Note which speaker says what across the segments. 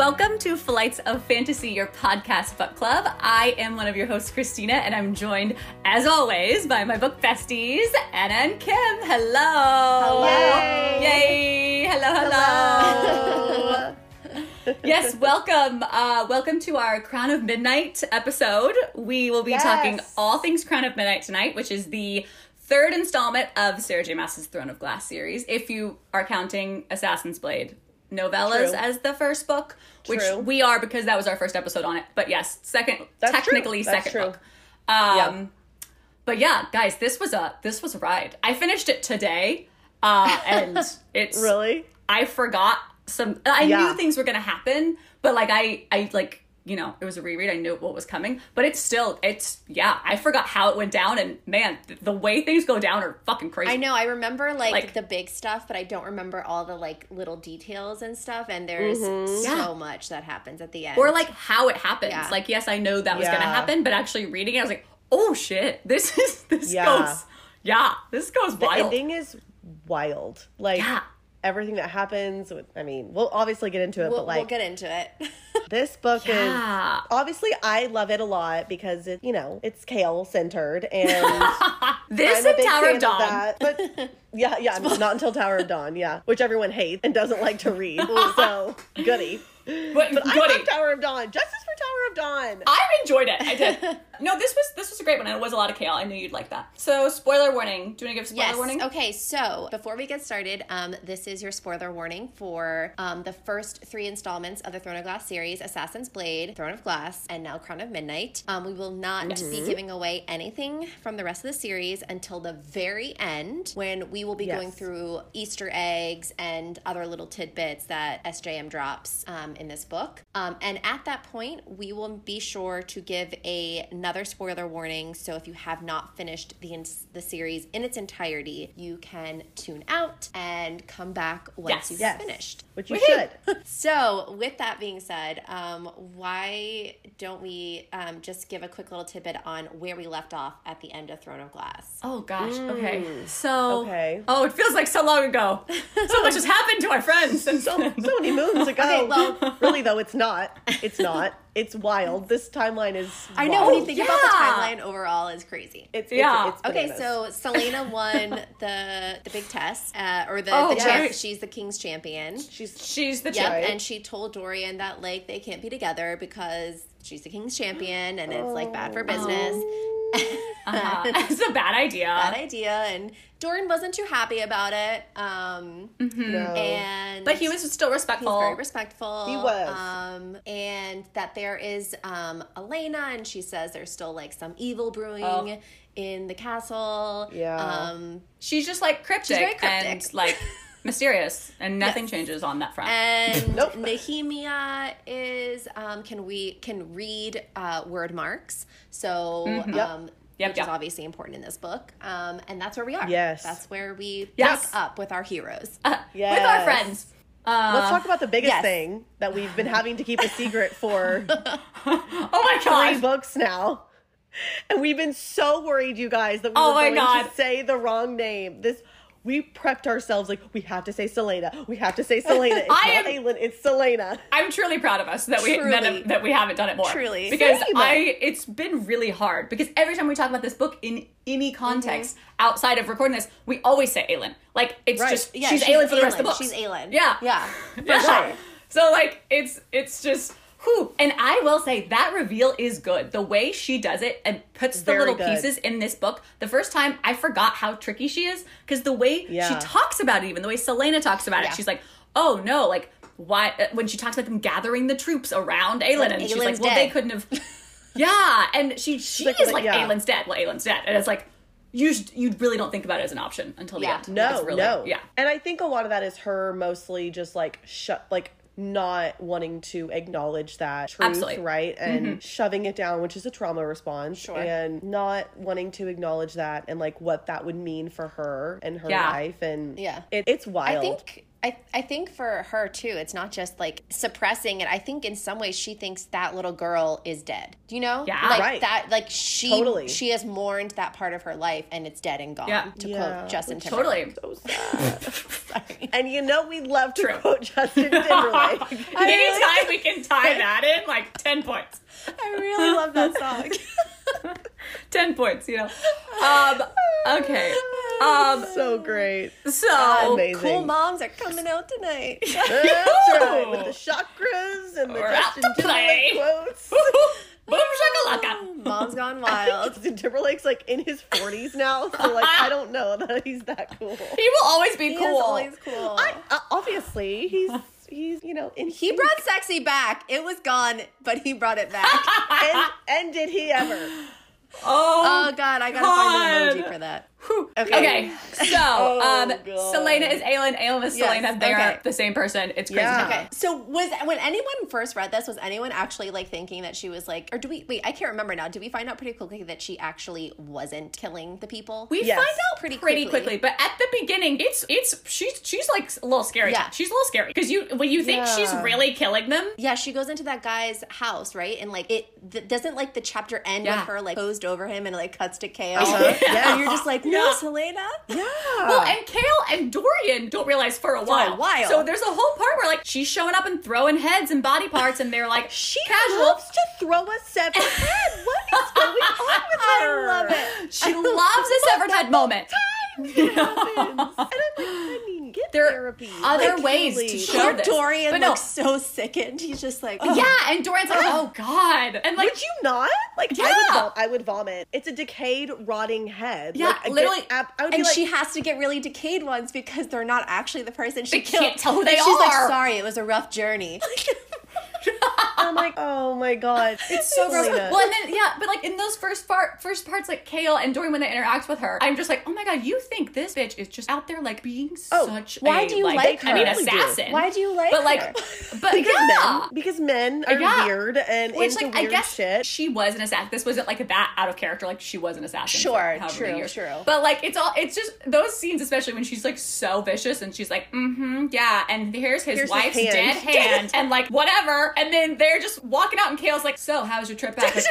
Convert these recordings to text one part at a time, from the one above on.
Speaker 1: Welcome to Flights of Fantasy, your podcast book club. I am one of your hosts, Christina, and I'm joined, as always, by my book besties, Anna and Kim. Hello.
Speaker 2: Hello.
Speaker 1: Yay. Hello, hello. yes, welcome. Uh, welcome to our Crown of Midnight episode. We will be
Speaker 2: Yes.
Speaker 1: talking all things Crown of Midnight tonight, which is the third installment of Sarah J. Maas's Throne of Glass series, if you are counting Assassin's Blade novellas
Speaker 2: True.
Speaker 1: as the first book, which
Speaker 2: True.
Speaker 1: we are because that was our first episode on it. But yes, second,
Speaker 2: That's true.
Speaker 1: technically
Speaker 2: That's
Speaker 1: second
Speaker 2: true.
Speaker 1: book. Um,
Speaker 2: Yeah.
Speaker 1: But yeah, guys, this was a this was a ride. I finished it today, uh, and it's
Speaker 2: Really?
Speaker 1: I forgot some. I
Speaker 2: Yeah.
Speaker 1: knew things were gonna happen, but like I, I like you know it was a reread. I knew what was coming, but it's still it's yeah. I forgot how it went down, and man, th- the way things go down are fucking crazy.
Speaker 3: I know. I remember like,
Speaker 1: Like-
Speaker 3: the big stuff, but I don't remember all the like little details and stuff. And there's
Speaker 2: Mm-hmm.
Speaker 3: so
Speaker 1: Yeah.
Speaker 3: much that happens at the end.
Speaker 1: or like how it happens.
Speaker 3: Yeah.
Speaker 1: Like yes, I know that was gonna happen, but actually reading it, I was like, oh shit, this is this
Speaker 2: Yeah.
Speaker 1: goes yeah, this goes wild.
Speaker 2: The ending is wild. Like
Speaker 1: Yeah.
Speaker 2: Everything that happens. with- I mean, we'll obviously get into it,
Speaker 3: we'll,
Speaker 2: but like
Speaker 3: we'll get into it.
Speaker 2: this book
Speaker 1: Yeah.
Speaker 2: is obviously I love it a lot because it, you know, it's Chaol centered and
Speaker 1: this
Speaker 2: I'm
Speaker 1: and Tower of Dawn.
Speaker 2: that. But yeah, yeah, not until Tower of Dawn, yeah, which everyone hates and doesn't like to read. so goody.
Speaker 1: But,
Speaker 2: But I love Tower of Dawn. Justice for Tower of Dawn.
Speaker 1: I enjoyed it. I did. No, this was this was a great one, and it was a lot of Chaol. I knew you'd like that. So, spoiler warning. Do you want to give spoiler
Speaker 3: yes.
Speaker 1: warning?
Speaker 3: Okay. So before we get started, um, this is your spoiler warning for um, the first three installments of the Throne of Glass series: Assassin's Blade, Throne of Glass, and now Crown of Midnight. Um, we will not be giving away anything from the rest of the series until the very end, when we will be
Speaker 2: Yes.
Speaker 3: going through Easter eggs and other little tidbits that SJM drops um, in this book. Um, and at that point, we will be sure to give a, another spoiler warning. So if you have not finished the ins- the series in its entirety, you can tune out and come back once
Speaker 1: Yes.
Speaker 3: you've
Speaker 2: Yes.
Speaker 3: finished.
Speaker 2: Which you
Speaker 1: Woohoo!
Speaker 2: should.
Speaker 3: So, with that being said, um, why don't we um, just give a quick little tidbit on where we left off at the end of Throne of Glass?
Speaker 1: Oh gosh. Okay. So.
Speaker 2: Okay.
Speaker 1: Oh, it feels like so long ago. so much has happened to our friends since
Speaker 2: so, so many moons ago.
Speaker 3: Okay, well-
Speaker 2: really though, it's not. It's not. It's wild. This timeline is.
Speaker 3: I know when you
Speaker 2: wild.
Speaker 3: Think about the
Speaker 1: yeah.
Speaker 3: timeline overall is crazy.
Speaker 2: It's,
Speaker 1: Yeah.
Speaker 2: It's, it's
Speaker 3: Okay, so Selena won the the big test, uh, or the,
Speaker 1: Oh,
Speaker 3: the champ-
Speaker 1: right.
Speaker 3: she's the king's champion.
Speaker 2: she's
Speaker 1: She's the
Speaker 3: Yep,
Speaker 1: champ.
Speaker 2: Right.
Speaker 3: and she told Dorian that like they can't be together because she's the king's champion, and it's like bad for business.
Speaker 1: Uh-huh. It's a bad idea.
Speaker 3: Bad idea, and Dorian wasn't too happy about it. Um,
Speaker 2: no.
Speaker 3: and
Speaker 1: But he was still
Speaker 3: He's
Speaker 1: respectful.
Speaker 3: very respectful.
Speaker 2: He was.
Speaker 3: Um, and that there is um, Elena, and she says there's still like some evil brewing
Speaker 1: Oh.
Speaker 3: in the castle.
Speaker 2: Yeah.
Speaker 3: Um,
Speaker 1: She's just like cryptic,
Speaker 3: very cryptic.
Speaker 1: and like mysterious, and nothing
Speaker 3: Yes.
Speaker 1: changes on that front.
Speaker 3: and
Speaker 2: Nope.
Speaker 3: Nehemia is um, can we can read uh, Wyrdmarks. So
Speaker 2: Yep.
Speaker 3: um,
Speaker 1: Yep,
Speaker 3: which
Speaker 1: yep.
Speaker 3: is obviously important in this book. Um, and that's where we are.
Speaker 2: Yes.
Speaker 3: That's where we
Speaker 1: Yes.
Speaker 3: pick up with our heroes.
Speaker 1: Uh, With our friends. Uh,
Speaker 2: Let's talk about the biggest
Speaker 3: yes.
Speaker 2: thing that we've been having to keep a secret for
Speaker 1: oh my
Speaker 2: three
Speaker 1: god.
Speaker 2: books now. And we've been so worried, you guys, that we
Speaker 1: Oh
Speaker 2: were
Speaker 1: my
Speaker 2: going
Speaker 1: God.
Speaker 2: to say the wrong name. This we prepped ourselves like we have to say Selena. We have to say Selena. It's
Speaker 1: I
Speaker 2: not
Speaker 1: am-
Speaker 2: Aelin, it's Selena.
Speaker 1: I'm truly proud of us that we
Speaker 3: Truly.
Speaker 1: that, that we haven't done it more.
Speaker 3: Truly.
Speaker 1: because
Speaker 2: Same.
Speaker 1: I it's been really hard because every time we talk about this book in any context mm-hmm. outside of recording this, we always say Aelin. Like it's
Speaker 2: Right.
Speaker 1: just
Speaker 3: Yeah,
Speaker 1: she's, Aelin for the rest of the book.
Speaker 3: She's Aelin.
Speaker 1: Yeah,
Speaker 3: Yeah.
Speaker 1: for sure.
Speaker 3: sure.
Speaker 1: So like it's it's just whew. And I will say that reveal is good. The way she does it and puts the
Speaker 2: Very
Speaker 1: little
Speaker 2: good.
Speaker 1: pieces in this book. The first time I forgot how tricky she is because the way she talks about it, even the way Selena talks about
Speaker 3: Yeah.
Speaker 1: it, she's like, oh no, like. Why uh, when she talks about them gathering the troops around Aelin
Speaker 3: like
Speaker 1: and she's
Speaker 3: Aelin's
Speaker 1: like, well, they couldn't have. yeah, and she she
Speaker 2: like,
Speaker 1: is like,
Speaker 2: yeah.
Speaker 1: Aelin's dead. Well, Aelin's dead, and it's like you sh- you really don't think about it as an option until the
Speaker 3: Yeah.
Speaker 1: end.
Speaker 2: No,
Speaker 1: really-
Speaker 2: no.
Speaker 1: yeah.
Speaker 2: And I think a lot of that is her mostly just like shut like not wanting to acknowledge that truth,
Speaker 1: Absolutely.
Speaker 2: right? And mm-hmm. shoving it down, which is a trauma response.
Speaker 3: Sure.
Speaker 2: And not wanting to acknowledge that and like what that would mean for her and her
Speaker 1: Yeah.
Speaker 2: life. And
Speaker 3: Yeah.
Speaker 2: it, it's wild.
Speaker 3: I think I, I think for her too, it's not just like suppressing it. I think in some ways she thinks that little girl is dead. Do you know?
Speaker 1: Yeah.
Speaker 3: like
Speaker 2: Right.
Speaker 3: that. Like she
Speaker 2: Totally.
Speaker 3: she has mourned that part of her life, and it's dead and gone.
Speaker 1: Yeah.
Speaker 3: To
Speaker 2: Yeah.
Speaker 3: quote Justin Timberlake.
Speaker 1: Totally.
Speaker 2: So sad. And you know we love to
Speaker 1: True.
Speaker 2: quote Justin Timberlake.
Speaker 1: Anytime we can tie that in, like 10 points.
Speaker 3: I really love that song.
Speaker 1: 10 points, you know. Um, okay. Um,
Speaker 2: so great.
Speaker 1: so.
Speaker 2: Amazing.
Speaker 3: cool moms are coming out tonight.
Speaker 2: That's right. With the chakras and the
Speaker 1: We're out
Speaker 2: Justin
Speaker 1: to play.
Speaker 2: Timberlake quotes.
Speaker 1: Boom shakalaka.
Speaker 3: Mom's gone wild.
Speaker 2: Justin Timberlake's like in his 40s now, so like I don't know that he's that cool.
Speaker 1: He will always be
Speaker 3: He
Speaker 1: cool.
Speaker 3: is always cool.
Speaker 2: I, uh, obviously, he's he's you know in
Speaker 3: he brought sexy back. It was gone, but he brought it back.
Speaker 2: and, and did he ever?
Speaker 1: oh,
Speaker 3: oh God, I gotta find an
Speaker 1: God.
Speaker 3: emoji for that.
Speaker 1: Whew.
Speaker 3: Okay.
Speaker 1: Okay. So, um,
Speaker 2: God.
Speaker 1: Selena is Aelin, Aelin is
Speaker 3: Yes,
Speaker 1: Selena. They
Speaker 3: okay.
Speaker 1: are the same person. It's crazy.
Speaker 2: Yeah.
Speaker 3: Okay, so was when anyone first read this, was anyone actually like thinking that she was like, or do we wait? I can't remember now. Did we find out pretty quickly that she actually wasn't killing the people?
Speaker 1: We
Speaker 2: Yes.
Speaker 1: find out
Speaker 3: Pretty
Speaker 1: pretty,
Speaker 3: quickly.
Speaker 1: quickly. but at the beginning, it's it's she's she's like a little scary.
Speaker 3: Yeah.
Speaker 1: she's a little scary because you when you think she's really killing them,
Speaker 3: yeah, she goes into that guy's house, right? And like it th- doesn't like the chapter end
Speaker 1: Yeah.
Speaker 3: with her like posed over him and like cuts to KO.
Speaker 2: Uh-huh. Yeah.
Speaker 3: And you're just like, no,
Speaker 1: Yeah.
Speaker 3: Selena.
Speaker 2: Yeah.
Speaker 1: Well, and Chaol and Dorian don't realize for a while.
Speaker 3: while.
Speaker 1: So there's a whole part where like she's showing up and throwing heads and body parts, and they're like
Speaker 2: she
Speaker 1: casual.
Speaker 2: loves to throw a severed head. What is going on with
Speaker 3: I love it.
Speaker 1: She loves a severed head moment.
Speaker 2: It happens. And I'm like, I get
Speaker 1: There
Speaker 2: therapy.
Speaker 1: other
Speaker 2: Like,
Speaker 1: ways to show
Speaker 3: Poor
Speaker 1: this.
Speaker 3: Dorian
Speaker 1: But no.
Speaker 3: looks so sickened. He's just like,
Speaker 1: Yeah, and Dorian's like, oh god, and like
Speaker 2: Would you not? Like, I,
Speaker 1: Yeah.
Speaker 2: would vom- I would vomit. It's a decayed, rotting head.
Speaker 1: Yeah,
Speaker 2: like, I get-
Speaker 1: literally.
Speaker 2: I would
Speaker 3: and
Speaker 2: like,
Speaker 3: she has to get really decayed ones because they're not actually the person she
Speaker 1: They
Speaker 3: killed.
Speaker 1: can't tell who they
Speaker 3: she's
Speaker 1: are.
Speaker 3: like, sorry, it was a rough journey.
Speaker 2: I'm like, oh my god, it's
Speaker 1: so gross. Well, and then yeah, but like in those first part, first parts, like Chaol and Dorian when they interact with her, I'm just like, oh my god, you think this bitch is just out there like being
Speaker 2: Oh,
Speaker 1: such
Speaker 3: why
Speaker 1: a
Speaker 3: do you
Speaker 1: like,
Speaker 3: like
Speaker 1: I mean,
Speaker 3: her?
Speaker 1: assassin.
Speaker 3: Why do you like
Speaker 1: But like,
Speaker 3: her?
Speaker 1: but
Speaker 2: because
Speaker 1: yeah.
Speaker 2: men, because men are
Speaker 1: Yeah.
Speaker 2: weird and
Speaker 1: Which,
Speaker 2: into
Speaker 1: like,
Speaker 2: weird
Speaker 1: I guess
Speaker 2: shit.
Speaker 1: she was an assassin. This wasn't like that out of character. Like she was an assassin.
Speaker 3: Sure, true, true.
Speaker 1: But like, it's all. It's just those scenes, especially when she's like so vicious and she's like, mm-hmm, yeah, and here's his
Speaker 2: Here's his
Speaker 1: wife's
Speaker 2: hand.
Speaker 1: dead hand, and like whatever, and then they're just walking out, and Chaol's like, so how's your trip back? Like,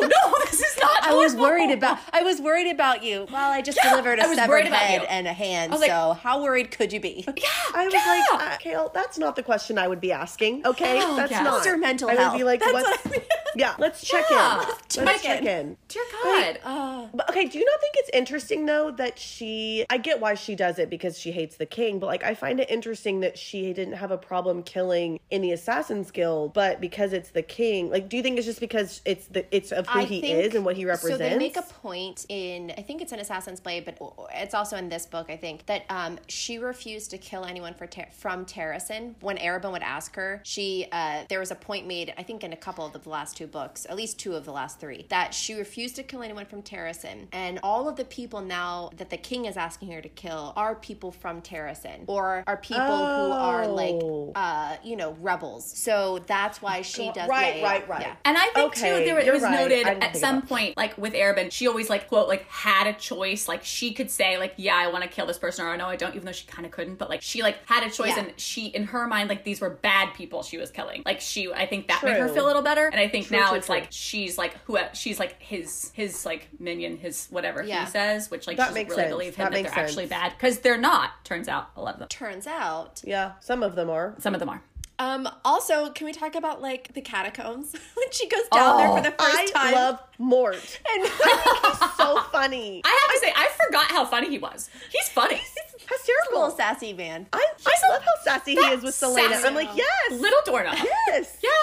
Speaker 1: no, no, this is not.
Speaker 3: I was
Speaker 1: normal."
Speaker 3: worried about I was worried about you. Well, I just
Speaker 1: Yeah,
Speaker 3: delivered a
Speaker 1: was
Speaker 3: severed head and a hand.
Speaker 1: I was like-
Speaker 3: so how worried could you be?
Speaker 1: Yeah,
Speaker 2: I was
Speaker 1: yeah.
Speaker 2: like, uh, Chaol, that's not the question I would be asking. Okay,
Speaker 1: Hell
Speaker 2: that's
Speaker 1: yes.
Speaker 2: not.
Speaker 3: What's your mental
Speaker 2: I would be like,
Speaker 3: That's
Speaker 2: what's?
Speaker 3: what I mean.
Speaker 2: Yeah, let's check
Speaker 1: Yeah.
Speaker 2: in.
Speaker 1: Let's
Speaker 2: Let's
Speaker 3: check
Speaker 2: check
Speaker 3: in.
Speaker 2: in.
Speaker 1: Dear God.
Speaker 3: Uh,
Speaker 2: But okay, do you not think it's interesting though that she I get why she does it because she hates the king, but like I find it interesting that she didn't have a problem killing in the Assassin's Guild, but because it's the king, like do you think it's just because it's the it's of who
Speaker 3: I
Speaker 2: he
Speaker 3: think-
Speaker 2: is and what he represents?
Speaker 3: So they make a point in, I think it's in Assassin's Blade, but it's also in this book, I think, that um, she refused to kill anyone for ter- from Terrasen. When Arobynn would ask her, she uh, there was a point made, I think, in a couple of the last two books, at least two of the last three, that she refused to kill anyone from Terrasen, and all of the people now that the king is asking her to kill are people from Terrasen or are people who are like,
Speaker 2: Oh.
Speaker 3: uh, you know, rebels. So that's why she does.
Speaker 2: Right,
Speaker 3: yeah, yeah,
Speaker 2: right, right.
Speaker 3: yeah.
Speaker 1: And I think
Speaker 2: Okay,
Speaker 1: too, there it was
Speaker 2: right.
Speaker 1: noted at some
Speaker 2: about
Speaker 1: point, like with Arobynn, she always like quote like had a choice. Like she could say like, yeah, I want to kill this person, or no, I don't, even though she kind of couldn't. But like she like had a choice,
Speaker 3: Yeah.
Speaker 1: and she in her mind like these were bad people she was killing. Like she, I think that made her feel a little better. And I think
Speaker 2: True,
Speaker 1: now
Speaker 2: true,
Speaker 1: it's
Speaker 2: true.
Speaker 1: like she's like who she's like his his like minion, his whatever
Speaker 3: Yeah.
Speaker 1: he says, which like
Speaker 2: That
Speaker 1: she doesn't
Speaker 2: makes
Speaker 1: really
Speaker 2: sense.
Speaker 1: believe him
Speaker 2: That
Speaker 1: that,
Speaker 2: makes
Speaker 1: they're actually bad because they're not. Turns out a lot of them.
Speaker 3: Turns out
Speaker 2: Yeah, some of them are.
Speaker 1: Some of them are.
Speaker 3: Um, also, can we talk about like the catacombs when she goes down there for the first
Speaker 2: I
Speaker 3: time?
Speaker 2: I love Mort.
Speaker 3: and
Speaker 2: He's so funny.
Speaker 1: I have to say, I forgot how funny he was. He's funny.
Speaker 3: He's a
Speaker 2: Hysterical.
Speaker 3: little sassy man.
Speaker 2: I, I love how sassy he is with Selena.
Speaker 1: sassy.
Speaker 2: I'm like, yes,
Speaker 1: Little doorknob.
Speaker 2: yes.
Speaker 1: Yes.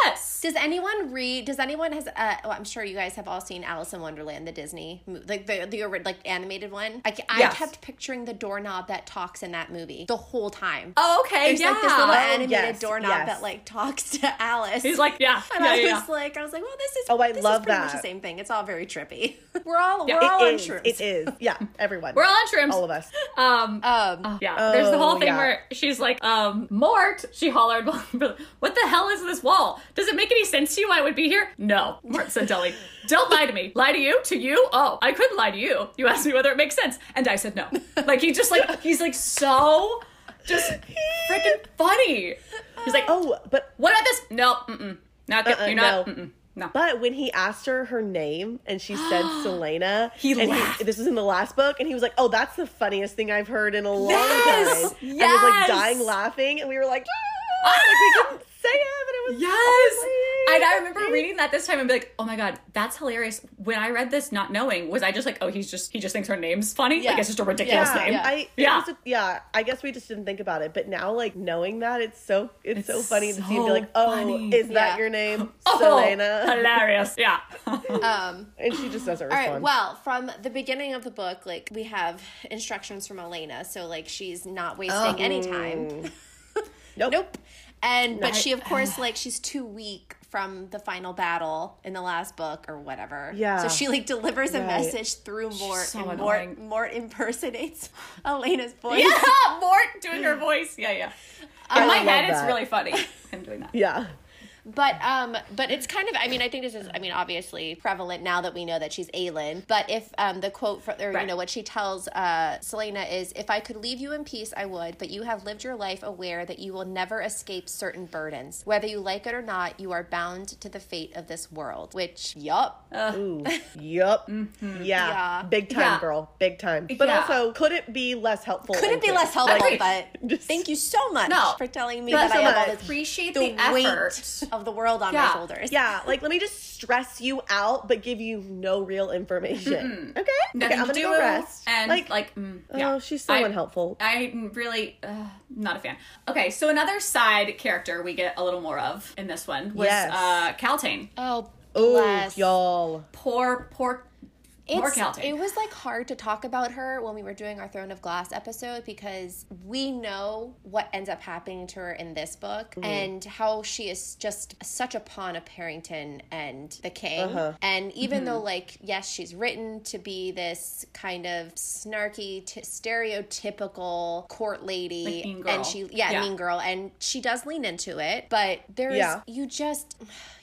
Speaker 3: Does anyone read? Does anyone has? Uh, well, I'm sure you guys have all seen Alice in Wonderland, the Disney, like the the like animated one. I, I
Speaker 2: Yes.
Speaker 3: kept picturing the doorknob that talks in that movie the whole time.
Speaker 1: Oh, okay.
Speaker 3: There's
Speaker 1: yeah.
Speaker 3: like this little
Speaker 2: Oh,
Speaker 3: animated
Speaker 2: yes,
Speaker 3: doorknob
Speaker 2: yes.
Speaker 3: that like talks to Alice.
Speaker 1: He's like, yeah.
Speaker 3: And
Speaker 1: yeah,
Speaker 3: I
Speaker 1: yeah,
Speaker 3: was like, I was like, well, this is
Speaker 2: Oh, I
Speaker 3: this
Speaker 2: love
Speaker 3: is pretty much
Speaker 2: that.
Speaker 3: the same thing. It's all very trippy. We're all
Speaker 1: Yeah,
Speaker 3: we're all on
Speaker 2: It is.
Speaker 3: shrooms.
Speaker 2: It is. Yeah, everyone.
Speaker 1: We're all on shrooms.
Speaker 2: all of us.
Speaker 1: Um,
Speaker 3: Um,
Speaker 1: yeah. There's the
Speaker 2: Oh,
Speaker 1: whole thing where she's like, um, Mort, she hollered, what the hell is this wall? Does it make any sense to you I would be here? No. Mort said dully, don't lie to me. Lie to you? To you? Oh, I couldn't lie to you. You asked me whether it makes sense. And I said no. Like, he just like, he's like so just freaking funny. He's like,
Speaker 2: Oh, but
Speaker 1: what about this? No, mm-mm. Not good.
Speaker 2: Uh-uh,
Speaker 1: You're not.
Speaker 2: no.
Speaker 1: Mm-mm. No.
Speaker 2: But when he asked her her name and she said Selena,
Speaker 1: He
Speaker 2: and
Speaker 1: laughed.
Speaker 2: this was in the last book, and he was like, "Oh, that's the funniest thing I've heard in a long
Speaker 1: Yes!
Speaker 2: time." And he was like dying laughing, and we were like, "Ah!" like we couldn't say it, but it was
Speaker 1: Yes.
Speaker 2: so
Speaker 1: And I remember reading that this time and be like, oh my god, that's hilarious. When I read this not knowing, was I just like, oh, he's just he just thinks her name's funny?
Speaker 3: Yeah.
Speaker 1: Like it's just a ridiculous
Speaker 2: Yeah,
Speaker 1: name.
Speaker 2: I it
Speaker 1: Yeah.
Speaker 2: a- yeah. I guess we just didn't think about it, but now like knowing that, it's so it's,
Speaker 1: It's
Speaker 2: so funny to see and be like, "Oh,
Speaker 1: funny.
Speaker 2: is that your name,
Speaker 1: Oh,
Speaker 2: Selena?"
Speaker 1: hilarious. Yeah.
Speaker 3: Um,
Speaker 2: And she just doesn't respond.
Speaker 3: right. Well, from the beginning of the book, like we have instructions from Elena, so like she's not wasting any time.
Speaker 2: nope.
Speaker 3: Nope. And but
Speaker 2: Right.
Speaker 3: she, of course, like she's too weak from the final battle in the last book or whatever.
Speaker 2: Yeah.
Speaker 3: So she like delivers a
Speaker 2: Right.
Speaker 3: message through Mort,
Speaker 1: so
Speaker 3: and
Speaker 1: annoying.
Speaker 3: Mort Mort impersonates Elena's voice.
Speaker 1: yeah, Mort doing her voice. Yeah, yeah. In
Speaker 2: I
Speaker 1: my
Speaker 2: love
Speaker 1: head, it's really funny. Him doing that.
Speaker 2: Yeah.
Speaker 3: But um, but it's kind of I mean I think this is I mean obviously prevalent now that we know that she's Aelin. But if um the quote for or you know what she tells uh Selena is if I could leave you in peace I would, but you have lived your life aware that you will never escape certain burdens. Whether you like it or not, you are bound to the fate of this world. Which yup.
Speaker 2: Ooh. yup. Yeah.
Speaker 3: Yeah.
Speaker 2: Big time,
Speaker 1: Yeah.
Speaker 2: girl. Big time. But
Speaker 1: Yeah.
Speaker 2: also, could it be less helpful?
Speaker 3: Could it be less helpful?
Speaker 2: Like,
Speaker 3: but
Speaker 2: just-
Speaker 3: thank you so much
Speaker 1: No.
Speaker 3: for telling me
Speaker 1: But
Speaker 3: that I
Speaker 2: so
Speaker 3: have all this
Speaker 1: Appreciate
Speaker 3: the
Speaker 1: the,
Speaker 3: weight
Speaker 1: effort.
Speaker 3: Of the world on my shoulders.
Speaker 2: Yeah, like let me just stress you out, but give you no real information. Okay,
Speaker 1: Nothing
Speaker 2: okay, I'm gonna
Speaker 1: do.
Speaker 2: go rest.
Speaker 1: And
Speaker 2: like,
Speaker 1: like, mm, yeah.
Speaker 2: oh, she's so
Speaker 1: I-
Speaker 2: unhelpful.
Speaker 1: I'm really uh, not a fan. Okay, so another side character we get a little more of in this one was
Speaker 2: Yes.
Speaker 1: uh, Kaltain.
Speaker 3: Oh,
Speaker 2: oh,
Speaker 3: bless.
Speaker 2: y'all.
Speaker 1: Poor, poor, poor
Speaker 3: It's, it was like hard to talk about her when we were doing our Throne of Glass episode because we know what ends up happening to her in this book
Speaker 2: Mm-hmm.
Speaker 3: and how she is just such a pawn of Perrington and the king.
Speaker 2: Uh-huh.
Speaker 3: And even
Speaker 1: Mm-hmm.
Speaker 3: though, like, yes, she's written to be this kind of snarky, t- stereotypical court lady,
Speaker 1: Like
Speaker 3: and she, yeah,
Speaker 1: Yeah.
Speaker 3: mean girl, and she does lean into it, but there's
Speaker 2: Yeah.
Speaker 3: you just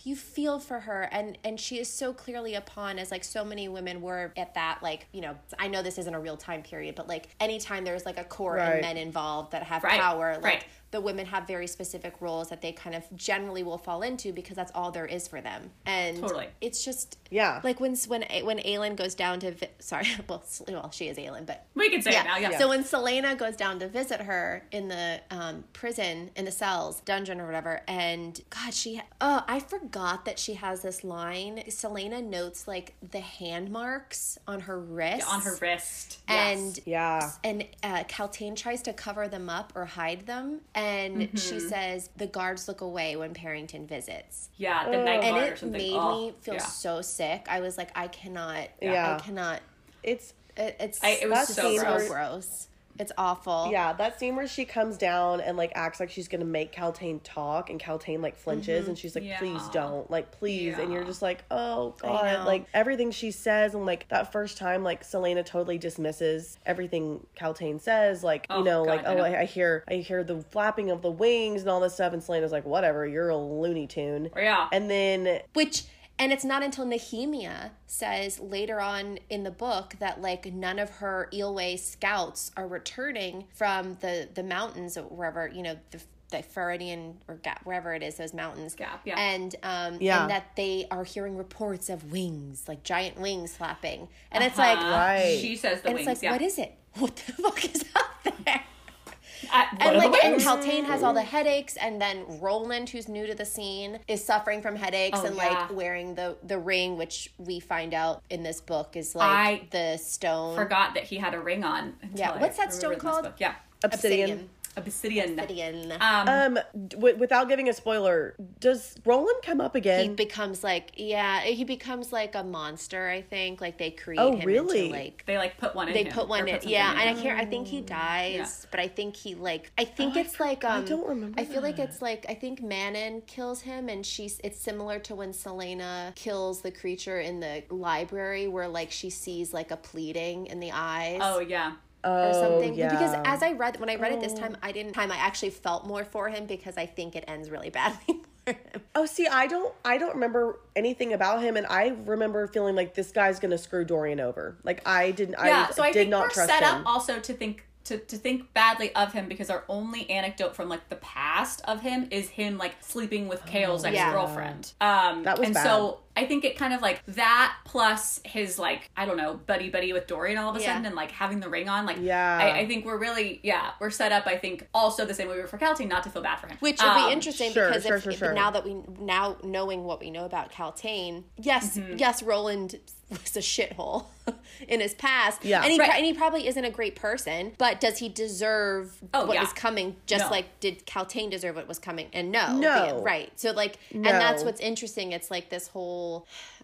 Speaker 3: you feel for her and and she is so clearly a pawn as like so many women were at that like you know i know this isn't a real time period but like anytime there's like a court
Speaker 2: Right.
Speaker 3: and men involved that have
Speaker 1: Right,
Speaker 3: power like
Speaker 1: right.
Speaker 3: The women have very specific roles that they kind of generally will fall into because that's all there is for them and
Speaker 1: Totally.
Speaker 3: it's just
Speaker 2: Yeah.
Speaker 3: like when when when Aelin goes down to vi- sorry well well she is Aelin but
Speaker 1: we can say it now. Yeah.
Speaker 3: so when Selena goes down to visit her in the um, prison, in the cells, dungeon or whatever, and God, she oh, I forgot that she has this line. Selena notes like the hand marks on her wrist,
Speaker 1: on her wrist.
Speaker 3: and
Speaker 1: yes.
Speaker 2: Yeah.
Speaker 3: and uh, Kaltain tries to cover them up or hide them, and she
Speaker 1: Mm-hmm.
Speaker 3: says the guards look away when Perrington visits.
Speaker 1: yeah, the night
Speaker 3: And
Speaker 1: guard or
Speaker 3: it
Speaker 1: something.
Speaker 3: made
Speaker 1: Oh,
Speaker 3: me feel
Speaker 1: yeah.
Speaker 3: so sick. I was like, I cannot,
Speaker 2: Yeah.
Speaker 3: I cannot.
Speaker 2: It's
Speaker 3: It, it's
Speaker 1: I- it was
Speaker 2: That's
Speaker 1: so
Speaker 3: so
Speaker 1: gross.
Speaker 3: gross. It's awful.
Speaker 2: yeah, that scene where she comes down and like acts like she's gonna make Kaltain talk, and Kaltain like flinches, mm-hmm. and she's like,
Speaker 1: Yeah.
Speaker 2: "Please don't, like, please," and you're just like, "Oh God!" Like everything she says, and like that first time, like Selena totally dismisses everything Kaltain says, like
Speaker 1: Oh,
Speaker 2: you know,
Speaker 1: God,
Speaker 2: like oh. I, I hear, I hear the flapping of the wings and all this stuff, and Selena's like, "Whatever, you're a Looney Tune,"
Speaker 1: Yeah.
Speaker 2: and then
Speaker 3: Which and it's not until Nehemia says later on in the book that like none of her Eyllwe scouts are returning from the the mountains or wherever you know the the Feridian or Gap, wherever it is, those mountains.
Speaker 1: Gap, yeah.
Speaker 3: And um,
Speaker 2: Yeah.
Speaker 3: and that they are hearing reports of wings, like giant wings flapping, and it's like,
Speaker 1: Uh-huh.
Speaker 2: Right.
Speaker 1: She says the
Speaker 3: and
Speaker 1: wings.
Speaker 3: it's like,
Speaker 1: yeah.
Speaker 3: what is it? What the fuck is up there?
Speaker 1: At-
Speaker 3: And like, and
Speaker 1: wings?
Speaker 3: Has all the headaches, and then Roland, who's new to the scene, is suffering from headaches
Speaker 1: Oh,
Speaker 3: and
Speaker 1: yeah.
Speaker 3: like wearing the the ring, which we find out in this book is like
Speaker 1: I
Speaker 3: the stone.
Speaker 1: forgot that he had a ring on. until
Speaker 3: Yeah,
Speaker 1: I
Speaker 3: what's that stone called?
Speaker 1: Yeah,
Speaker 2: Obsidian.
Speaker 1: obsidian.
Speaker 3: Obsidian.
Speaker 1: Um,
Speaker 2: Um, d- w- without giving a spoiler, does Roland come up again?
Speaker 3: he becomes like yeah, he becomes like a monster. I think like they create
Speaker 2: Oh,
Speaker 3: him
Speaker 2: really?
Speaker 3: into like
Speaker 1: they like put one in.
Speaker 3: they
Speaker 1: him,
Speaker 3: put one in
Speaker 1: something
Speaker 3: yeah
Speaker 1: in
Speaker 3: and i
Speaker 1: him.
Speaker 3: can't i think he dies
Speaker 1: Yeah.
Speaker 3: but i think he like i think
Speaker 2: Oh, I
Speaker 3: it's like
Speaker 2: for- I
Speaker 3: um
Speaker 2: don't remember
Speaker 3: i feel like it's like i think manon kills him and she's it's similar to when selena kills the creature in the library where like she sees like a pleading in the eyes
Speaker 1: Oh yeah.
Speaker 2: Oh,
Speaker 3: or something
Speaker 2: yeah.
Speaker 3: because as i read when i read it this time i didn't time i actually felt more for him because i think it ends really badly
Speaker 2: Oh, see, I don't, I don't remember anything about him, and I remember feeling like this guy's gonna screw Dorian over. Like I didn't,
Speaker 1: Yeah,
Speaker 2: I
Speaker 1: so I
Speaker 2: did not
Speaker 1: we're
Speaker 2: trust
Speaker 1: set
Speaker 2: him.
Speaker 1: up also to think to, to think badly of him because our only anecdote from like the past of him is him like sleeping with Chaol's ex
Speaker 3: Yeah.
Speaker 1: girlfriend. Um,
Speaker 2: That was
Speaker 1: and
Speaker 2: bad.
Speaker 1: so I think it kind of like that plus his like I don't know buddy buddy with Dorian all of a
Speaker 3: Yeah.
Speaker 1: sudden and like having the ring on like
Speaker 2: Yeah.
Speaker 1: I, I think we're really yeah we're set up I think also the same way we were for Kaltain not to feel bad for him
Speaker 3: Which would
Speaker 1: Um,
Speaker 3: be interesting
Speaker 2: sure,
Speaker 3: because
Speaker 2: sure,
Speaker 3: if,
Speaker 2: sure,
Speaker 3: if-
Speaker 2: sure.
Speaker 3: now that we now knowing what we know about Kaltain, yes,
Speaker 1: Mm-hmm.
Speaker 3: yes, Roland was a shithole in his past,
Speaker 2: Yeah.
Speaker 3: and he
Speaker 1: Right.
Speaker 3: pro- and he probably isn't a great person, but does he deserve
Speaker 1: Oh,
Speaker 3: what
Speaker 1: yeah.
Speaker 3: is coming? Just
Speaker 1: No.
Speaker 3: like did Kaltain deserve what was coming? And no,
Speaker 2: No.
Speaker 3: right? So like,
Speaker 2: No.
Speaker 3: and that's what's interesting. It's like this whole.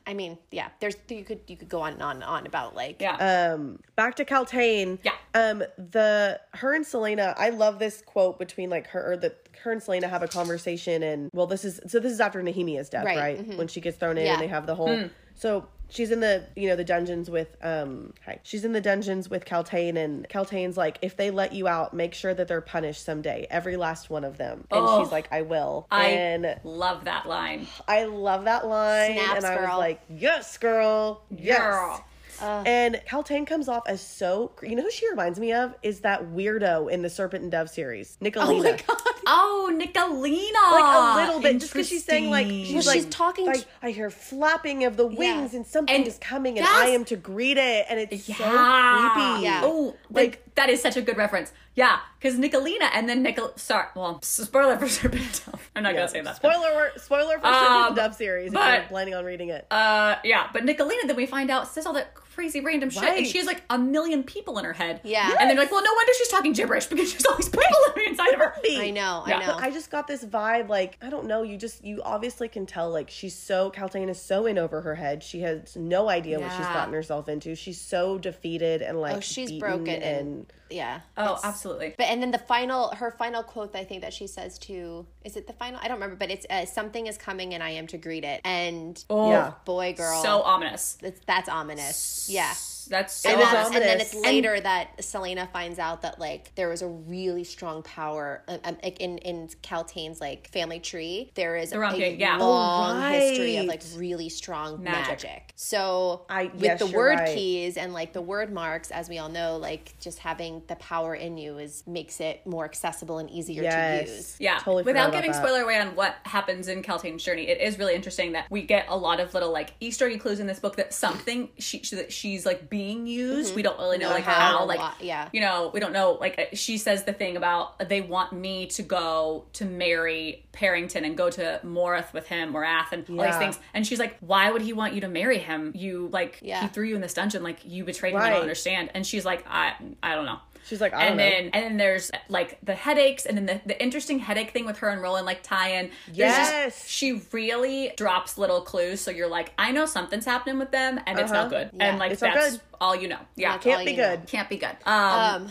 Speaker 3: I mean, yeah. There's you could you could go on and on and on about like
Speaker 1: yeah
Speaker 2: um back to Kaltain.
Speaker 1: Yeah.
Speaker 2: Um the her and Selena, I love this quote between like her or the her and Selena have a conversation and well this is so this is after Nehemia's death,
Speaker 3: Right,
Speaker 2: right? When she gets thrown in
Speaker 3: Yeah.
Speaker 2: and they have the whole so she's in the you know the dungeons with um hi. She's in the dungeons with Kaltain and Kaltain's like if they let you out, make sure that they're punished someday. Every last one of them. And
Speaker 1: Oh.
Speaker 2: she's like, I will.
Speaker 1: I
Speaker 2: and
Speaker 1: love that line
Speaker 2: I love that line.
Speaker 3: Snaps,
Speaker 2: and I was like, yes, girl. Yes.
Speaker 1: Girl.
Speaker 2: and Kaltain comes off as so. You know who she reminds me of is that weirdo in the Serpent and Dove series, Nicholina.
Speaker 3: oh my god,
Speaker 1: oh Nicholina
Speaker 2: Like a little bit, just because she's saying like she's
Speaker 3: Well,
Speaker 2: like
Speaker 3: she's talking
Speaker 2: Like
Speaker 3: to-
Speaker 2: I hear flapping of the wings,
Speaker 3: Yeah.
Speaker 2: and something
Speaker 1: And
Speaker 2: is coming, and. I am to greet it, and it's so creepy.
Speaker 3: Yeah.
Speaker 1: Oh, like that is such a good reference. Yeah, because Nicholina and then Nicol. Sorry, well, spoiler for Serpent Dove. I'm not
Speaker 2: Yeah.
Speaker 1: gonna say that.
Speaker 2: Spoiler, wor- spoiler for Serpent
Speaker 1: Um,
Speaker 2: and Dove series if
Speaker 1: but-
Speaker 2: you're planning on reading it.
Speaker 1: Uh, yeah, but Nicholina, then we find out says all that crazy random shit, and she has like a million people in her head.
Speaker 3: Yeah.
Speaker 1: and they're like, well, no wonder she's talking gibberish because she's all these people living inside of her.
Speaker 3: I know,
Speaker 1: Yeah.
Speaker 3: I know.
Speaker 2: I just got this vibe, like I don't know. You just you obviously can tell, like she's so Kaltain is so in over her head. She has no idea what she's gotten herself into. She's so defeated and like
Speaker 3: oh, she's broken and,
Speaker 2: and
Speaker 3: yeah.
Speaker 1: Oh, absolutely.
Speaker 3: But and then the final, her final quote, I think that she says to, is it the final? I don't remember, but it's uh, something is coming and I am to greet it. And
Speaker 1: Oh,
Speaker 2: Yeah.
Speaker 3: boy, girl,
Speaker 1: so ominous.
Speaker 3: that's, that's ominous. Yeah.
Speaker 1: That's so
Speaker 3: And,
Speaker 2: is
Speaker 1: ominous.
Speaker 3: then, and then it's
Speaker 2: ominous.
Speaker 3: later that Selena finds out that like there was a really strong power um, um, like in in Kaltain's like family tree. There is a
Speaker 1: Rum yeah.
Speaker 3: long
Speaker 2: Oh,
Speaker 3: history of like really strong
Speaker 1: Magic.
Speaker 3: magic. So
Speaker 2: I-
Speaker 3: with
Speaker 2: yes,
Speaker 3: the word
Speaker 2: right.
Speaker 3: keys and like the Wyrdmarks, as we all know, like just having the power in you is makes it more accessible and easier
Speaker 2: Yes.
Speaker 3: to use.
Speaker 1: Yeah,
Speaker 2: Totally
Speaker 1: without
Speaker 2: about
Speaker 1: giving
Speaker 2: that.
Speaker 1: spoiler away on what happens in Kaltain's journey, it is really interesting that we get a lot of little like Easter egg clues in this book that something she, she that she's like being used. We don't really know
Speaker 3: Know
Speaker 1: like
Speaker 3: how
Speaker 1: how, like
Speaker 3: yeah.
Speaker 1: you know we don't know like uh, she says the thing about they want me to go to marry Perrington and go to Morath with him or Ath and all these things, and she's like, why would he want you to marry him? You like
Speaker 3: Yeah.
Speaker 1: he threw you in this dungeon, like you betrayed him. I don't understand. And she's like, I I don't know
Speaker 2: she's like, I don't
Speaker 1: and
Speaker 2: know.
Speaker 1: then and then there's like the headaches and then the, the interesting headache thing with her and Roland like tie-in. There's just-
Speaker 2: Yes.
Speaker 1: she really drops little clues so you're like, I know something's happening with them and it's not
Speaker 2: Uh-huh.
Speaker 1: good.
Speaker 3: Yeah.
Speaker 1: And like
Speaker 2: It's
Speaker 1: that's
Speaker 2: good.
Speaker 1: all you know. Yeah. Can't,
Speaker 2: be
Speaker 3: you know.
Speaker 2: good.
Speaker 1: can't be good. Um,
Speaker 3: Um,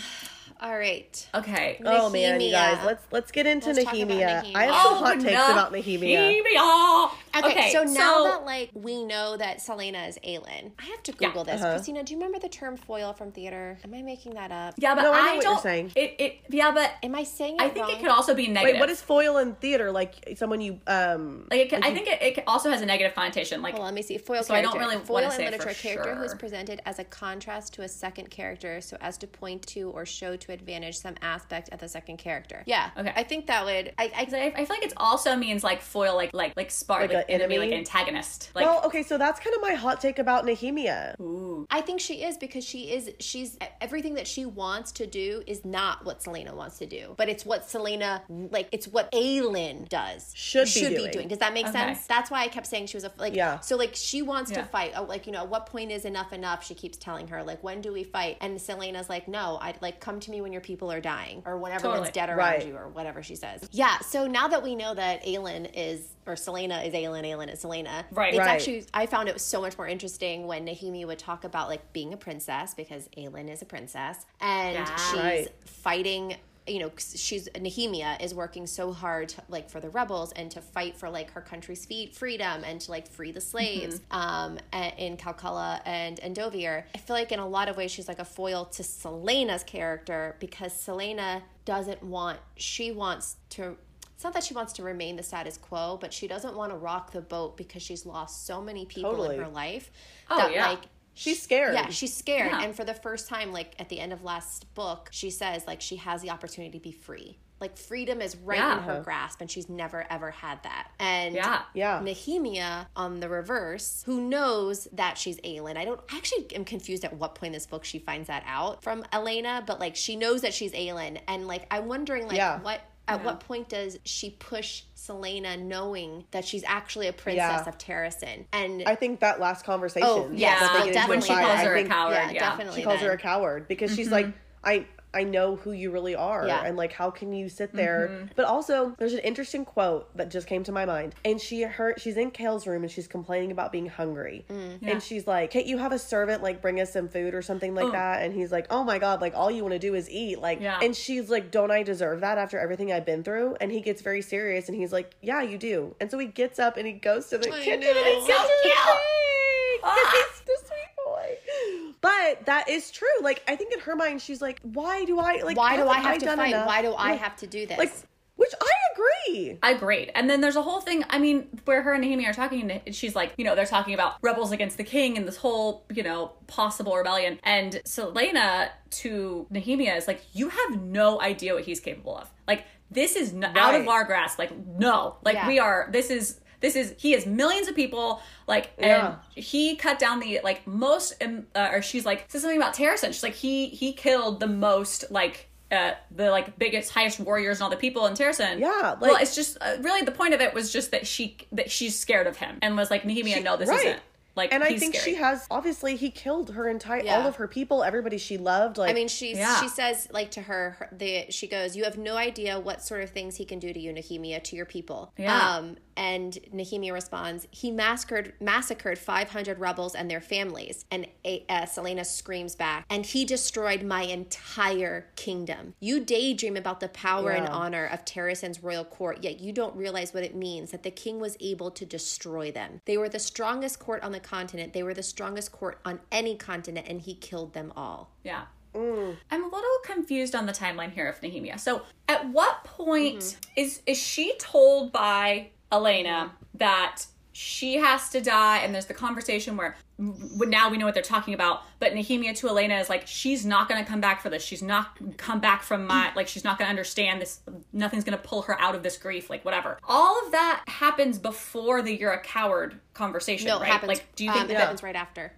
Speaker 3: all right.
Speaker 1: okay.
Speaker 2: Oh man, you guys, let's let's get into
Speaker 3: Let's talk about
Speaker 2: Nehemia.
Speaker 3: Nehemia.
Speaker 2: I have
Speaker 1: Oh,
Speaker 2: some hot takes about Nehemia.
Speaker 1: Nehemia.
Speaker 3: Okay, so now that like we know that Selena is Aelin, I have to
Speaker 1: Yeah.
Speaker 3: Google this.
Speaker 2: Uh-huh.
Speaker 3: Christina, do you remember the term foil from theater? Am I making that up?
Speaker 1: yeah, but
Speaker 2: No, I know
Speaker 1: I,
Speaker 2: what
Speaker 1: don't.
Speaker 2: you're saying.
Speaker 1: It it yeah, but
Speaker 3: Am I saying it
Speaker 1: I think
Speaker 3: wrong?
Speaker 1: it could also be negative.
Speaker 2: Wait, what is foil in theater? Like someone you um
Speaker 1: like? It can, I think it, it also has a negative connotation. Like
Speaker 3: Well, let me see. Foil
Speaker 1: So I don't really
Speaker 3: Foil in
Speaker 1: say for
Speaker 3: literature, character who is presented as a contrast to a second character, so as to point to or show to advantage some aspect of the second character. Yeah.
Speaker 1: Okay.
Speaker 3: I think that would. I. I
Speaker 1: 'cause I, I feel like it also means like foil, like like like spar,
Speaker 2: Like
Speaker 1: like,
Speaker 2: a
Speaker 1: enemy, like antagonist. Like
Speaker 2: Well, okay, so that's kind of my hot take about Nehemia. Ooh.
Speaker 3: I think she is because she is she's everything that she wants to do is not what Selena wants to do, but it's what Selena like it's what Aelin does
Speaker 2: Should be doing.
Speaker 3: Does that make
Speaker 1: Okay.
Speaker 3: sense? That's why I kept saying she was a like
Speaker 2: Yeah.
Speaker 3: so like she wants to fight. Oh, like you know, at what point is enough enough? She keeps telling her like when do we fight? And Selena's like, no, I'd like come to me when your people are dying or when everyone's
Speaker 1: Totally.
Speaker 3: dead around
Speaker 2: Right.
Speaker 3: you or whatever she says. Yeah. So now that we know that Aelin is or Selena is Aelin, Aelin is Selena.
Speaker 1: Right.
Speaker 3: It's
Speaker 2: Right.
Speaker 3: actually I found it was so much more interesting when Nehemia would talk about like being a princess because Aelin is a princess and
Speaker 1: Yeah.
Speaker 3: she's
Speaker 2: Right.
Speaker 3: fighting you know she's Nehemia is working so hard to, like for the rebels and to fight for like her country's feet freedom and to like free the slaves um a- in Calaculla and Endovier. I feel like in a lot of ways she's like a foil to Selena's character because Selena doesn't want she wants to it's not that she wants to remain the status quo, but she doesn't want to rock the boat because she's lost so many people
Speaker 2: Totally.
Speaker 3: in her life
Speaker 1: Oh,
Speaker 3: that
Speaker 1: yeah.
Speaker 3: like
Speaker 2: She's scared.
Speaker 3: Yeah, she's scared.
Speaker 1: Yeah.
Speaker 3: And for the first time, like at the end of last book, she says like she has the opportunity to be free. Like freedom is right
Speaker 1: Yeah.
Speaker 3: in her grasp, and she's never ever had that. And
Speaker 1: Yeah.
Speaker 2: Yeah.
Speaker 3: Nehemia on the reverse, who knows that she's Aelin. I don't I actually am confused at what point in this book she finds that out from Elena, but like she knows that she's Aelin. And like I'm wondering like
Speaker 2: Yeah.
Speaker 3: what at what point does she push Selena knowing that she's actually a princess
Speaker 2: Yeah.
Speaker 3: of Terrasen? And
Speaker 2: I think that last conversation.
Speaker 3: Oh, yes,
Speaker 2: that they
Speaker 3: well, definitely
Speaker 2: in
Speaker 1: She calls her a
Speaker 2: think
Speaker 1: coward.
Speaker 3: yeah,
Speaker 1: Yeah,
Speaker 3: definitely
Speaker 2: She calls her a coward because she's mm-hmm. like, I I know who you really are,
Speaker 3: Yeah.
Speaker 2: and like, how can you sit there? But also, there's an interesting quote that just came to my mind, and she her she's in Chaol's room and she's complaining about being hungry, and she's like, "Can't you have a servant like bring us some food or something like that?" And he's like, "Oh my god, like all you want to do is eat." Like,
Speaker 1: Yeah.
Speaker 2: and she's like, "Don't I deserve that after everything I've been through?" And he gets very serious, and he's like, "Yeah, you do." And so he gets up and he goes to the kitchen and he gets
Speaker 3: So
Speaker 2: her the
Speaker 3: cute.
Speaker 2: thing.
Speaker 1: Ah.
Speaker 2: He's the sweet boy. But that is true. Like I think in her mind, she's like, "Why do I like?
Speaker 3: why do I
Speaker 2: haven't
Speaker 3: have to fight?
Speaker 2: enough?"
Speaker 3: Why do I
Speaker 2: Like-
Speaker 3: have to do this?
Speaker 2: Like, which I agree.
Speaker 1: I agree. And then there's a whole thing, I mean, where her and Nehemia are talking, and she's like, you know, they're talking about rebels against the king and this whole, you know, possible rebellion. And Selena to Nehemia is like, you have no idea what he's capable of. Like, this is n- out of our grasp. Like, no. Like,
Speaker 3: Yeah.
Speaker 1: we are, this is. This is he has millions of people like and
Speaker 2: Yeah.
Speaker 1: he cut down the like most um, uh, or she's like says something about Terrasen she's like he he killed the most like uh, the like biggest highest warriors and all the people in Terrasen
Speaker 2: Yeah,
Speaker 1: well it's just uh, really the point of it was just that she that she's scared of him and was like Nehemia,
Speaker 2: She-
Speaker 1: no, this
Speaker 2: right.
Speaker 1: isn't like.
Speaker 2: And I think
Speaker 1: scary.
Speaker 2: she has obviously he killed her entire
Speaker 3: Yeah.
Speaker 2: all of her people, everybody she loved. Like
Speaker 3: I mean, she
Speaker 1: Yeah.
Speaker 3: she says like to her, her the she goes, "You have no idea what sort of things he can do to you, Nehemia, to your people."
Speaker 1: Yeah.
Speaker 3: Um, and Nehemia responds, "He massacred massacred five hundred rebels and their families." And uh, Selena screams back, "And he destroyed my entire kingdom. You daydream about the power and honor of Terrasen's royal court, yet you don't realize what it means that the king was able to destroy them. They were the strongest court on the continent. They were the strongest court on any continent, and he killed them all."
Speaker 1: Yeah. I'm a little confused on the timeline here of Nehemia. So, at what point
Speaker 3: Mm-hmm.
Speaker 1: is is she told by Elena that she has to die? And there's the conversation where now we know what they're talking about. But Nehemia to Elena is like, she's not going to come back for this. She's not come back from my like. She's not going to understand this. Nothing's going to pull her out of this grief. Like whatever. All of that happens before the "you're a coward" conversation,
Speaker 3: No, it
Speaker 1: right?
Speaker 3: happens.
Speaker 1: Like, do you think
Speaker 3: um,
Speaker 1: that?
Speaker 3: happens right after?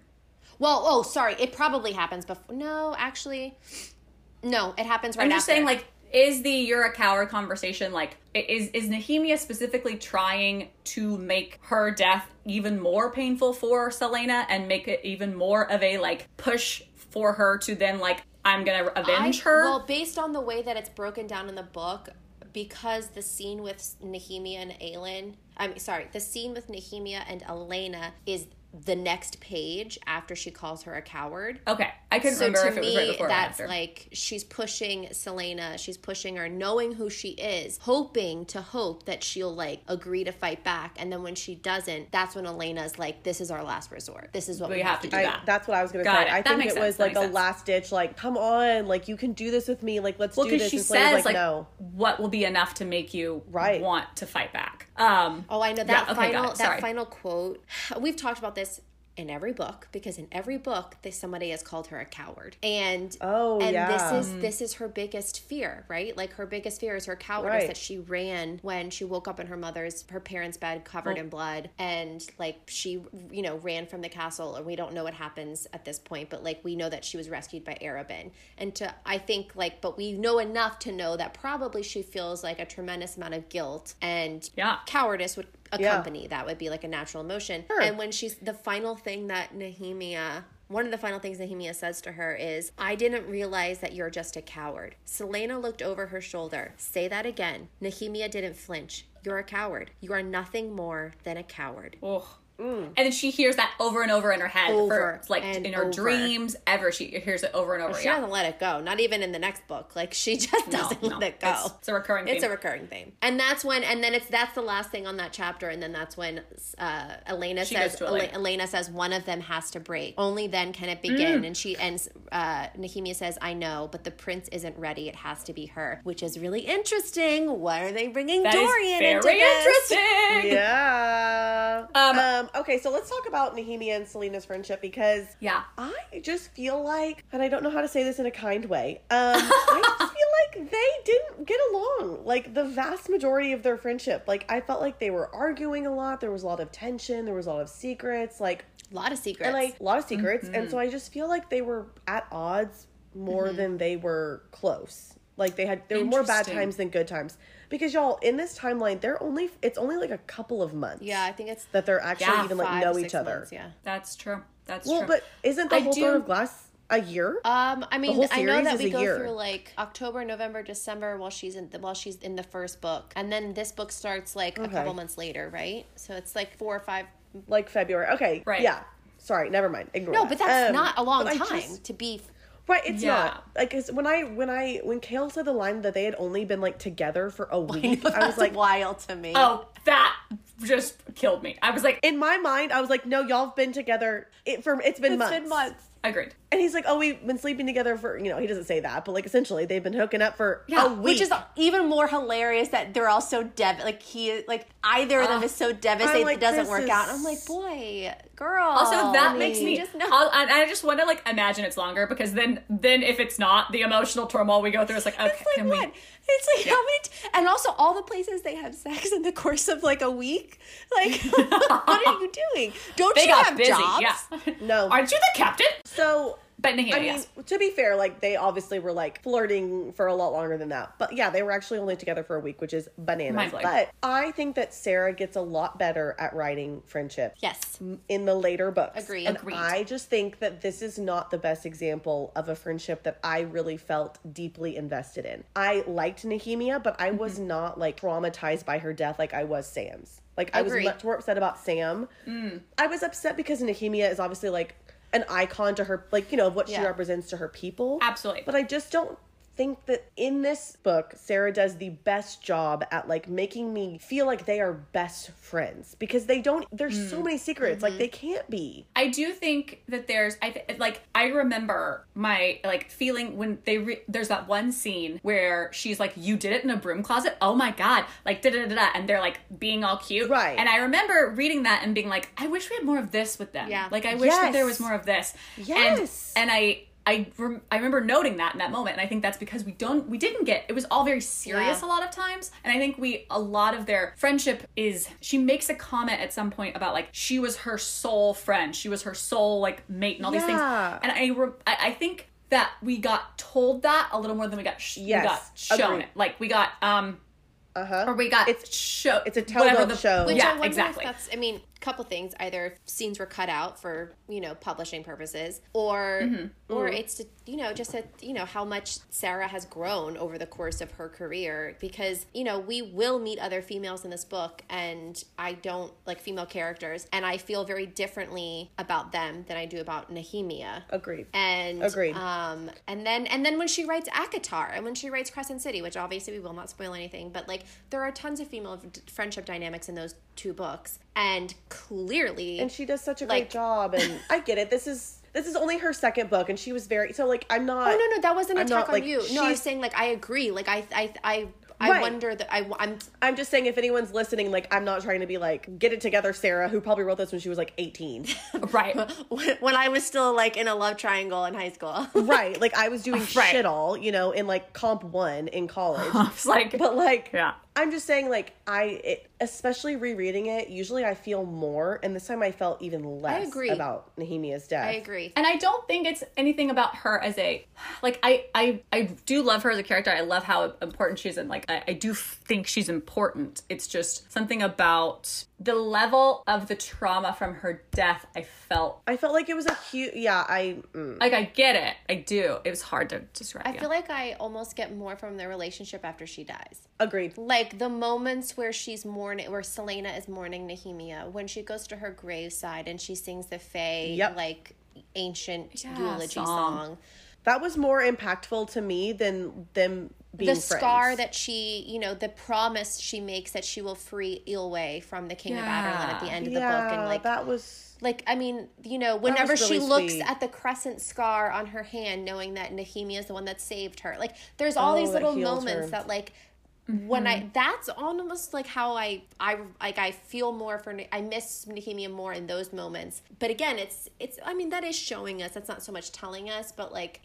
Speaker 3: Well, oh, sorry. It probably happens before. No, actually, no. It happens right after.
Speaker 1: I'm just
Speaker 3: after.
Speaker 1: saying, like, is the "you're a coward" conversation like is is Nehemia specifically trying to make her death even more painful for Selena and make it even more of a like push for her to then like I'm gonna avenge
Speaker 3: I-
Speaker 1: her?
Speaker 3: Well, based on the way that it's broken down in the book, because the scene with Nehemia and Aelin, I'm sorry, the scene with Nehemia and Elena is the next page after she calls her a coward.
Speaker 1: okay, I couldn't
Speaker 3: So
Speaker 1: remember
Speaker 3: to
Speaker 1: if it
Speaker 3: me,
Speaker 1: was right before or
Speaker 3: that's
Speaker 1: after.
Speaker 3: like she's pushing Selena. She's pushing her, knowing who she is, hoping to hope that she'll like agree to fight back. And then when she doesn't, that's when Elena's like, "This is our last resort. This is what we,
Speaker 1: We have to do
Speaker 2: I, that's what I was gonna
Speaker 1: Got
Speaker 2: say.
Speaker 1: it.
Speaker 2: I
Speaker 1: That
Speaker 2: think it was
Speaker 1: That
Speaker 2: like
Speaker 1: makes
Speaker 2: a
Speaker 1: sense.
Speaker 2: last ditch, like, come on, like you can do this with me, like let's
Speaker 1: well,
Speaker 2: do this.
Speaker 1: she
Speaker 2: and Selena's
Speaker 1: says like,
Speaker 2: no.
Speaker 1: what will be enough to make you
Speaker 2: Right.
Speaker 1: want to fight back. Um,
Speaker 3: Oh, I know that
Speaker 1: Yeah,
Speaker 3: final
Speaker 1: it.
Speaker 3: that final quote. We've talked about this in every book because in every book they, somebody has called her a coward and
Speaker 2: Oh,
Speaker 3: and
Speaker 2: yeah.
Speaker 3: this is mm. this is her biggest fear right like her biggest fear is her cowardice
Speaker 2: Right.
Speaker 3: that she ran when she woke up in her mother's her parents bed covered oh. in blood and like she you know ran from the castle and we don't know what happens at this point but like we know that she was rescued by Arobynn and to I think like but we know enough to know that probably she feels like a tremendous amount of guilt and
Speaker 1: Yeah.
Speaker 3: cowardice would
Speaker 2: Yeah.
Speaker 3: accompany that would be like a natural emotion
Speaker 2: Sure.
Speaker 3: and when she's the final thing that nehemia one of the final things Nehemia says to her is, I didn't realize that you're just a coward. Selena looked over her shoulder. Say that again. Nehemia didn't flinch. You're a coward. You are nothing more than a coward.
Speaker 1: Ugh. And then she hears that over and over in her head,
Speaker 3: Over
Speaker 1: for, like
Speaker 3: and
Speaker 1: in her
Speaker 3: over.
Speaker 1: dreams. Ever she hears it over and over.
Speaker 3: She
Speaker 1: yeah.
Speaker 3: doesn't let it go. Not even in the next book. Like she just doesn't
Speaker 1: no.
Speaker 3: let it go.
Speaker 1: It's- it's a recurring thing.
Speaker 3: It's
Speaker 1: theme.
Speaker 3: a recurring theme. And that's when, and then it's that's the last thing on that chapter. And then that's when uh, Elena
Speaker 1: She
Speaker 3: says, Elena.
Speaker 1: Elena.
Speaker 3: Elena says one of them has to break. Only then can it begin. And she ends. Uh, Nehemia says, "I know, but the prince isn't ready. It has to be her." Which is really interesting. Why are they bringing
Speaker 1: That is
Speaker 3: Dorian
Speaker 1: very
Speaker 3: into this?
Speaker 1: interesting.
Speaker 2: Yeah.
Speaker 1: Um,
Speaker 2: Um, okay, so let's talk about Nehemia and Selena's friendship because
Speaker 1: Yeah.
Speaker 2: I just feel like, and I don't know how to say this in a kind way. Um, I just feel like they didn't get along. Like the vast majority of their friendship, like I felt like they were arguing a lot. There was a lot of tension. There was a lot of secrets. Like
Speaker 3: A lot of secrets.
Speaker 2: and like a lot of secrets. And so I just feel like they were at odds more than they were close. Like they had there were more bad times than good times. Because y'all in this timeline, they're only it's only like a couple of months.
Speaker 3: yeah, I think it's
Speaker 2: That they're actually
Speaker 1: Yeah,
Speaker 2: even like know each other.
Speaker 3: months, yeah.
Speaker 1: That's true. That's true.
Speaker 2: Well,
Speaker 1: true.
Speaker 2: but isn't the
Speaker 1: I
Speaker 2: whole
Speaker 1: do-
Speaker 2: Throne of Glass a year?
Speaker 3: Um, I mean,
Speaker 2: whole
Speaker 3: I know
Speaker 2: series
Speaker 3: that
Speaker 2: is
Speaker 3: we
Speaker 2: a
Speaker 3: go
Speaker 2: year.
Speaker 3: through like October, November, December while she's in the, while she's in the first book, and then this book starts like a couple months later, right? So it's like four or five.
Speaker 2: like February. Okay.
Speaker 1: Right.
Speaker 2: Yeah. Sorry, never mind. Ignore
Speaker 3: No,
Speaker 2: that.
Speaker 3: but that's
Speaker 2: Um,
Speaker 3: not a long time
Speaker 2: just-
Speaker 3: to be.
Speaker 2: Right, it's
Speaker 1: Yeah.
Speaker 2: not. Like 'cause when I when I when Chaol said the line that they had only been like together for a week, I was like
Speaker 3: wild to me.
Speaker 1: oh, that just killed me. I was like,
Speaker 2: in my mind, I was like, no, y'all have been together it, for it's been
Speaker 3: it's
Speaker 2: months.
Speaker 3: been months.
Speaker 1: agreed.
Speaker 2: And he's like, oh, we've been sleeping together for you know he doesn't say that, but like essentially they've been hooking up for
Speaker 1: Yeah,
Speaker 2: a week.
Speaker 3: Which is even more hilarious that they're all so dev like he like either of them is so devastated
Speaker 2: like,
Speaker 3: it doesn't work
Speaker 2: is-
Speaker 3: out. And I'm like, boy, girl.
Speaker 1: Also, that
Speaker 3: I
Speaker 1: makes me.
Speaker 3: just know.
Speaker 1: I'll, I, I just want to like imagine it's longer because then, then if it's not the emotional turmoil we go through, it's like okay,
Speaker 3: It's like
Speaker 1: can
Speaker 3: what?
Speaker 1: we?
Speaker 3: It's like how many? T- and also all the places they have sex in the course of like a week. Like, what are you doing? Don't
Speaker 1: They
Speaker 3: you
Speaker 1: got
Speaker 3: have
Speaker 1: busy.
Speaker 3: jobs?
Speaker 1: Yeah.
Speaker 2: No.
Speaker 1: Aren't you the captain?
Speaker 2: so
Speaker 1: But Nahida,
Speaker 2: I mean,
Speaker 1: yes.
Speaker 2: to be fair, like they obviously were like flirting for a lot longer than that. But yeah, they were actually only together for a week, which is bananas. But I think that Sarah gets a lot better at writing friendship
Speaker 3: Yes.
Speaker 2: in the later books.
Speaker 3: Agreed.
Speaker 2: And
Speaker 1: Agreed.
Speaker 2: I just think that this is not the best example of a friendship that I really felt deeply invested in. I liked Nehemia, but I was
Speaker 1: Mm-hmm.
Speaker 2: not like traumatized by her death like I was Sam's. Like I was much more upset about Sam.
Speaker 1: Mm.
Speaker 2: I was upset because Nehemia is obviously like an icon to her, like you know, of what she represents to her people.
Speaker 1: Absolutely.
Speaker 2: But I just don't think that in this book Sarah does the best job at like making me feel like they are best friends because they don't there's
Speaker 1: Mm.
Speaker 2: so many secrets
Speaker 1: Mm-hmm.
Speaker 2: like they can't be.
Speaker 1: I do think that there's I th- like I remember my like feeling when they re- there's that one scene where she's like you did it in a broom closet oh my god like da da da da and they're like being all cute
Speaker 2: Right.
Speaker 1: and I remember reading that and being like I wish we had more of this with them
Speaker 3: Yeah.
Speaker 1: like I wish that there was more of this
Speaker 2: Yes.
Speaker 1: and and I I, rem- I remember noting that in that moment and I think that's because we don't we didn't get it was all very serious
Speaker 3: Yeah.
Speaker 1: a lot of times and I think we a lot of their friendship is she makes a comment at some point about like she was her sole friend she was her sole like mate and all these things and I, re- I I think that we got told that a little more than we got sh-
Speaker 2: Yes,
Speaker 1: we got shown
Speaker 2: agreed.
Speaker 1: it like we got um
Speaker 2: Uh-huh.
Speaker 1: or we got
Speaker 2: It's-
Speaker 1: show
Speaker 2: it's a tell
Speaker 1: the
Speaker 2: show.
Speaker 3: Which I
Speaker 1: yeah exactly
Speaker 3: that's, I mean, couple things. Either scenes were cut out for you know publishing purposes, or
Speaker 1: Mm-hmm.
Speaker 3: or it's to, you know just that you know how much Sarah has grown over the course of her career. Because you know we will meet other females in this book, and I don't like female characters, and I feel very differently about them than I do about Nehemia.
Speaker 2: Agreed.
Speaker 3: And
Speaker 2: Agreed.
Speaker 3: Um, and then and then when she writes ACOTAR and when she writes Crescent City, which obviously we will not spoil anything, but like there are tons of female friendship dynamics in those two books, and clearly,
Speaker 2: and she does such a
Speaker 3: Like-
Speaker 2: great job and I get it. This is this is only her second book and she was very so like I'm not
Speaker 3: oh no no that wasn't an
Speaker 2: I'm
Speaker 3: attack
Speaker 2: not,
Speaker 3: on
Speaker 2: like,
Speaker 3: you. No, I was
Speaker 2: she's-
Speaker 3: saying like I agree. Like I I I. I
Speaker 2: Right.
Speaker 3: wonder that I, I'm
Speaker 2: I'm just saying if anyone's listening, like I'm not trying to be like, get it together, Sarah, who probably wrote this when she was like 18.
Speaker 1: right
Speaker 3: when I was still like in a love triangle in high school.
Speaker 2: right. Like I was doing
Speaker 1: Right.
Speaker 2: shit all, you know, in like comp one in college.
Speaker 1: it's like
Speaker 2: But like,
Speaker 1: Yeah.
Speaker 2: I'm just saying, like, I, it, especially rereading it, usually I feel more, and this time I felt even less
Speaker 3: agree.
Speaker 2: about Nehemia's death.
Speaker 3: I agree.
Speaker 1: and I don't think it's anything about her as a like I I I do love her as a character. I love how important she is and like I, I do think she's important. It's just something about the level of the trauma from her death. I felt
Speaker 2: I felt like it was a huge, yeah, I, mm,
Speaker 1: like I get it. I do. It was hard to describe.
Speaker 3: I
Speaker 1: yeah.
Speaker 3: feel like I almost get more from their relationship after she dies.
Speaker 2: agreed.
Speaker 3: like the moments where she's mourning where Selena is mourning Nehemia when she goes to her graveside and she sings the Fae
Speaker 2: Yep.
Speaker 3: like ancient
Speaker 1: Yeah,
Speaker 3: eulogy
Speaker 1: song.
Speaker 3: song.
Speaker 2: That was more impactful to me than them
Speaker 3: The scar that she, you know, the promise she makes that she will free Eyllwe from the King of Adarlan at the end of
Speaker 2: yeah,
Speaker 3: the book and like
Speaker 2: that was,
Speaker 3: like I mean, you know, whenever she
Speaker 2: really
Speaker 3: looks
Speaker 2: sweet.
Speaker 3: at the crescent scar on her hand knowing that Nehemia is the one that saved her. Like there's all
Speaker 2: Oh,
Speaker 3: these little moments
Speaker 2: her.
Speaker 3: that like when I mm-hmm. that's almost like how I I like I feel more for I miss Nehemia more in those moments. But again, it's it's I mean that is showing us. That's not so much telling us, but like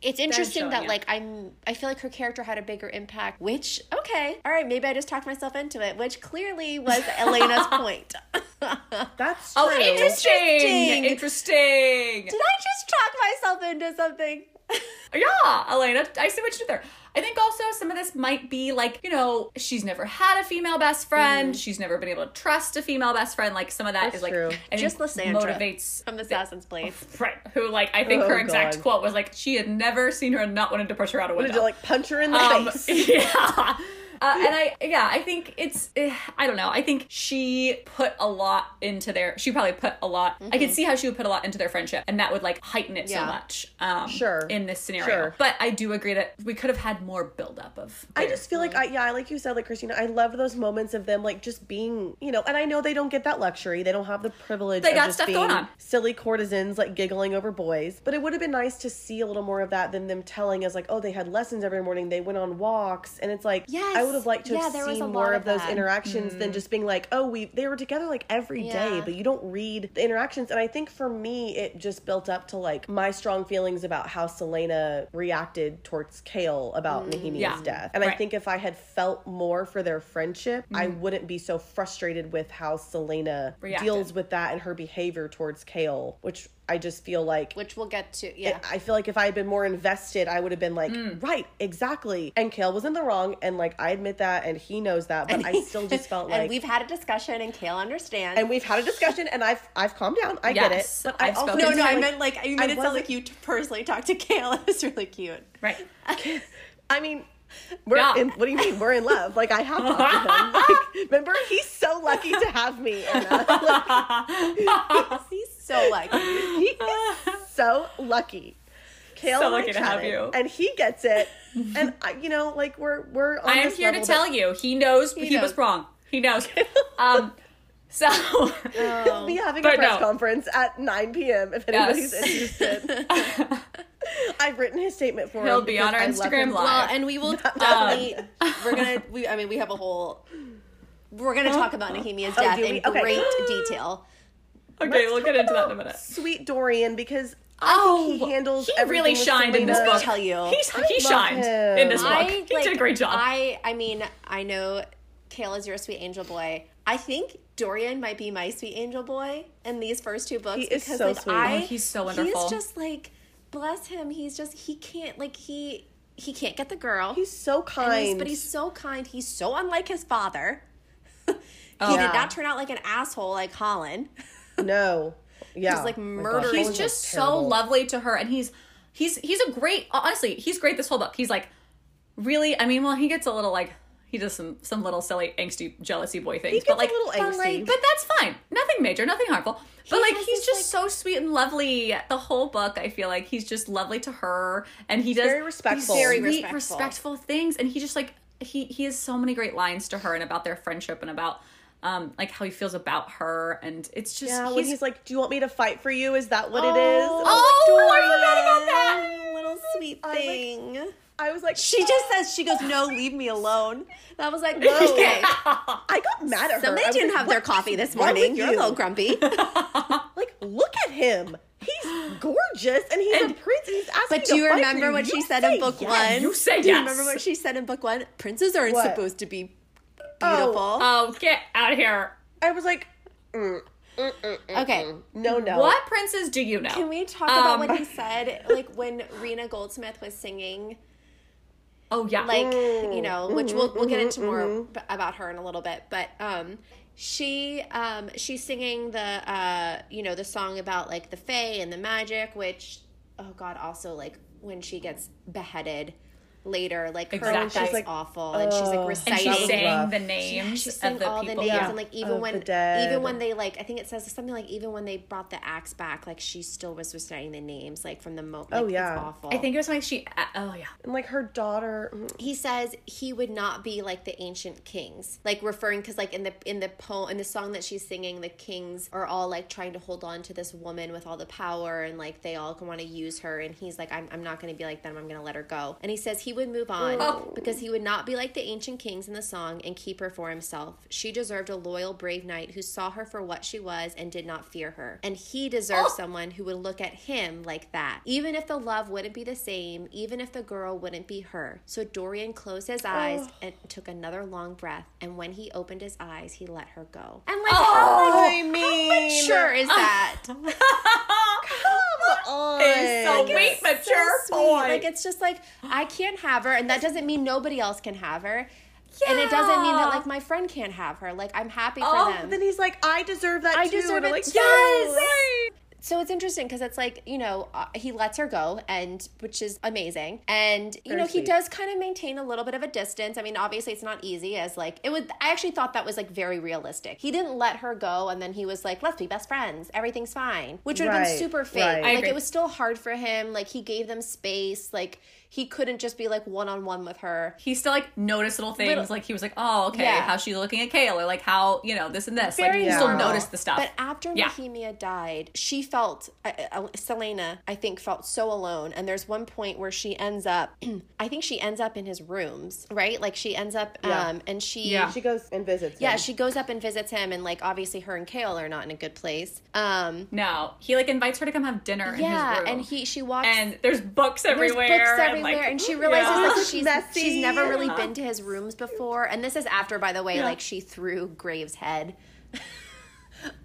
Speaker 3: it's interesting that
Speaker 1: you.
Speaker 3: like I'm I feel like her character had a bigger impact. Which okay, all right, maybe I just talked myself into it. Which clearly was Elena's point.
Speaker 2: That's
Speaker 1: Oh,
Speaker 2: true.
Speaker 1: interesting.
Speaker 3: Interesting.
Speaker 1: Interesting.
Speaker 3: Did I just talk myself into something?
Speaker 1: Yeah, Elena, I see what you did there. I think also some of this might be like, you know, she's never had a female best friend. She's never been able to trust a female best friend. Like some of that
Speaker 2: That's
Speaker 1: is like,
Speaker 2: true.
Speaker 1: I
Speaker 3: Just Lysandra
Speaker 1: motivates
Speaker 3: from the Assassin's Blade.
Speaker 1: Right. Who like I think
Speaker 2: Oh,
Speaker 1: her exact
Speaker 2: God.
Speaker 1: quote was like she had never seen her and not wanted to push her out
Speaker 2: Wanted
Speaker 1: window.
Speaker 2: to like punch her in the
Speaker 1: um,
Speaker 2: face.
Speaker 1: yeah. Uh, and I, yeah, I think it's, eh, I don't know. I think she put a lot into their, she probably put a lot, I could see how she would put a lot into their friendship and that would like heighten it so much. Um,
Speaker 2: Sure.
Speaker 1: In this scenario.
Speaker 2: Sure.
Speaker 1: But I do agree that we could have had more buildup of.
Speaker 2: I just feel like I yeah, like you said, like Christina, I love those moments of them like just being, you know, and I know they don't get that luxury. They don't have the privilege
Speaker 1: They
Speaker 2: of
Speaker 1: got
Speaker 2: just
Speaker 1: stuff
Speaker 2: being
Speaker 1: going on.
Speaker 2: silly courtesans like giggling over boys. But it would have been nice to see a little more of that than them telling us like, oh, they had lessons every morning, they went on walks, and it's like
Speaker 3: Yes.
Speaker 2: I would have liked to
Speaker 3: Yeah,
Speaker 2: have
Speaker 3: there was
Speaker 2: seen
Speaker 3: a
Speaker 2: more
Speaker 3: lot
Speaker 2: of
Speaker 3: of
Speaker 2: those
Speaker 3: that.
Speaker 2: interactions than just being like, oh, we they were together like every day,
Speaker 3: Yeah.
Speaker 2: but you don't read the interactions. And I think for me, it just built up to like my strong feelings about how Selena reacted towards Chaol about Nehemia's
Speaker 1: Yeah.
Speaker 2: death. And I think if I had felt more for their friendship, I
Speaker 1: Mm.
Speaker 2: wouldn't be so frustrated with how Selena
Speaker 1: Reacted.
Speaker 2: deals with that and her behavior towards Chaol, which I just feel like
Speaker 3: Which we'll get to. Yeah.
Speaker 2: I feel like if I had been more invested, I would have been like,
Speaker 1: Mm.
Speaker 2: right, exactly. And Chaol was in the wrong, and like I admit that, and he knows that, but I still just felt
Speaker 3: and
Speaker 2: like.
Speaker 3: we've had a discussion, and Chaol understands.
Speaker 2: and we've had a discussion, and I've I've calmed down. I get it, but I
Speaker 1: I've
Speaker 2: also
Speaker 1: spoken
Speaker 3: no, no, I meant like
Speaker 2: I
Speaker 3: made it sound like you personally talked to Chaol. It was really cute.
Speaker 1: Right.
Speaker 2: I mean, we're
Speaker 1: Yeah.
Speaker 2: in, what do you mean? We're in love. Like I have talked to him. Like, remember, he's so lucky to have me. Anna. Like,
Speaker 3: He's so lucky.
Speaker 2: he is so lucky. Chaol
Speaker 1: So lucky to have you.
Speaker 2: and he gets it. And I, you know, like we're we're. On
Speaker 1: I am here to tell you, he knows he, was
Speaker 3: knows.
Speaker 1: wrong. He knows. um, so.
Speaker 2: He'll be having a press
Speaker 1: no.
Speaker 2: conference at 9 p.m. if anybody's
Speaker 1: Yes.
Speaker 2: interested. I've written his statement for him.
Speaker 1: He'll
Speaker 2: be
Speaker 1: on our
Speaker 2: I
Speaker 1: Instagram
Speaker 2: him.
Speaker 1: Live.
Speaker 3: Well, and we will definitely. we're gonna. We. I mean, we have a whole. We're gonna talk about Nehemia's oh, death
Speaker 2: do we?
Speaker 3: in
Speaker 2: Okay.
Speaker 3: great detail.
Speaker 1: okay, we'll get into that in a minute.
Speaker 2: Sweet Dorian, because
Speaker 1: Oh,
Speaker 2: I think oh, he handles
Speaker 1: he really
Speaker 2: with
Speaker 1: shined in this
Speaker 2: Selena.
Speaker 1: book.
Speaker 3: tell you.
Speaker 1: He's, he shined
Speaker 2: him.
Speaker 1: in this book.
Speaker 3: I
Speaker 1: he
Speaker 3: like,
Speaker 1: did a great job.
Speaker 3: I. I mean, I know Chaol is your sweet angel boy. I think Dorian might be my sweet angel boy in these first two books
Speaker 2: He is
Speaker 3: because
Speaker 2: so
Speaker 3: like
Speaker 2: sweet.
Speaker 3: I.
Speaker 1: Oh, he's so wonderful.
Speaker 3: He's just like, bless him. He's just he can't like he he can't get the girl.
Speaker 2: He's so kind.
Speaker 3: he's, but he's so kind. He's so unlike his father. he oh,
Speaker 2: Yeah.
Speaker 3: did not turn out like an asshole like Colin.
Speaker 2: no. Yeah.
Speaker 3: Just, like,
Speaker 2: Oh
Speaker 3: murdering
Speaker 1: he's just so lovely to her and he's he's he's a great honestly he's great this whole book he's like really i mean well he gets a little like he does some some little silly angsty jealousy boy things but
Speaker 2: a
Speaker 1: like
Speaker 2: little
Speaker 1: but,
Speaker 2: angsty.
Speaker 1: like but that's fine nothing major nothing harmful but like he's
Speaker 3: this,
Speaker 1: just so sweet and lovely the whole book i feel like he's just lovely to her and he does
Speaker 2: very respectful.
Speaker 3: Very
Speaker 1: sweet,
Speaker 3: respectful.
Speaker 1: respectful things and he just like he he has so many great lines to her and about their friendship and about um like how he feels about her and it's just
Speaker 2: Yeah, when he's like, "Do you want me to fight for you? Is that what it is?"
Speaker 3: Oh,
Speaker 2: And
Speaker 1: oh,
Speaker 2: like,
Speaker 1: I forgot about that.
Speaker 3: Little sweet
Speaker 2: I like-
Speaker 3: thing.
Speaker 2: I was like,
Speaker 3: she just says she goes, "No, leave me alone." And I was like,
Speaker 2: No.
Speaker 3: "Okay."
Speaker 2: I got mad at her.
Speaker 3: Somebody didn't
Speaker 2: like,
Speaker 3: have their coffee this morning. You're a little grumpy.
Speaker 2: Like, look at him. He's gorgeous, and he's a prince. He's asking
Speaker 3: But do you
Speaker 2: fight
Speaker 3: remember
Speaker 2: you.
Speaker 3: what
Speaker 2: You
Speaker 3: she said in book
Speaker 2: yes.
Speaker 3: one?
Speaker 1: You say yes.
Speaker 3: Do you remember what she said in book one? Princes aren't
Speaker 2: What?
Speaker 3: supposed to be
Speaker 2: Oh,
Speaker 3: beautiful.
Speaker 1: oh get out of here
Speaker 2: I was like, mm, mm, mm, mm,
Speaker 3: Okay.
Speaker 2: mm. no, no.
Speaker 1: what princes do you know
Speaker 3: Can we talk about
Speaker 1: Um,
Speaker 3: what he said, like when Rena Goldsmith was singing,
Speaker 1: oh yeah
Speaker 3: like you know, which we'll we'll get into more
Speaker 2: mm-hmm.
Speaker 3: b- about her in a little bit, but um, she um she's singing the uh you know the song about like the fae and the magic, which oh god, also like when she gets beheaded later, like her
Speaker 1: Exactly.
Speaker 3: that's
Speaker 2: She's like,
Speaker 3: awful, and she's like
Speaker 2: oh.
Speaker 1: and
Speaker 3: reciting.
Speaker 1: she's
Speaker 2: That was
Speaker 1: saying
Speaker 2: rough.
Speaker 1: the
Speaker 3: Yeah,
Speaker 1: names
Speaker 3: she's
Speaker 1: of
Speaker 3: saying
Speaker 1: the
Speaker 3: all
Speaker 1: people
Speaker 3: the names
Speaker 2: Yeah.
Speaker 3: and like even
Speaker 2: Of
Speaker 3: when even when they like I think it says something like even when they brought the axe back like she still was reciting the names like from the moment
Speaker 2: Oh, yeah.
Speaker 3: it's awful
Speaker 1: i think it was like she uh, oh yeah
Speaker 2: And like her daughter. mm,
Speaker 3: he says he would not be like the ancient kings like referring because like in the in the poem in the song that she's singing the kings are all like trying to hold on to this woman with all the power and like they all want to use her and he's like i'm, I'm not going to be like them i'm going to let her go and he says he he would move on oh. because he would not be like the ancient kings in the song and keep her for himself. She deserved a loyal, brave knight who saw her for what she was and did not fear her. And he deserved oh. someone who would look at him like that, even if the love wouldn't be the same, even if the girl wouldn't be her. So Dorian closed his eyes oh. and took another long breath. And when he opened his eyes, he let her go. And like, how, like,
Speaker 2: I mean,
Speaker 3: sure is that?
Speaker 1: Is so
Speaker 2: Like,
Speaker 1: sweet,
Speaker 3: so
Speaker 1: mature
Speaker 3: sweet.
Speaker 1: boy.
Speaker 3: Like it's just like I can't have her, and that doesn't mean nobody else can have her. And it doesn't mean that like my friend can't have her. Like I'm happy for
Speaker 1: Oh,
Speaker 3: them.
Speaker 2: Then he's like, I deserve that
Speaker 3: I
Speaker 2: too.
Speaker 3: deserve
Speaker 2: and I'm
Speaker 3: it
Speaker 2: like,
Speaker 3: too.
Speaker 2: yes.
Speaker 1: Right.
Speaker 3: So it's interesting because it's like you know uh, he lets her go and which is amazing. And you
Speaker 2: Very
Speaker 3: know he does kind of maintain a little bit of a distance. I mean obviously it's not easy as like it would i actually thought that was like very realistic. He didn't let her go and then he was like let's be best friends. Everything's fine which would have
Speaker 2: Right,
Speaker 3: been super fake.
Speaker 2: right.
Speaker 3: Like it was still hard for him. Like he gave them space. Like he couldn't just be like one-on-one with her
Speaker 1: He still like noticed little things,
Speaker 3: Little-
Speaker 1: like he was like, "Oh, okay,
Speaker 3: Yeah.
Speaker 1: how's she looking at Chaol?" Or like how you know this and this. like
Speaker 3: very
Speaker 1: he still noticed the stuff.
Speaker 3: But after
Speaker 1: Yeah.
Speaker 3: Nehemia died, she felt, uh, uh, Selena, I think, felt so alone. And there's one point where she ends up, I think she ends up in his rooms, right? Like she ends up,
Speaker 2: Yeah.
Speaker 3: um, and she,
Speaker 1: Yeah.
Speaker 2: She goes and visits. Him.
Speaker 3: Yeah,
Speaker 2: him.
Speaker 3: she goes up and visits him, and like obviously her and Chaol are not in a good place. Um,
Speaker 1: no, he like invites her to come have dinner in
Speaker 3: yeah,
Speaker 1: his room.
Speaker 3: and he, she walks.
Speaker 1: and there's books
Speaker 3: there's
Speaker 1: everywhere.
Speaker 3: books
Speaker 1: and,
Speaker 3: everywhere,
Speaker 1: like,
Speaker 3: and, she realizes
Speaker 1: yeah.
Speaker 3: like she's
Speaker 2: Messy.
Speaker 3: she's never really
Speaker 1: Yeah.
Speaker 3: been to his rooms before, and this is after, by the way, like she threw Graves' head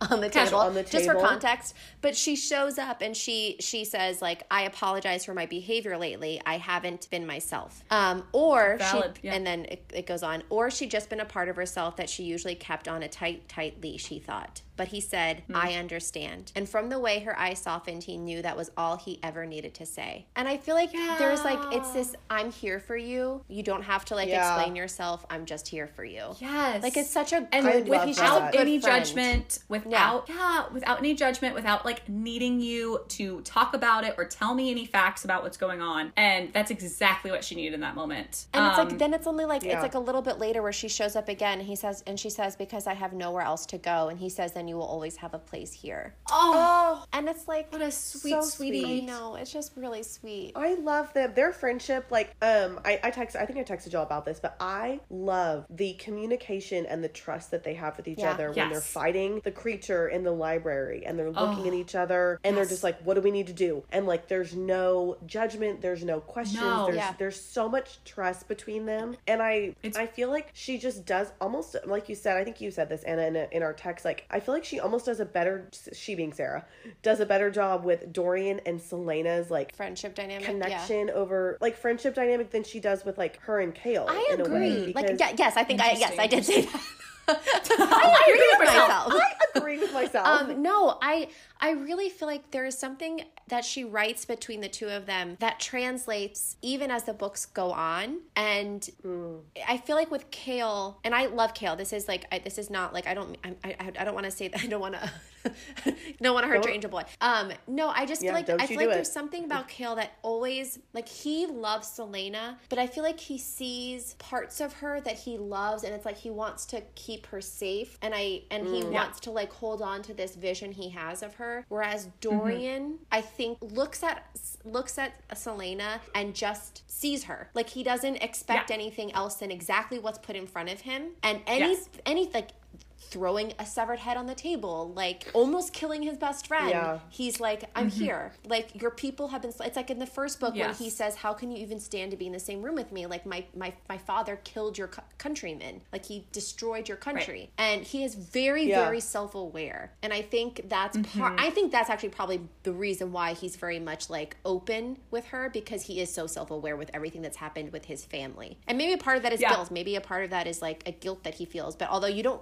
Speaker 3: on the
Speaker 1: Casual.
Speaker 3: table,
Speaker 2: On the
Speaker 3: just for context. But she shows up and she she says like, "I apologize for my behavior lately. I haven't been myself." Um, or
Speaker 1: Valid,
Speaker 3: she,
Speaker 1: yeah.
Speaker 3: and then it, it goes on, or she just been a part of herself that she usually kept on a tight tight leash. He thought. But he said,
Speaker 1: Hmm.
Speaker 3: I understand. And from the way her eyes softened, he knew that was all he ever needed to say. And I feel like there's like, it's this I'm here for you. You don't have to like
Speaker 2: Yeah.
Speaker 3: explain yourself. I'm just here for you.
Speaker 1: Yes,
Speaker 3: Like it's such a
Speaker 1: and
Speaker 3: good,
Speaker 2: love
Speaker 3: he's just
Speaker 2: that.
Speaker 1: any
Speaker 3: friend.
Speaker 1: judgment, without yeah. without any judgment, without like needing you to talk about it or tell me any facts about what's going on. And that's exactly what she needed in that moment.
Speaker 3: And it's
Speaker 1: Um,
Speaker 3: like then it's only like
Speaker 2: yeah.
Speaker 3: it's like a little bit later where she shows up again. And he says, and she says, because I have nowhere else to go. And he says, then you will always have a place here.
Speaker 1: oh,
Speaker 3: And it's like
Speaker 1: what a sweet
Speaker 2: So
Speaker 1: sweetie.
Speaker 3: I know it's just really sweet.
Speaker 2: I love them. Their friendship, like, um, I, I text, I think I texted y'all about this, but I love the communication and the trust that they have with each
Speaker 3: Yeah.
Speaker 2: other when they're fighting the creature in the library and they're looking
Speaker 1: Oh,
Speaker 2: at each other and
Speaker 1: yes.
Speaker 2: they're just like, what do we need to do? And like, there's no judgment, there's no questions,
Speaker 1: No.
Speaker 2: there's
Speaker 3: Yeah.
Speaker 2: there's so much trust between them, and I
Speaker 1: It's-
Speaker 2: I feel like she just does almost like you said. I think you said this, Anna, in, in our text. Like, I feel like she almost does a better. She being Sarah does a better job with Dorian and Selena's like
Speaker 3: Friendship dynamic. Yeah.
Speaker 2: connection over like friendship dynamic than she does with like her and Chaol.
Speaker 3: I
Speaker 2: in a way,
Speaker 3: agree. Like yeah, yes, I think I yes, I did say that.
Speaker 1: I agree with myself.
Speaker 2: I agree with myself.
Speaker 3: Um, no, I I really feel like there is something that she writes between the two of them that translates even as the books go on. And I feel like with Chaol, and I love Chaol. This is like I, this is not like I don't I I, I don't want to say that I don't want to don't want to hurt your angel boy. Um, no, I just
Speaker 2: Yeah,
Speaker 3: feel like I feel like
Speaker 2: it.
Speaker 3: there's something about Chaol that always like he loves Selena, but I feel like he sees parts of her that he loves, and it's like he wants to keep her safe, and I and he wants to like hold on to this vision he has of her. Whereas Dorian, I think looks at looks at Selena and just sees her like he doesn't expect
Speaker 1: Yeah.
Speaker 3: anything else than exactly what's put in front of him, and any
Speaker 1: Yes.
Speaker 3: any like throwing a severed head on the table, like almost killing his best friend.
Speaker 2: Yeah.
Speaker 3: He's like, I'm mm-hmm. here. Like your people have been. It's like in the first book when he says, "How can you even stand to be in the same room with me? Like my my my father killed your co- countrymen. Like he destroyed your country." And he is very
Speaker 2: Yeah.
Speaker 3: very self aware. And I think that's part. Mm-hmm. I think that's actually probably the reason why he's very much like open with her because he is so self aware with everything that's happened with his family. And maybe a part of that is
Speaker 1: Yeah.
Speaker 3: guilt. Maybe a part of that is like a guilt that he feels. But although you don't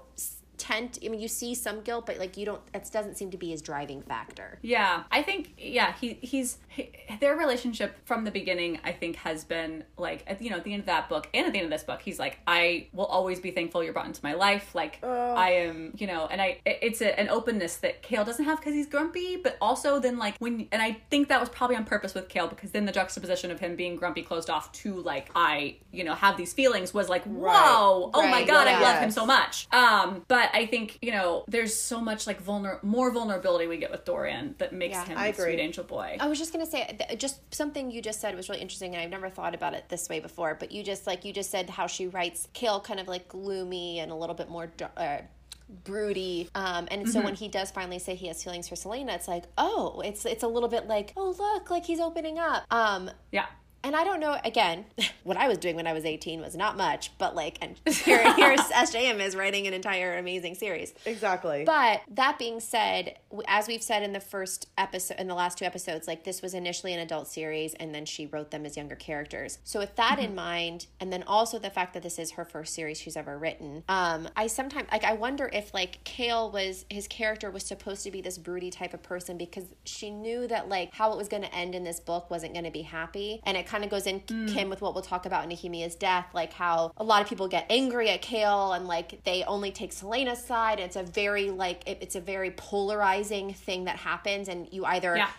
Speaker 3: tend i mean you see some guilt but like you don't it doesn't seem to be his driving factor
Speaker 1: Yeah, I think yeah he he's he, their relationship from the beginning. I think has been like at you know at the end of that book and at the end of this book, he's like I will always be thankful you're brought into my life. Like I am, you know, and I it- it's a, an openness that Chaol doesn't have because he's grumpy, but also then like when and I think that was probably on purpose with Chaol because then the juxtaposition of him being grumpy, closed off to like I you know have these feelings was like whoa oh my
Speaker 3: Right,
Speaker 1: god I love him so much. Um, but I think you know there's so much like vulner more vulnerability we get with Dorian that makes
Speaker 3: Yeah.
Speaker 1: him
Speaker 2: I
Speaker 1: a
Speaker 2: agree.
Speaker 1: sweet angel boy.
Speaker 3: I was just gonna say, just something you just said was really interesting, and I've never thought about it this way before. But you just like you just said how she writes Chaol kind of like gloomy and a little bit more uh, broody. Um, and so when he does finally say he has feelings for Selena, it's like, oh, it's it's a little bit like, oh look, like he's opening up. Um,
Speaker 1: Yeah.
Speaker 3: And I don't know. Again, what I was doing when I was eighteen was not much, but like, and here, here's SJM is writing an entire amazing series.
Speaker 2: Exactly.
Speaker 3: But that being said, as we've said in the first episode, in the last two episodes, like this was initially an adult series and then she wrote them as younger characters. So with that in mind, and then also the fact that this is her first series she's ever written, um, I sometimes like I wonder if like Chaol was his character was supposed to be this broody type of person because she knew that like how it was going to end in this book wasn't going to be happy, and it kind of goes in hmm. Kim with what we'll talk about in Nehemia's death, like how a lot of people get angry at Chaol and like they only take Selena's side. It's a very like it, it's a very polarizing thing that happens, and you either
Speaker 1: Yeah.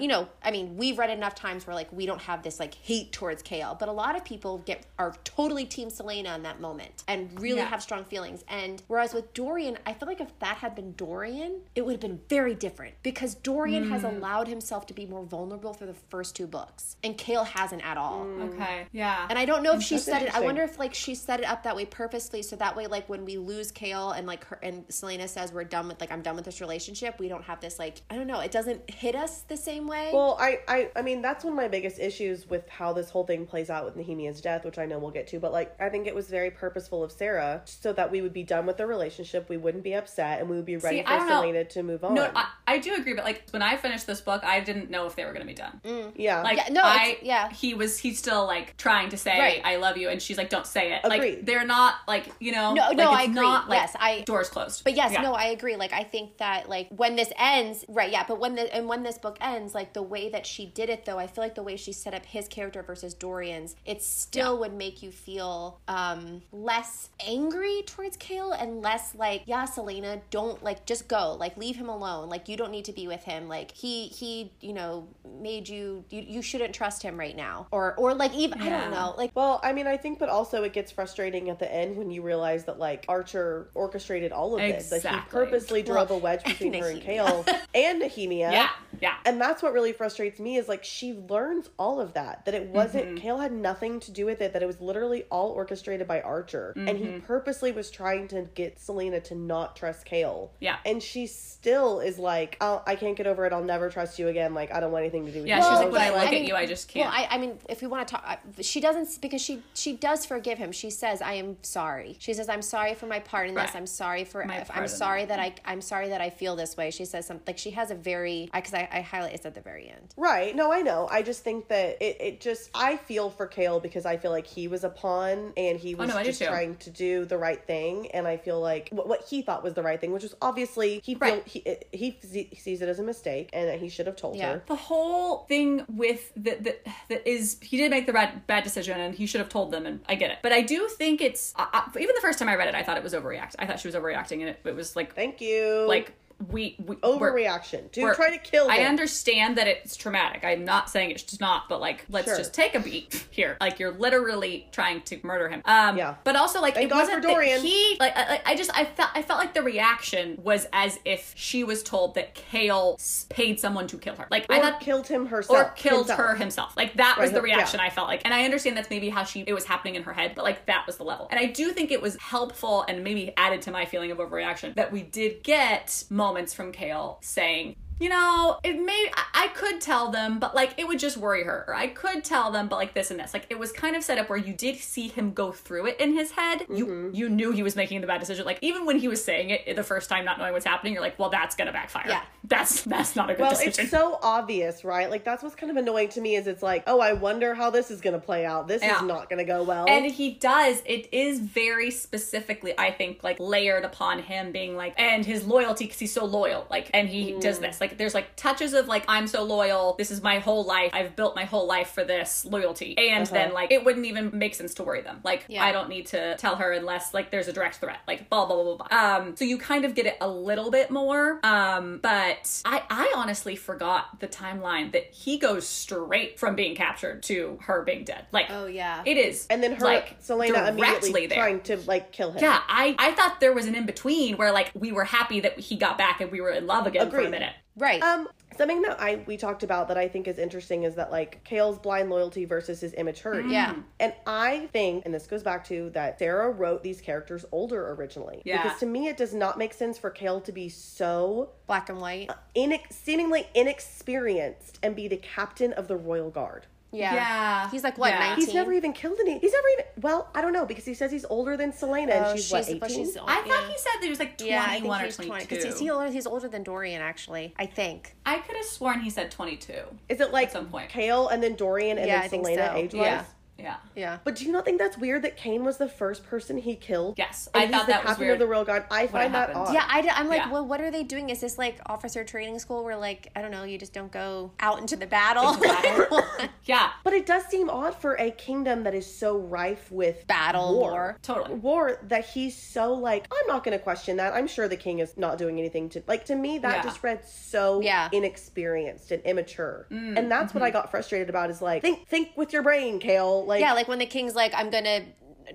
Speaker 3: You know, I mean, we've read enough times where like we don't have this like hate towards Chaol, but a lot of people get are totally team Selena in that moment and really
Speaker 1: Yeah.
Speaker 3: have strong feelings. And whereas with Dorian, I feel like if that had been Dorian, it would have been very different because Dorian has
Speaker 1: Mm.
Speaker 3: allowed himself to be more vulnerable for the first two books, and Chaol hasn't at all.
Speaker 1: Okay. Yeah.
Speaker 3: And I don't know if she
Speaker 2: That's
Speaker 3: set it. I wonder if like she set it up that way purposely, so that way, like when we lose Chaol and like her and Selena says we're done with like I'm done with this relationship, we don't have this like I don't know. It doesn't hit us the same way.
Speaker 2: Well, I, I, I mean, that's one of my biggest issues with how this whole thing plays out with Nehemia's death, which I know we'll get to. But like, I think it was very purposeful of Sarah, so that we would be done with the relationship, we wouldn't be upset, and we would be ready
Speaker 1: See,
Speaker 2: for
Speaker 1: I don't know.
Speaker 2: Selena to move on.
Speaker 1: no, I, I do agree, but like when I finished this book, I didn't know if they were going to be done.
Speaker 2: yeah,
Speaker 1: Like,
Speaker 3: Yeah, no,
Speaker 1: I,
Speaker 3: yeah.
Speaker 1: he was, he's still like trying to say,
Speaker 3: Right.
Speaker 1: "I love you," and she's like, "Don't say it."
Speaker 2: Agreed.
Speaker 1: Like, they're not like you know.
Speaker 3: No,
Speaker 1: like,
Speaker 3: no,
Speaker 1: it's
Speaker 3: I agree.
Speaker 1: Not, like,
Speaker 3: Yes, I-
Speaker 1: doors closed.
Speaker 3: But yes,
Speaker 1: Yeah.
Speaker 3: no, I agree. Like I think that like when this ends, right? Yeah, but when the and when this book ends, like the way that she did it, though, I feel like the way she set up his character versus Dorian's, it still
Speaker 1: Yeah.
Speaker 3: would make you feel um less angry towards Chaol and less like, yeah, Selena, don't like just go, like leave him alone. Like you don't need to be with him. Like he he you know made you you, you shouldn't trust him right now, or or like even I don't know, like
Speaker 2: Well, I mean, I think, but also it gets frustrating at the end when you realize that like Archer orchestrated all of this. That he purposely drove
Speaker 3: Well,
Speaker 2: a wedge between her and Chaol and Nehemia.
Speaker 1: Yeah, yeah.
Speaker 2: And that's what really frustrates me is like she learns all of that. That it wasn't
Speaker 1: Mm-hmm.
Speaker 2: Chaol had nothing to do with it. That it was literally all orchestrated by Archer, and
Speaker 1: Mm-hmm.
Speaker 2: he purposely was trying to get Selena to not trust Chaol.
Speaker 1: Yeah.
Speaker 2: And she still is like, oh, I can't get over it. I'll never trust you again. Like I don't want anything to do with
Speaker 1: Yeah,
Speaker 2: you.
Speaker 1: Yeah, she's
Speaker 3: Well,
Speaker 1: like, when I look
Speaker 3: I
Speaker 1: at you, I just can't.
Speaker 3: Well, I, I mean, if we want to talk, she doesn't because she she does forgive him. She says, "I am sorry." She says, "I'm sorry for my part in this.
Speaker 1: Right.
Speaker 3: I'm sorry for.
Speaker 1: My
Speaker 3: if-
Speaker 1: part
Speaker 3: I'm sorry that I. I'm sorry that I feel this way." She says something like she has a very because I, I highlight it's at the very end.
Speaker 2: Right. No, I know. I just think that it, it just I feel for Chaol because I feel like he was a pawn and he oh, was
Speaker 1: Oh, no,
Speaker 2: just trying to do the right thing and I feel like what, what he thought was the right thing, which was obviously he feel,
Speaker 1: Right.
Speaker 2: he he he sees it as a mistake and that he should have told
Speaker 3: Yeah.
Speaker 2: her.
Speaker 1: the whole thing with that that that is he did make the bad bad decision and he should have told them and I get it. But I do think it's I, I, even the first time I read it, I thought it was overreact. I thought she was overreacting and it, it was like
Speaker 2: Thank you.
Speaker 1: like we, we
Speaker 2: overreaction.
Speaker 1: We're-
Speaker 2: try to kill him.
Speaker 1: I understand that it's traumatic. I'm not saying it's just not, but like, let's
Speaker 2: Sure.
Speaker 1: just take a beat here. Like, you're literally trying to murder him. Um,
Speaker 2: Yeah.
Speaker 1: But also, like,
Speaker 2: Thank
Speaker 1: it
Speaker 2: God
Speaker 1: wasn't
Speaker 2: Dorian.
Speaker 1: he. Like, I, I just, I felt, I felt like the reaction was as if she was told that Chaol paid someone to kill her. Like, I thought
Speaker 2: killed him herself.
Speaker 1: or killed
Speaker 2: himself.
Speaker 1: her himself. Like that was
Speaker 2: Right,
Speaker 1: the reaction
Speaker 2: yeah.
Speaker 1: I felt like. And I understand that's maybe how she it was happening in her head, but like that was the level. And I do think it was helpful and maybe added to my feeling of overreaction that we did get moments from Chaol saying you know, it may I, could tell them, but like it would just worry her. Or I could tell them, but like this and this. Like it was kind of set up where you did see him go through it in his head. You
Speaker 2: Mm-hmm.
Speaker 1: you knew he was making the bad decision. Like even when he was saying it the first time, not knowing what's happening, you're like, well, that's gonna backfire.
Speaker 3: Yeah.
Speaker 1: That's that's not a good
Speaker 2: Well,
Speaker 1: decision.
Speaker 2: it's so obvious, right? Like that's what's kind of annoying to me is it's like, oh, I wonder how this is going to play out. This
Speaker 1: Yeah.
Speaker 2: is not going to go well.
Speaker 1: And he does. It is very specifically, I think, like layered upon him being like, and his loyalty because he's so loyal. Like, and he does this. Like, Like there's like touches of like I'm so loyal. This is my whole life. I've built my whole life for this loyalty. And then like it wouldn't even make sense to worry them. Like
Speaker 3: Yeah.
Speaker 1: I don't need to tell her unless like there's a direct threat. Like blah blah blah blah. blah. Um so you kind of get it a little bit more. Um but I I honestly forgot the timeline that he goes straight from being captured to her being dead. Like
Speaker 3: Oh yeah.
Speaker 1: it is
Speaker 2: And then her,
Speaker 1: like
Speaker 2: Selena immediately
Speaker 1: directly there.
Speaker 2: trying to like kill him.
Speaker 1: Yeah, I I thought there was an in between where like we were happy that he got back and we were in love again for a minute.
Speaker 3: Right.
Speaker 2: Um, something that I we talked about that I think is interesting is that like Chaol's blind loyalty versus his immaturity.
Speaker 3: Yeah.
Speaker 2: And I think, and this goes back to that Sarah wrote these characters older originally.
Speaker 1: Yeah.
Speaker 2: Because to me, it does not make sense for Chaol to be so
Speaker 3: Black and white.
Speaker 2: inex- seemingly inexperienced and be the captain of the royal guard.
Speaker 3: Yeah.
Speaker 1: Yeah.
Speaker 3: He's like what,
Speaker 1: Yeah.
Speaker 3: 19?
Speaker 2: He's never even killed any. He's never even. Well, I don't know because he says he's older than Selena and
Speaker 3: Oh,
Speaker 2: she's, what
Speaker 3: but
Speaker 2: eighteen.
Speaker 3: she's-
Speaker 1: I thought
Speaker 3: yeah.
Speaker 1: he said that he was like 21
Speaker 3: Yeah, I think
Speaker 1: or
Speaker 3: he's
Speaker 1: 22.
Speaker 3: Because he's, older, he's older than Dorian, actually. I think.
Speaker 1: I could have sworn he said 22.
Speaker 2: Is it like
Speaker 1: some point.
Speaker 2: Chaol and then Dorian and
Speaker 3: Yeah,
Speaker 2: then
Speaker 3: I think
Speaker 2: Selena
Speaker 3: so.
Speaker 2: age wise?
Speaker 3: Yeah.
Speaker 1: Yeah.
Speaker 3: Yeah.
Speaker 2: But do you not think that's weird that Cain was the first person he killed?
Speaker 1: Yes,
Speaker 2: and
Speaker 1: I
Speaker 2: he's
Speaker 1: thought
Speaker 2: the
Speaker 1: that was
Speaker 2: captain
Speaker 1: weird
Speaker 2: of the royal guard. I find that
Speaker 1: happened.
Speaker 2: odd.
Speaker 3: Yeah, I, am like,
Speaker 1: Yeah.
Speaker 3: well, what are they doing? Is this like officer training school where, like, I don't know, you just don't go out into the battle?
Speaker 1: Yeah.
Speaker 2: But it does seem odd for a kingdom that is so rife with
Speaker 3: Battle,
Speaker 2: war.
Speaker 3: war.
Speaker 1: Totally.
Speaker 2: War that he's so like, I'm not going to question that. I'm sure the king is not doing anything to like. To me, that
Speaker 1: Yeah.
Speaker 2: just read so
Speaker 3: Yeah.
Speaker 2: inexperienced and immature,
Speaker 1: Mm,
Speaker 2: and that's what
Speaker 1: mm-hmm.
Speaker 2: I got frustrated about. Is like, think, think with your brain, Chaol. Like,
Speaker 3: yeah, like when the king's like, I'm to,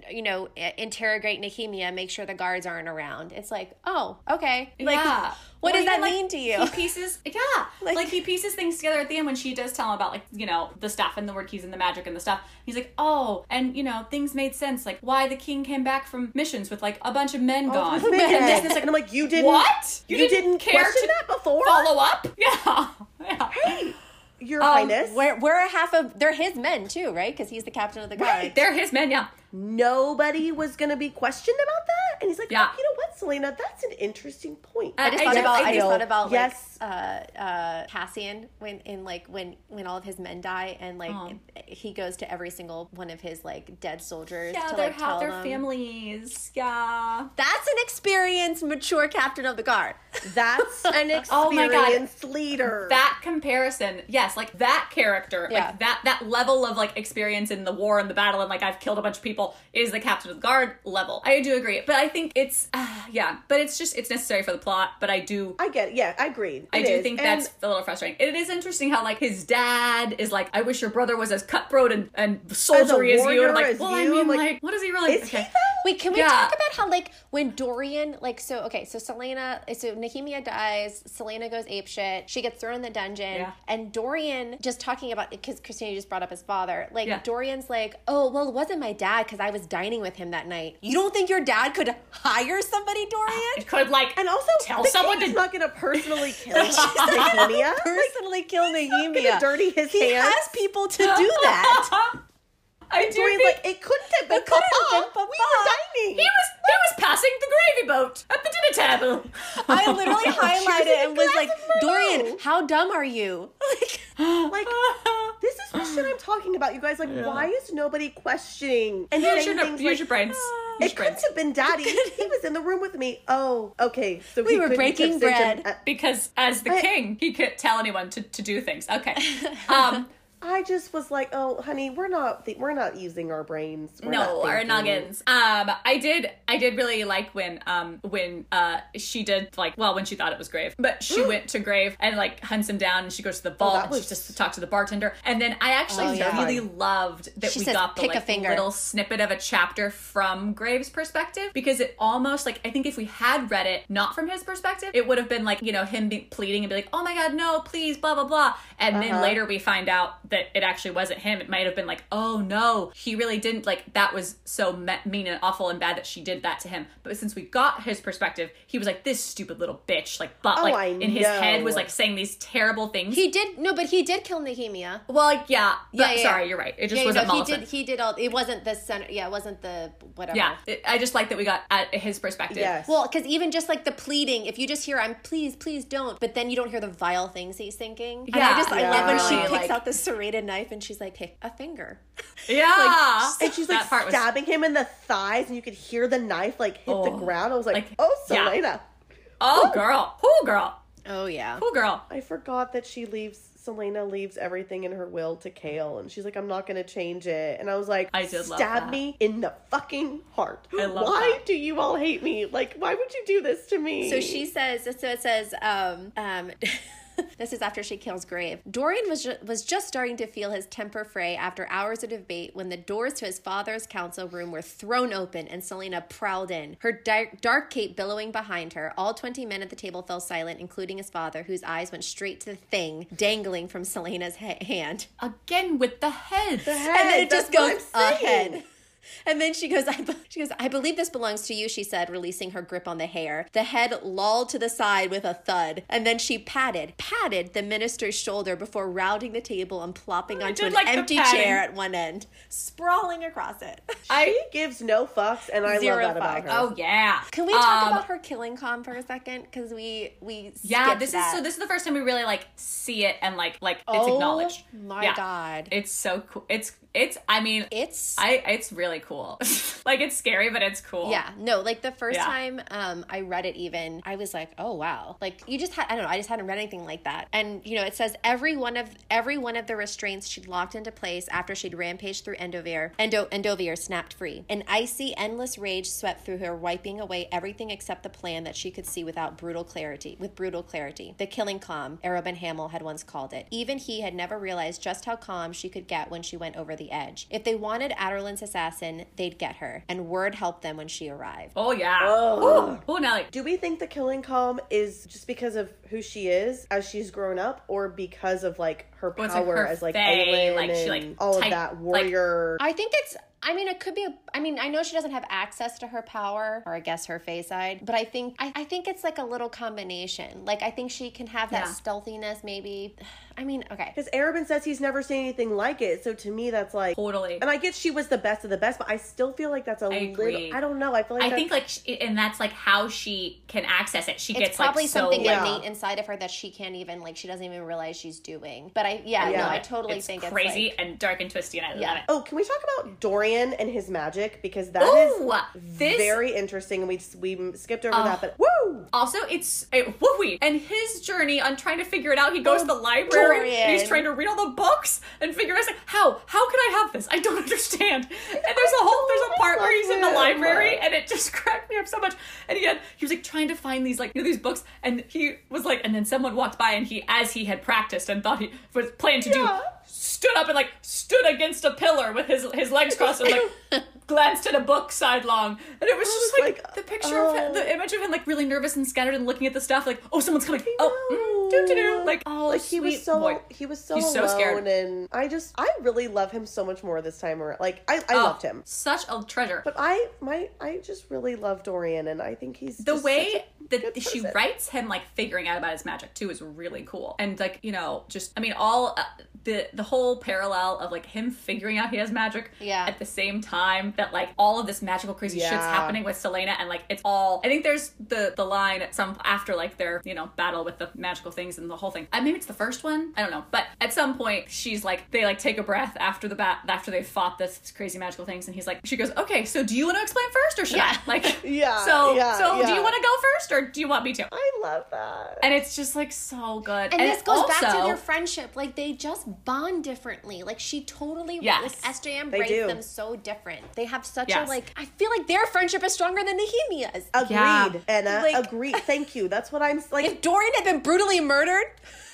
Speaker 3: you know, interrogate Nehemia, make sure the guards aren't around. It's like, oh, okay. Like,
Speaker 1: yeah.
Speaker 3: what
Speaker 1: Or
Speaker 3: does that
Speaker 1: like,
Speaker 3: mean to you?
Speaker 1: He pieces, yeah,
Speaker 3: Like-
Speaker 1: like, he pieces things together at the end when she does tell him about like you know the stuff and the Wyrdkeys and the magic and the stuff. He's like, oh, and you know things made sense, like why the king came back from missions with like a bunch of men oh, gone.
Speaker 2: with men.
Speaker 1: And this, this,
Speaker 2: and I'm like, you didn't.
Speaker 1: what?
Speaker 2: You, didn't,
Speaker 1: care
Speaker 2: question
Speaker 1: to
Speaker 2: that before.
Speaker 1: follow up? Yeah, yeah.
Speaker 2: Hey, Your
Speaker 1: Um,
Speaker 2: Highness.
Speaker 3: We're, we're a half of, they're his men too, right? Because he's the captain of the guard.
Speaker 2: Right.
Speaker 1: They're his men, yeah.
Speaker 2: Nobody was gonna be questioned about that, and he's like,
Speaker 1: Yeah.
Speaker 2: "Oh, you know what, Selena? That's an interesting point."
Speaker 1: I
Speaker 3: I just
Speaker 1: I
Speaker 3: thought
Speaker 1: do-
Speaker 3: about.
Speaker 1: I
Speaker 3: I, just thought about
Speaker 2: yes.
Speaker 3: like uh, uh, Cassian when in like when when all of his men die and like
Speaker 1: Oh.
Speaker 3: he goes to every single one of his like dead soldiers
Speaker 1: Yeah,
Speaker 3: to
Speaker 1: they
Speaker 3: like
Speaker 1: have
Speaker 3: tell
Speaker 1: their
Speaker 3: them.
Speaker 1: families. Yeah.
Speaker 3: That's an experienced, mature captain of the guard.
Speaker 2: That's an experienced
Speaker 1: Oh my God.
Speaker 2: leader.
Speaker 1: That comparison, yes, like that character,
Speaker 3: Yeah.
Speaker 1: like that that level of like experience in the war and the battle and like I've killed a bunch of people is the captain of the guard level. I do agree, but I think it's uh, yeah, but it's just it's necessary for the plot. But I do
Speaker 2: I get it. Yeah, I agreed.
Speaker 1: I
Speaker 2: It
Speaker 1: do
Speaker 2: is.
Speaker 1: think
Speaker 2: And
Speaker 1: that's a little frustrating. It is interesting how like his dad is like, I wish your brother was as cutthroat and, and soldiery as, you. And I'm like, well, I
Speaker 2: you.
Speaker 1: mean,
Speaker 2: I'm like,
Speaker 1: like, what is he really?
Speaker 2: is he though?
Speaker 3: Wait, can we
Speaker 1: Yeah.
Speaker 3: talk about how like when Dorian like so okay so Selena so Nehemia dies Selena goes ape shit she gets thrown in the dungeon
Speaker 1: Yeah.
Speaker 3: and Dorian just talking about because Christina just brought up his father like
Speaker 1: Yeah.
Speaker 3: Dorian's like oh well it wasn't my dad because I was dining with him that night you don't think your dad could hire somebody Dorian
Speaker 1: It could like
Speaker 2: And also,
Speaker 1: tell
Speaker 2: the
Speaker 1: someone
Speaker 2: king
Speaker 1: to
Speaker 2: not going to personally kill Nehemia.
Speaker 3: personally kill
Speaker 2: Gonna
Speaker 3: Nehemia
Speaker 2: dirty his
Speaker 3: he
Speaker 2: hands.
Speaker 3: has people to do that
Speaker 1: I do
Speaker 2: Dorian's
Speaker 1: think
Speaker 2: like, it couldn't have been
Speaker 3: It couldn't have
Speaker 2: Papa.
Speaker 3: been
Speaker 2: We were dining.
Speaker 1: he was he was passing the gravy boat at the dinner table.
Speaker 3: I literally highlighted
Speaker 2: a
Speaker 3: and was like Dorian how dumb are you like
Speaker 2: Like, this is the shit I'm talking about, you guys. Like, why is nobody questioning and
Speaker 1: Use
Speaker 2: saying
Speaker 1: your,
Speaker 2: things
Speaker 1: use
Speaker 2: like,
Speaker 1: your brains.
Speaker 2: It
Speaker 1: Use your
Speaker 2: couldn't
Speaker 1: brains.
Speaker 2: have been Daddy. he was in the room with me. Oh, okay. So
Speaker 3: We
Speaker 2: he
Speaker 3: were breaking
Speaker 2: have sent him-
Speaker 3: bread.
Speaker 2: uh,
Speaker 1: Because as the
Speaker 2: I-
Speaker 1: king, he could tell anyone to, to do things. Okay. Um,
Speaker 2: I just was like, oh, honey, we're not th- we're not using our brains. We're
Speaker 1: no,
Speaker 2: not
Speaker 1: our
Speaker 2: thinking.
Speaker 1: noggins. Um, I did, I did really like when, um, when, uh, she did like, well, when she thought it was Grave, but she went to Grave and like hunts him down, and she goes to the vault
Speaker 2: that
Speaker 1: and
Speaker 2: was-
Speaker 1: she just talks to the bartender, and then I actually
Speaker 3: Oh, yeah.
Speaker 1: really loved that
Speaker 3: She
Speaker 1: we
Speaker 3: says,
Speaker 1: got the
Speaker 3: "Pick a
Speaker 1: like
Speaker 3: finger."
Speaker 1: little snippet of a chapter from Graves' perspective because it almost like I think if we had read it not from his perspective, it would have been like you know him be pleading and be like, oh my god, no, please, blah blah blah, and then
Speaker 2: Uh-huh.
Speaker 1: later we find out that it actually wasn't him. It might have been like, oh no, he really didn't like that was so me- mean and awful and bad that she did that to him. But since we got his perspective, he was like this stupid little bitch, like but
Speaker 2: Oh,
Speaker 1: like
Speaker 2: I
Speaker 1: in his head was like saying these terrible things.
Speaker 3: He did no, but he did kill Nehemia.
Speaker 1: well, like yeah, but
Speaker 3: Yeah, yeah,
Speaker 1: sorry,
Speaker 3: yeah.
Speaker 1: you're right. It just
Speaker 3: Yeah,
Speaker 1: wasn't
Speaker 3: no, he did. He did all. It wasn't the center. Yeah, it wasn't the whatever.
Speaker 1: Yeah, it- I just like that we got at his perspective.
Speaker 2: Yes.
Speaker 3: Well, because even just like the pleading, if you just hear "I'm please, please don't," but then you don't hear the vile things he's thinking. And I
Speaker 1: Yeah,
Speaker 3: just I love when she picks
Speaker 1: like-
Speaker 3: out the serrated knife and she's like, "Pick a finger."
Speaker 1: Yeah,
Speaker 2: and she's like
Speaker 1: That part was-
Speaker 2: stabbing him in the thighs, and you could hear the knife like hit the
Speaker 1: Oh.
Speaker 2: ground. I was like,
Speaker 1: Like,
Speaker 2: oh,
Speaker 1: yeah.
Speaker 2: Selena.
Speaker 1: Oh, girl. Oh, girl.
Speaker 3: Oh yeah.
Speaker 1: Cool girl.
Speaker 2: I forgot that she leaves. Selena leaves everything in her will to Chaol, and she's like, "I'm not gonna change it." And I was like,
Speaker 1: I did love
Speaker 2: "Stab
Speaker 1: that.
Speaker 2: me in the fucking heart."
Speaker 1: I love
Speaker 2: why
Speaker 1: that.
Speaker 2: do you all hate me? Like, why would you do this to me?
Speaker 3: So she says, so it says, um, um, this is after she kills Grave. Dorian was, ju- was just starting to feel his temper fray after hours of debate when the doors to his father's council room were thrown open and Selena prowled in, her dark, dark cape billowing behind her. All 20 men at the table fell silent, including his father, whose eyes went straight to the thing dangling from Selena's ha- hand.
Speaker 1: Again with the head.
Speaker 2: The
Speaker 3: And then it just goes ahead. And then she goes, I, she goes, I believe this belongs to you, she said, releasing her grip on the hair. The head lolled to the side with a thud, and then she patted, patted the minister's shoulder before rounding the table and plopping onto
Speaker 1: did
Speaker 3: an
Speaker 1: like
Speaker 3: empty chair at one end, sprawling across it.
Speaker 2: She gives no fucks, and I
Speaker 3: Zero
Speaker 2: love that about
Speaker 3: fucks.
Speaker 2: her.
Speaker 1: Oh yeah.
Speaker 3: Can we talk
Speaker 1: Um,
Speaker 3: about her killing Calm for a second? Because we we
Speaker 1: Yeah, this
Speaker 3: that.
Speaker 1: is so. This is the first time we really like see it and like like it's
Speaker 3: Oh
Speaker 1: acknowledged.
Speaker 3: my
Speaker 1: Yeah.
Speaker 3: God.
Speaker 1: it's so cool. It's it's. I mean,
Speaker 3: it's
Speaker 1: I it's really cool. like it's scary, but it's cool.
Speaker 3: Yeah, no, like the first
Speaker 1: Yeah.
Speaker 3: time um I read it even, I was like, "Oh wow." Like you just had I don't know, I just hadn't read anything like that. And you know, it says every one of every one of the restraints she'd locked into place after she'd rampaged through Endovier, Endo Endovier snapped free. An icy, endless rage swept through her, wiping away everything except the plan that she could see without brutal clarity, with brutal clarity. The killing calm, Arobynn Hamel had once called it. Even he had never realized just how calm she could get when she went over the edge. If they wanted Adarlan's assassin, they'd get her, and word helped them when she arrived.
Speaker 1: Oh yeah.
Speaker 2: Oh.
Speaker 1: Oh, Nelly.
Speaker 2: Do we think the killing calm is just because of who she is as she's grown up, or because of like her
Speaker 1: Well, it's like
Speaker 2: power
Speaker 1: her
Speaker 2: as like
Speaker 1: fae,
Speaker 2: Aelin
Speaker 1: like, she,
Speaker 2: and
Speaker 1: like,
Speaker 2: all of
Speaker 1: type-
Speaker 2: that
Speaker 1: like-
Speaker 2: warrior?
Speaker 3: I think it's. I mean, it could be. A, I mean, I know she doesn't have access to her power, or I guess her face side. But I think. I, I think it's like a little combination. Like I think she can have that
Speaker 1: Yeah.
Speaker 3: stealthiness, maybe. I mean, okay.
Speaker 2: Because Arobynn says he's never seen anything like it. So to me, that's like.
Speaker 1: Totally.
Speaker 2: And I get she was the best of the best, but I still feel like that's a
Speaker 1: I
Speaker 2: little.
Speaker 1: agree.
Speaker 2: I don't know. I feel like
Speaker 1: I
Speaker 2: that's,
Speaker 1: think like, she, and that's like how she can access it. She
Speaker 3: It's
Speaker 1: gets
Speaker 3: probably
Speaker 1: like so
Speaker 3: something
Speaker 2: Yeah.
Speaker 3: innate inside of her that she can't even like. She doesn't even realize she's doing. But I, yeah,
Speaker 2: Yeah.
Speaker 3: no, I totally
Speaker 1: it's
Speaker 3: think
Speaker 1: crazy
Speaker 3: it's like,
Speaker 1: and dark and twisty, and I
Speaker 3: Yeah.
Speaker 1: love it.
Speaker 2: Oh, can we talk about Dorian and his magic because that is
Speaker 1: Ooh, this
Speaker 2: very interesting, and we we skipped over
Speaker 1: Oh.
Speaker 2: that. But woo,
Speaker 1: Also, it's it, woo and his journey on trying to figure it out. He goes oh, to the library and he's trying to read all the books and figure out like how how can I have this? I don't understand. And there's a whole there's a part where he's in the library and it just cracked me up so much. And he had he was like trying to find these like you know these books and he was like and then someone walked by and he as he had practiced and thought he was planning to
Speaker 2: Yeah.
Speaker 1: do stood up and like stood against a pillar with his his legs crossed and like glanced at a book sidelong and it was just
Speaker 2: was
Speaker 1: like,
Speaker 2: like,
Speaker 1: the picture of him,
Speaker 2: oh.
Speaker 1: the image of him like really nervous and scattered and looking at the stuff like oh someone's coming oh mm, doo like oh
Speaker 2: like he was so
Speaker 1: boy.
Speaker 2: he was so
Speaker 1: He's so
Speaker 2: alone,
Speaker 1: scared.
Speaker 2: and I just I really love him so much more this time. Around. Like I I
Speaker 1: Oh,
Speaker 2: loved him,
Speaker 1: such a treasure
Speaker 2: but I my I just really love Dorian, and I think he's
Speaker 1: the way that she writes him like figuring out about his magic too is really cool. And like you know just i mean all uh, the the whole parallel of like him figuring out he has magic
Speaker 3: Yeah.
Speaker 1: at the same time that like all of this magical crazy shit's happening with selena and like it's all i think there's the the line at some after like their you know battle with the magical things and the whole thing. I maybe it's the first one? I don't know. But at some point she's like they like take a breath after the bat after they fought this crazy magical things and he's like she goes okay so do you want to explain first or should
Speaker 3: Yeah.
Speaker 1: i like
Speaker 2: Yeah,
Speaker 1: so
Speaker 2: yeah,
Speaker 1: so do you want to go first or do you want me to
Speaker 2: I love that.
Speaker 1: and it's just like so good.
Speaker 3: And, this
Speaker 1: it
Speaker 3: goes back to
Speaker 1: also-
Speaker 3: their friendship. Like they just bond differently. Like she totally
Speaker 1: Yes.
Speaker 3: like SJM
Speaker 2: They
Speaker 3: raised
Speaker 2: do.
Speaker 3: them so different. They have such
Speaker 1: Yes.
Speaker 3: a like I feel like their friendship is stronger than Nehemia's.
Speaker 2: Agreed,
Speaker 1: Yeah.
Speaker 2: Anna.
Speaker 3: Like-
Speaker 2: agreed. Thank you. That's what I'm like.
Speaker 3: if Dorian had been brutally murdered,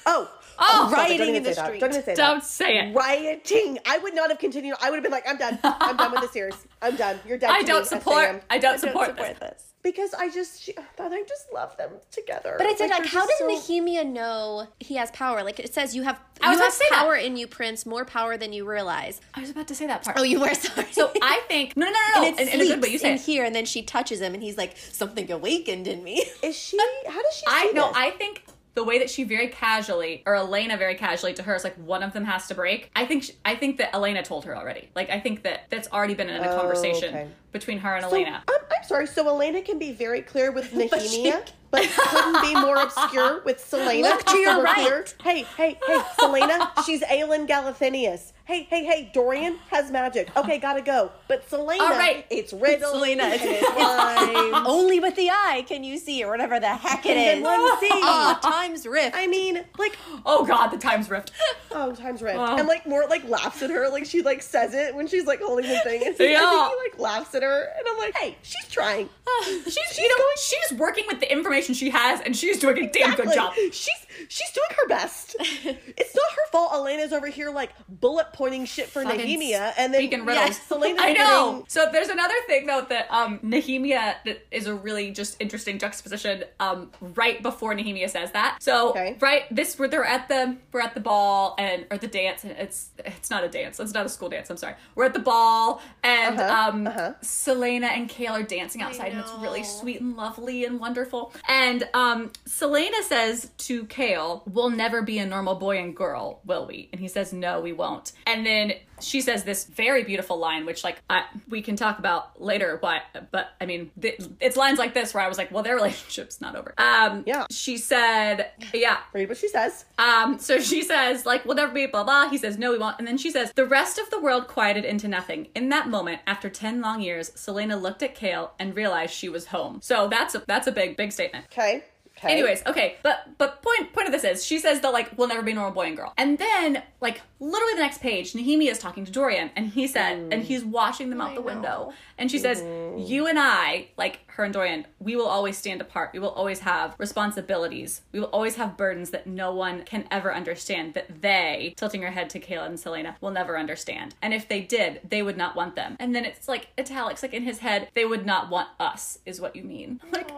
Speaker 2: oh,
Speaker 1: Oh, oh.
Speaker 2: stop it.
Speaker 3: rioting in the street.
Speaker 2: Don't say
Speaker 1: Don't
Speaker 2: that.
Speaker 1: say it.
Speaker 2: Rioting. I would not have continued. I would have been like, I'm done. I'm done with the series. I'm done. You're done.
Speaker 1: I don't
Speaker 2: me,
Speaker 1: support.
Speaker 2: SAM.
Speaker 1: I don't support, this.
Speaker 3: this.
Speaker 2: Because I just she, I just love them together.
Speaker 3: But it's like,
Speaker 2: they're
Speaker 3: how does
Speaker 2: so-
Speaker 3: Nehemia know he has power? Like it says, you have
Speaker 1: I was
Speaker 3: you have
Speaker 1: say that.
Speaker 3: power in you, Prince. More power than you realize.
Speaker 1: I was about to say that part.
Speaker 3: Oh, you were sorry.
Speaker 1: So I think no, no, no, no.
Speaker 3: and it
Speaker 1: In, in a good way, you say
Speaker 3: in
Speaker 1: it.
Speaker 3: here, and then she touches him, and he's like, something awakened in me.
Speaker 2: Is she? How does she?
Speaker 1: I
Speaker 2: this?
Speaker 1: I think the way that she very casually, or Elena very casually to her is like one of them has to break. I think. She, I think that Elena told her already. Like I think that that's already been in a
Speaker 2: Oh,
Speaker 1: conversation
Speaker 2: okay.
Speaker 1: between her and
Speaker 2: So,
Speaker 1: Elena.
Speaker 2: I'm, I'm sorry. So Elena can be very clear with Nehemia. But couldn't be more obscure with Selena.
Speaker 3: Look to your right.
Speaker 2: here. Hey, hey, hey, Selena, she's Aelin Galathynius. Hey, hey, hey, Dorian has magic. Okay, gotta go. But Selena,
Speaker 1: All right.
Speaker 2: it's riddle.
Speaker 3: Selena, it's-
Speaker 2: it's.
Speaker 3: Only with the eye can you see, or whatever the heck it
Speaker 2: And
Speaker 3: is.
Speaker 2: one C.
Speaker 3: Ah, times rift.
Speaker 2: I mean, like,
Speaker 1: Oh God, the time's rift.
Speaker 2: oh, times rift.
Speaker 1: Wow.
Speaker 2: And like, Mort like laughs at her, like she like says it when she's like holding the thing. And
Speaker 1: Yeah.
Speaker 2: I think he like laughs at her, and I'm like, hey, she's trying.
Speaker 1: She's, you know, she's working with the information she has, and she's doing a damn good job.
Speaker 2: She's she's doing her best. it's not her fault. Elena's over here like bullet pointing shit for
Speaker 1: Fucking
Speaker 2: Nehemia, and then
Speaker 1: speaking riddles.
Speaker 2: yes, Selena's
Speaker 1: I know.
Speaker 2: getting-
Speaker 1: So there's another thing though that um Nehemia that is a really just interesting juxtaposition. Um, right before Nehemia says that. So
Speaker 2: Okay.
Speaker 1: right, this where they're at the we're at the ball and or the dance. And it's it's not a dance. It's not a school dance. I'm sorry. We're at the ball and
Speaker 2: Uh-huh,
Speaker 1: um
Speaker 2: uh-huh.
Speaker 1: Selena and Chaol are dancing outside and it's really sweet and lovely and wonderful. And um Selena says to Chaol, "We'll never be a normal boy and girl, will we?" And he says, "No, we won't." And then she says this very beautiful line, which like I, we can talk about later. Why? But I mean, th- it's lines like this where I was like, "Well, their relationship's not over." Um,
Speaker 2: Yeah.
Speaker 1: She said, "Yeah."
Speaker 2: read what she says.
Speaker 1: Um, so she says, like, we'll never be blah blah. He says, no, we won't. And then she says, the rest of the world quieted into nothing. In that moment, after ten long years, Selena looked at Chaol and realized she was home. So that's a that's a big big statement.
Speaker 2: Okay. Okay.
Speaker 1: Anyways, okay, but but point point of this is she says that like we'll never be normal boy and girl, and then like literally the next page, Nehemia is talking to Dorian, and he said, and mm. he's washing them out the window, and she says, "You and I, like her and Dorian, we will always stand apart. We will always have responsibilities. We will always have burdens that no one can ever understand. That they, tilting her head to Chaol and Selena, will never understand. And if they did, they would not want them. And then it's like italics, like in his head, they would not want us, is what you mean. I'm like,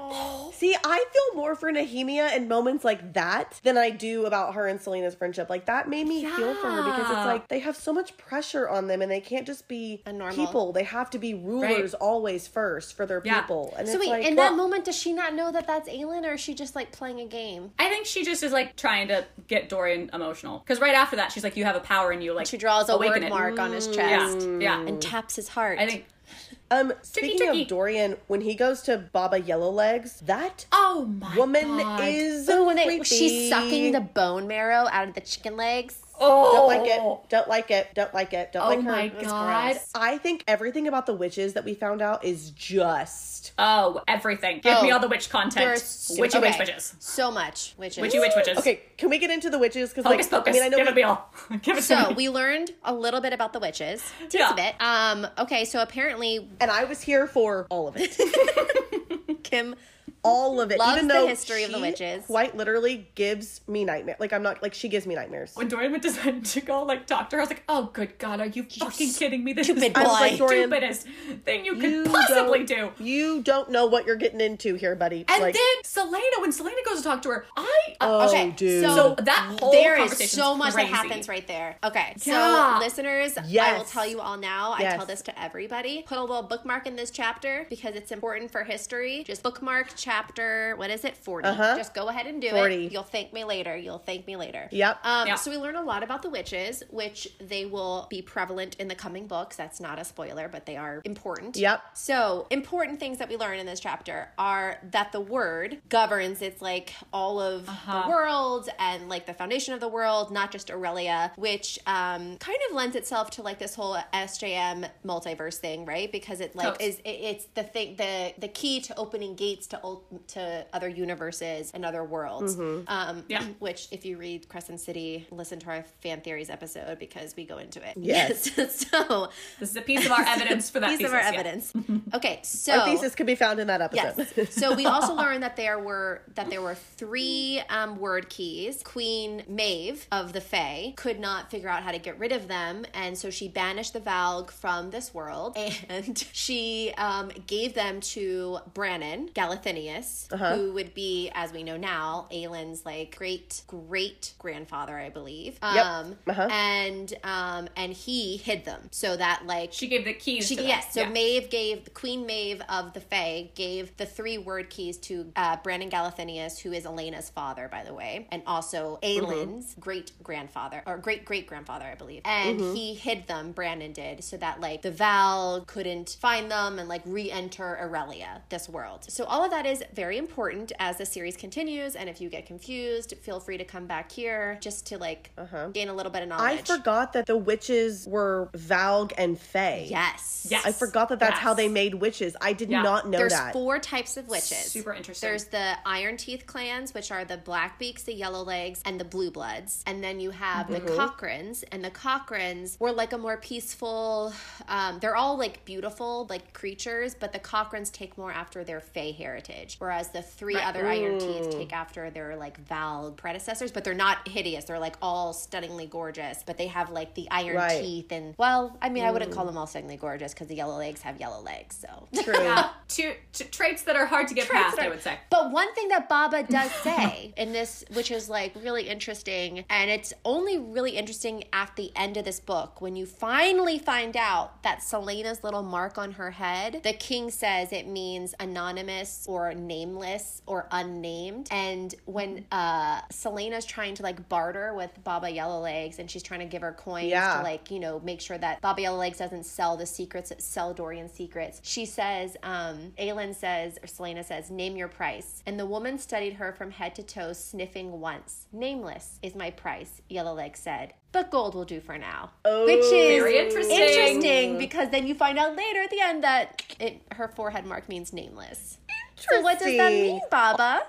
Speaker 2: See, I feel more for Nehemia in moments like that than I do about her and Selena's friendship. Like that made me feel for her because it's like they have so much pressure on them and they can't just be
Speaker 3: A normal-
Speaker 2: people. They have to be rulers always first for their
Speaker 1: Yeah.
Speaker 2: people. And
Speaker 3: so
Speaker 2: it's
Speaker 3: wait,
Speaker 2: like,
Speaker 3: in
Speaker 2: well,
Speaker 3: that moment, does she not know that that's Aelin, or is she just like playing a game?
Speaker 1: I think she just is like trying to get Dorian emotional. Because right after that, she's like, "You have a power in you." Like
Speaker 3: She draws a
Speaker 1: awaken
Speaker 3: word
Speaker 1: it.
Speaker 3: mark on his chest
Speaker 1: yeah.
Speaker 3: yeah, and taps his heart.
Speaker 1: I think.
Speaker 2: um, speaking
Speaker 1: tricky.
Speaker 2: of Dorian, when he goes to Baba Yellowlegs, that
Speaker 1: Oh my
Speaker 2: woman
Speaker 1: God.
Speaker 2: is
Speaker 3: Oh, when they,
Speaker 2: creepy.
Speaker 3: she's sucking the bone marrow out of the chicken legs.
Speaker 1: Oh,
Speaker 2: Don't like it. Don't like it. Don't like it. Don't
Speaker 1: Oh
Speaker 2: like her.
Speaker 1: my God.
Speaker 2: I think everything about the witches that we found out is just
Speaker 1: Oh, everything. Give
Speaker 3: Oh,
Speaker 1: me all the witch content.
Speaker 3: So-
Speaker 1: Witchy
Speaker 3: okay.
Speaker 1: witch witches.
Speaker 3: So much witches.
Speaker 1: Witchy witch witches.
Speaker 2: okay. Can we get into the witches? Because like,
Speaker 1: focus.
Speaker 2: I mean, I know
Speaker 1: Give
Speaker 2: we-
Speaker 1: it me all. Give it to
Speaker 3: So we learned a little bit about the witches. Teensy
Speaker 1: Yeah.
Speaker 3: bit. Um. Okay. So apparently,
Speaker 2: and I was here for all of it.
Speaker 3: Kim
Speaker 2: all of it.
Speaker 3: Loves
Speaker 2: even
Speaker 3: the
Speaker 2: though
Speaker 3: history of the
Speaker 2: she
Speaker 3: witches.
Speaker 2: Quite literally gives me nightmares. Like I'm not like she gives me nightmares.
Speaker 1: when Dorian went to, to go like talk to her, I was like, "Oh, good God, are you fucking kidding me? This is the
Speaker 2: like,
Speaker 1: stupidest thing you could
Speaker 2: you
Speaker 1: possibly do."
Speaker 2: You don't know what you're getting into here, buddy.
Speaker 1: And
Speaker 2: like,
Speaker 1: then Selena, when Selena goes to talk to her, I uh,
Speaker 2: oh,
Speaker 3: okay,
Speaker 2: dude.
Speaker 3: so-
Speaker 1: so that whole
Speaker 3: there is
Speaker 1: conversation
Speaker 3: so much
Speaker 1: crazy.
Speaker 3: that happens right there. Okay, so
Speaker 1: Yeah.
Speaker 3: listeners, I will tell you all now. I tell this to everybody. Put a little bookmark in this chapter because it's important for history. Just bookmark chapter. What is it? 40
Speaker 2: Uh-huh.
Speaker 3: Just go ahead and do
Speaker 2: 40.
Speaker 3: it. You'll thank me later. You'll thank me later.
Speaker 2: Yep.
Speaker 3: Um,
Speaker 1: Yeah.
Speaker 3: So we learn a lot about the witches, which they will be prevalent in the coming books. That's not a spoiler, but they are important.
Speaker 2: Yep.
Speaker 3: So important things that we learn in this chapter are that the Wyrd governs. It's like all of
Speaker 1: Uh-huh.
Speaker 3: the world and like the foundation of the world, not just Erilea, which um, kind of lends itself to like this whole SJM multiverse thing, right? Because it like
Speaker 1: Totes.
Speaker 3: is it, it's the thing the the key to opening gates to ul- to other universes and other worlds.
Speaker 2: Mm-hmm.
Speaker 3: Um,
Speaker 1: Yeah.
Speaker 3: Which, if you read Crescent City, listen to our fan theories episode because we go into it.
Speaker 2: Yes.
Speaker 3: so
Speaker 1: This is a piece of our evidence for that
Speaker 3: piece
Speaker 1: thesis,
Speaker 3: of our
Speaker 1: yeah.
Speaker 3: evidence. Okay, so
Speaker 2: Our thesis could be found in that episode.
Speaker 3: Yes. So we also learned that there were that there were three um, Wyrdkeys. Queen Maeve of the Fae could not figure out how to get rid of them, and so she banished the Valg from this world, and she um, gave them to Brannon Galathynius,
Speaker 2: Uh-huh.
Speaker 3: who would be, as we know now, Aelin's like great great grandfather, I believe.
Speaker 2: Yep.
Speaker 3: Um,
Speaker 2: Uh-huh.
Speaker 3: And um, and he hid them so that like
Speaker 1: She gave the keys.
Speaker 3: she,
Speaker 1: to them.
Speaker 3: yes, so
Speaker 1: Yeah.
Speaker 3: Maeve gave the Queen Maeve of the Fae gave the three Wyrdkeys to uh, Brandon Galathynius, who is Elena's father, by the way, and also Aelin's great grandfather or great great grandfather, I believe. And he hid them. Brandon did so that like the Valg couldn't find them and like re-enter Erilea, this world. So all of that is is very important as the series continues. And if you get confused, feel free to come back here just to like gain a little bit of
Speaker 2: Uh-huh. I forgot that the witches were Valg and Fae.
Speaker 3: Yes.
Speaker 1: Yes.
Speaker 2: I forgot that that's
Speaker 1: Yes.
Speaker 2: how they made witches. I did
Speaker 1: Yeah.
Speaker 2: not know that.
Speaker 3: There's four types of witches.
Speaker 1: Super interesting.
Speaker 3: There's the Iron Teeth clans, which are the Blackbeaks, the Yellow Legs, and the Blue Bloods. And then you have the Crochans, and the Crochans were like a more peaceful. Um, they're all like beautiful, like creatures, but the Crochans take more after their Fae heritage, whereas the three
Speaker 1: Right.
Speaker 3: other Iron Teeth take after their like Valg predecessors. But they're not hideous. They're like all stunningly gorgeous, but they have like the iron
Speaker 2: Right.
Speaker 3: teeth and well, I mean, I wouldn't call mm. them all stunningly gorgeous because the Yellow Legs have yellow legs, so.
Speaker 2: True.
Speaker 1: yeah, two, two traits that are hard to get
Speaker 3: Traits
Speaker 1: past.
Speaker 3: that
Speaker 1: I would say.
Speaker 3: But one thing that Baba does say in this, which is like really interesting, and it's only really interesting at the end of this book when you finally find out that Selena's little mark on her head, the king says it means anonymous or nameless or unnamed. And when uh Selena's trying to like barter with Baba Yellowlegs and she's trying to give her coins
Speaker 2: Yeah.
Speaker 3: to like, you know, make sure that Baba Yellowlegs doesn't sell the secrets, sell Dorian secrets. She says, um, Aelin says, or Selena says, name your price. And the woman studied her from head to toe, sniffing once. Nameless is my price, Yellowlegs said. But gold will do for now. Which is
Speaker 1: Very interesting.
Speaker 3: interesting because then you find out later at the end that it, her forehead mark means nameless. So what does that mean, Baba?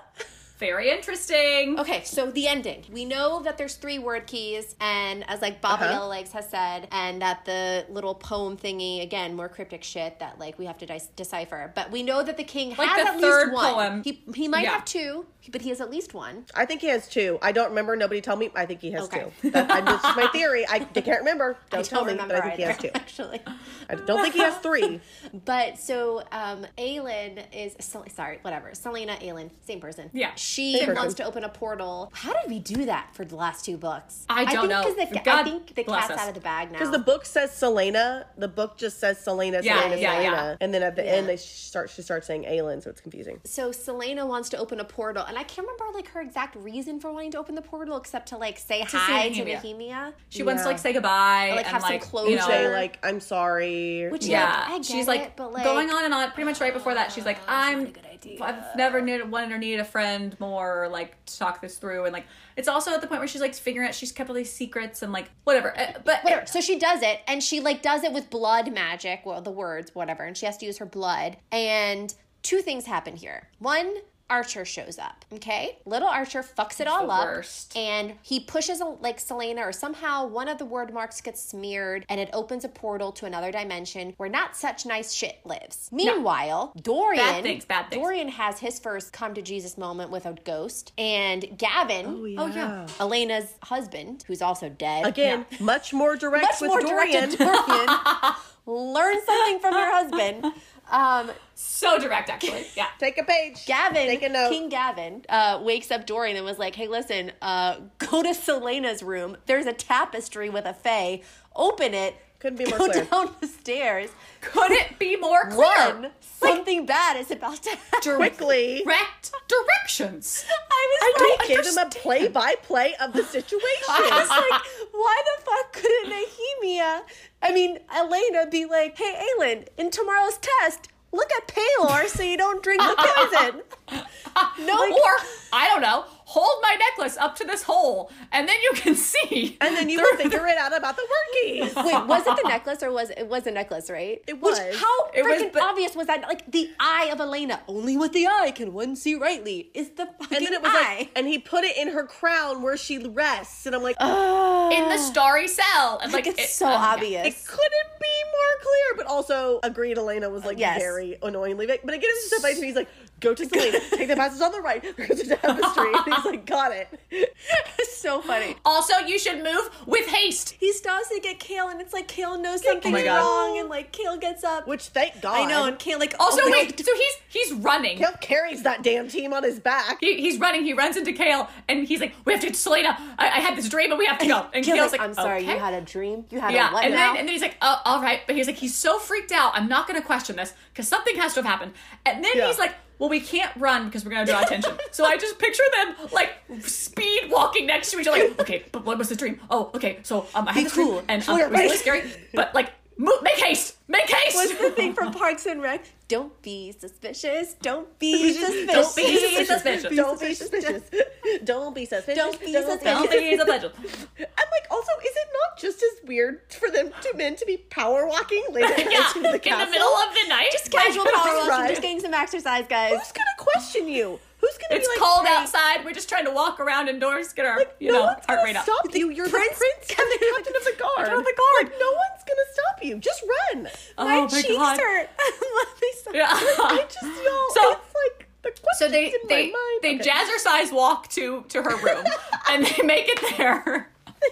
Speaker 1: Very interesting.
Speaker 3: Okay, so the ending. We know that there's three Wyrdkeys, and as like Baba
Speaker 2: Uh-huh.
Speaker 3: Yellowlegs has said, and that the little poem thingy, again, more cryptic shit that like we have to dis- decipher. But we know that the king
Speaker 1: Like
Speaker 3: has
Speaker 1: the
Speaker 3: at
Speaker 1: third
Speaker 3: least one.
Speaker 1: poem.
Speaker 3: He he might
Speaker 1: Yeah.
Speaker 3: have two, but he has at least one.
Speaker 2: I think he has two. I don't remember. Nobody told me. I think he has
Speaker 3: Okay.
Speaker 2: two. That, I, that's just my theory. I can't remember. Don't,
Speaker 3: I
Speaker 2: tell
Speaker 3: don't
Speaker 2: me,
Speaker 3: remember
Speaker 2: but I think he has two.
Speaker 3: actually.
Speaker 2: I don't think he has three.
Speaker 3: But so um Aelin is sorry, whatever. Celaena, Aelin, same person.
Speaker 1: Yeah,
Speaker 3: She
Speaker 2: same person.
Speaker 3: wants to open a portal. How did we do that for the last two books?
Speaker 1: I don't
Speaker 3: think
Speaker 1: know.
Speaker 3: 'cause the- I think the
Speaker 1: bless
Speaker 3: cat's
Speaker 1: us.
Speaker 3: out of the bag now.
Speaker 2: Because the book says Celaena. The book just says Celaena,
Speaker 1: Yeah,
Speaker 2: Celaena,
Speaker 1: yeah,
Speaker 2: Celaena.
Speaker 1: yeah.
Speaker 2: And then at the
Speaker 3: Yeah.
Speaker 2: end, they start. She starts saying Aelin, so it's confusing.
Speaker 3: so Celaena wants to open a portal, and I can't remember like her exact reason for wanting to open the portal, except to like say
Speaker 1: see
Speaker 3: hi to
Speaker 1: Nehemia.
Speaker 3: Nehemia.
Speaker 1: She wants to like say goodbye
Speaker 3: Or, like,
Speaker 1: and
Speaker 3: have some
Speaker 1: like
Speaker 3: closure.
Speaker 1: you know,
Speaker 2: Say like, "I'm sorry."
Speaker 3: Which
Speaker 1: yeah,
Speaker 3: like, I get
Speaker 1: she's like,
Speaker 3: but like
Speaker 1: going on and on. Pretty much right before that, she's like, oh, "I'm,
Speaker 3: not a good idea.
Speaker 1: I've never needed, wanted or needed a friend more, like to talk this through." And like, it's also at the point where she's like figuring out she's kept all these secrets and like whatever. Uh, But
Speaker 3: Whatever. So she does it, and she like does it with blood magic. Well, the words, whatever, and she has to use her blood. And two things happen here. One. Archer shows up. Okay, little Archer fucks it all
Speaker 1: the
Speaker 3: up,
Speaker 1: worst.
Speaker 3: and he pushes a, like Celaena, or somehow one of the Wyrdmarks gets smeared, and it opens a portal to another dimension where not such nice shit lives. Meanwhile, Dorian,
Speaker 1: Bad things, bad things.
Speaker 3: Dorian has his first come to Jesus moment with a ghost, and Gavin,
Speaker 2: Oh yeah.
Speaker 1: Oh, yeah.
Speaker 3: Elena's husband, who's also dead,
Speaker 2: Again, much more direct
Speaker 3: much
Speaker 2: with
Speaker 3: more
Speaker 2: Dorian.
Speaker 3: directed Dorian. Learn something from your husband. Um,
Speaker 1: so direct, actually. Yeah.
Speaker 2: Take a page.
Speaker 3: Gavin,
Speaker 2: Take a note.
Speaker 3: King Gavin, uh, wakes up Dorian and was like, "Hey, listen, uh, go to Celaena's room. There's a tapestry with a fae. Open it.
Speaker 2: Couldn't be more
Speaker 3: go
Speaker 2: clear.
Speaker 3: down the stairs.
Speaker 1: Could it be more clear?
Speaker 3: Run. Something bad is about to happen."
Speaker 2: Quickly.
Speaker 1: Direct directions.
Speaker 3: I was
Speaker 1: I
Speaker 3: like,
Speaker 2: give him a play-by-play of the situation.
Speaker 3: I was like, why the fuck couldn't Nehemia, I mean, Elena be like, hey, Aelin, in tomorrow's test, look at Paylor so you don't drink the poison. no,
Speaker 1: or I don't know, hold my necklace up to this hole, and then you can see.
Speaker 2: and then you will figure it out about the word keys.
Speaker 3: Wait, was it the necklace or was it was a necklace, right?
Speaker 2: It
Speaker 3: Which
Speaker 2: was.
Speaker 3: how
Speaker 1: It was,
Speaker 3: freaking
Speaker 1: but-
Speaker 3: obvious was that? Like the eye of Elena, only with the eye can one see rightly. Is the fucking
Speaker 2: And then it was
Speaker 3: eye.
Speaker 2: like, and he put it in her crown where she rests, and I'm like,
Speaker 1: in the starry cell. And
Speaker 3: like
Speaker 1: like,
Speaker 3: it's
Speaker 1: it-
Speaker 3: so
Speaker 1: um, yeah.
Speaker 3: obvious.
Speaker 2: it couldn't be more clear. But also, agreed, Elena was like
Speaker 3: Yes.
Speaker 2: very annoyingly vague. But again, it's just a he's like, go to Celaena, take the passage on the right, go to the tapestry, and he's like, got it.
Speaker 3: it's so funny.
Speaker 1: Also, you should move with haste.
Speaker 3: He stops to get Chaol, and it's like Chaol knows
Speaker 1: Oh
Speaker 3: something's
Speaker 1: my God.
Speaker 3: wrong, and like Chaol gets up.
Speaker 2: Which thank God.
Speaker 3: I know, and Chaol like oh
Speaker 1: Also,
Speaker 3: oh,
Speaker 1: wait, so he's he's running.
Speaker 2: Chaol carries that damn team on his back.
Speaker 1: He, he's running. He runs into Chaol, and he's like, "We have to get to Celaena. I, I had this dream, but we have to go." And
Speaker 3: Chaol's
Speaker 1: Chaol's
Speaker 3: like,
Speaker 1: like,
Speaker 3: I'm sorry,
Speaker 1: "Okay."
Speaker 3: you had a dream. You had
Speaker 1: Yeah,
Speaker 3: a what
Speaker 1: and
Speaker 3: now?
Speaker 1: then and then he's like, "Oh, all right," but he's like, he's so freaked out. I'm not going to question this because something has to have happened. And then
Speaker 2: Yeah.
Speaker 1: he's like, "Well, we can't run because we're going to draw attention." so I just picture them like speed walking next to each other. Like, okay, but what was the dream? Oh, okay, so um, I had
Speaker 3: Be
Speaker 1: this dream,
Speaker 3: cool.
Speaker 1: and um, it was really scary. But like, move, make haste, make haste.
Speaker 3: What's the thing from Parks and Rec? Don't be suspicious. Don't be suspicious.
Speaker 1: Don't be suspicious.
Speaker 2: Don't be suspicious. Don't be suspicious.
Speaker 3: Don't be suspicious.
Speaker 1: Don't be
Speaker 3: suspicious.
Speaker 1: think he's a legend.
Speaker 2: And like, also, is it not just as weird for them two men to be power walking later
Speaker 1: Yeah,
Speaker 2: into the
Speaker 1: in the middle of the night.
Speaker 3: Just casual power walking, just getting some exercise, guys.
Speaker 2: Who's gonna question you? Who's gonna
Speaker 1: It's
Speaker 2: be like,
Speaker 1: cold
Speaker 2: hey,
Speaker 1: outside. We're just trying to walk around indoors, get our you
Speaker 2: no
Speaker 1: know heart rate up.
Speaker 2: stop you. You're
Speaker 3: Prince-
Speaker 2: the prince and the captain of the guard.
Speaker 1: Captain of the guard.
Speaker 2: Like, no one's gonna stop you. Just run.
Speaker 1: Oh
Speaker 3: my,
Speaker 1: my
Speaker 3: cheeks
Speaker 1: God.
Speaker 3: hurt. Let me stop.
Speaker 1: Yeah.
Speaker 2: I just y'all.
Speaker 1: So-
Speaker 2: it's like the
Speaker 1: So they
Speaker 2: in
Speaker 1: they
Speaker 2: my mind.
Speaker 1: they
Speaker 2: Okay.
Speaker 1: jazzercise walk to to her room and they make it there